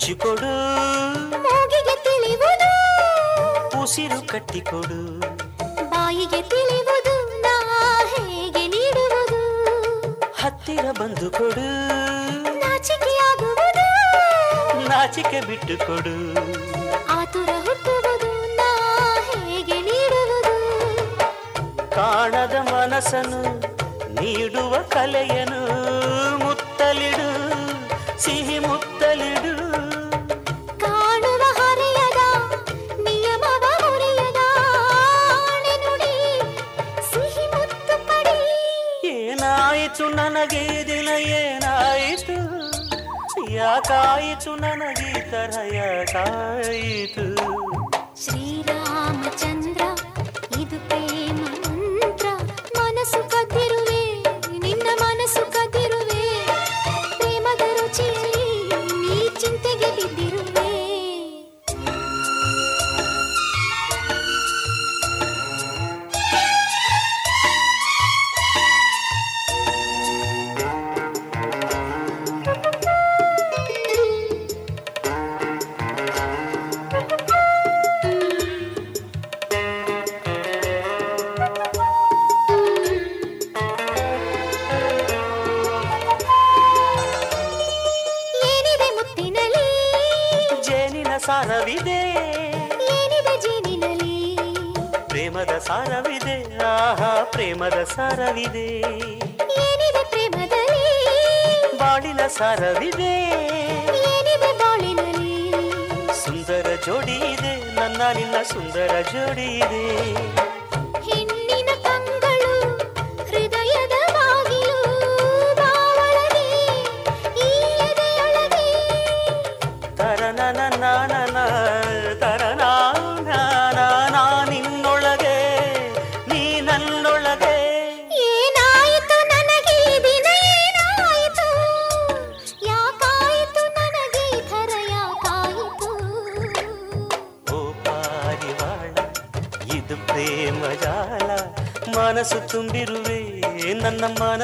ಮುಚ್ಚಿಕೊಡು ಮೂಗಿಗೆ ತಿಳಿಯುವುದು ಉಸಿರು ಕಟ್ಟಿಕೊಡು. ಬಾಯಿಗೆ ತಿಳಿಯುವುದು ನಾ ಹೇಗೆ ನೀಡುವುದು. ಹತ್ತಿರ ಬಂದು ಕೊಡು. ನಾಚಿಕೆಯಾಗುವುದು ನಾಚಿಕೆ ಬಿಟ್ಟು ಕೊಡು ಆತುರ ಹುಟ್ಟುವುದು. ನಾ ಹೇಗೆ ನೀಡುವುದು. ಕಾಣದ ಮನಸ್ಸನ್ನು ನೀಡುವ ಕಲೆಯನು ಮುತ್ತಲಿಡು. ಏನಾಯಿತು ನನಗೆ ಈ ದಿನ ಏನಾಯಿತು? ಯಾಕಾಯಿತು ನನಗೆ ಈ ತರಹ ಸಾರವಿದೆ. ಜೇನಿನಲ್ಲಿ? ಪ್ರೇಮದ ಸಾರವಿದೆ. ಆಹಾ ಪ್ರೇಮದ ಸಾರವಿದೆ. ಏನಿದೆ ಪ್ರೇಮದಲ್ಲಿ? ಬಾಳಿನ ಸಾರವಿದೆ. ಏನಿದೆ ಬಾಳಿನಲ್ಲಿ? ಸುಂದರ ಜೋಡಿ ಇದೆ. ನನ್ನ ನಿನ್ನ ಸುಂದರ ಜೋಡಿ ಇದೆ.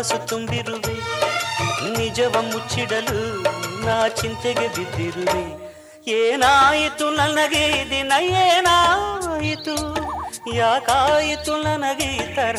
ಮನಸ್ಸು ತುಂಬಿರುವೆ ನಿಜವ ಮುಚ್ಚಿಡಲು ನಾ ಚಿಂತೆಗೆ ಬಿದ್ದಿರುವೆ. ಏನಾಯಿತು ನನಗೆ ದಿನ ಏನಾಯಿತು? ಯಾಕಾಯಿತು ನನಗೆ ತರ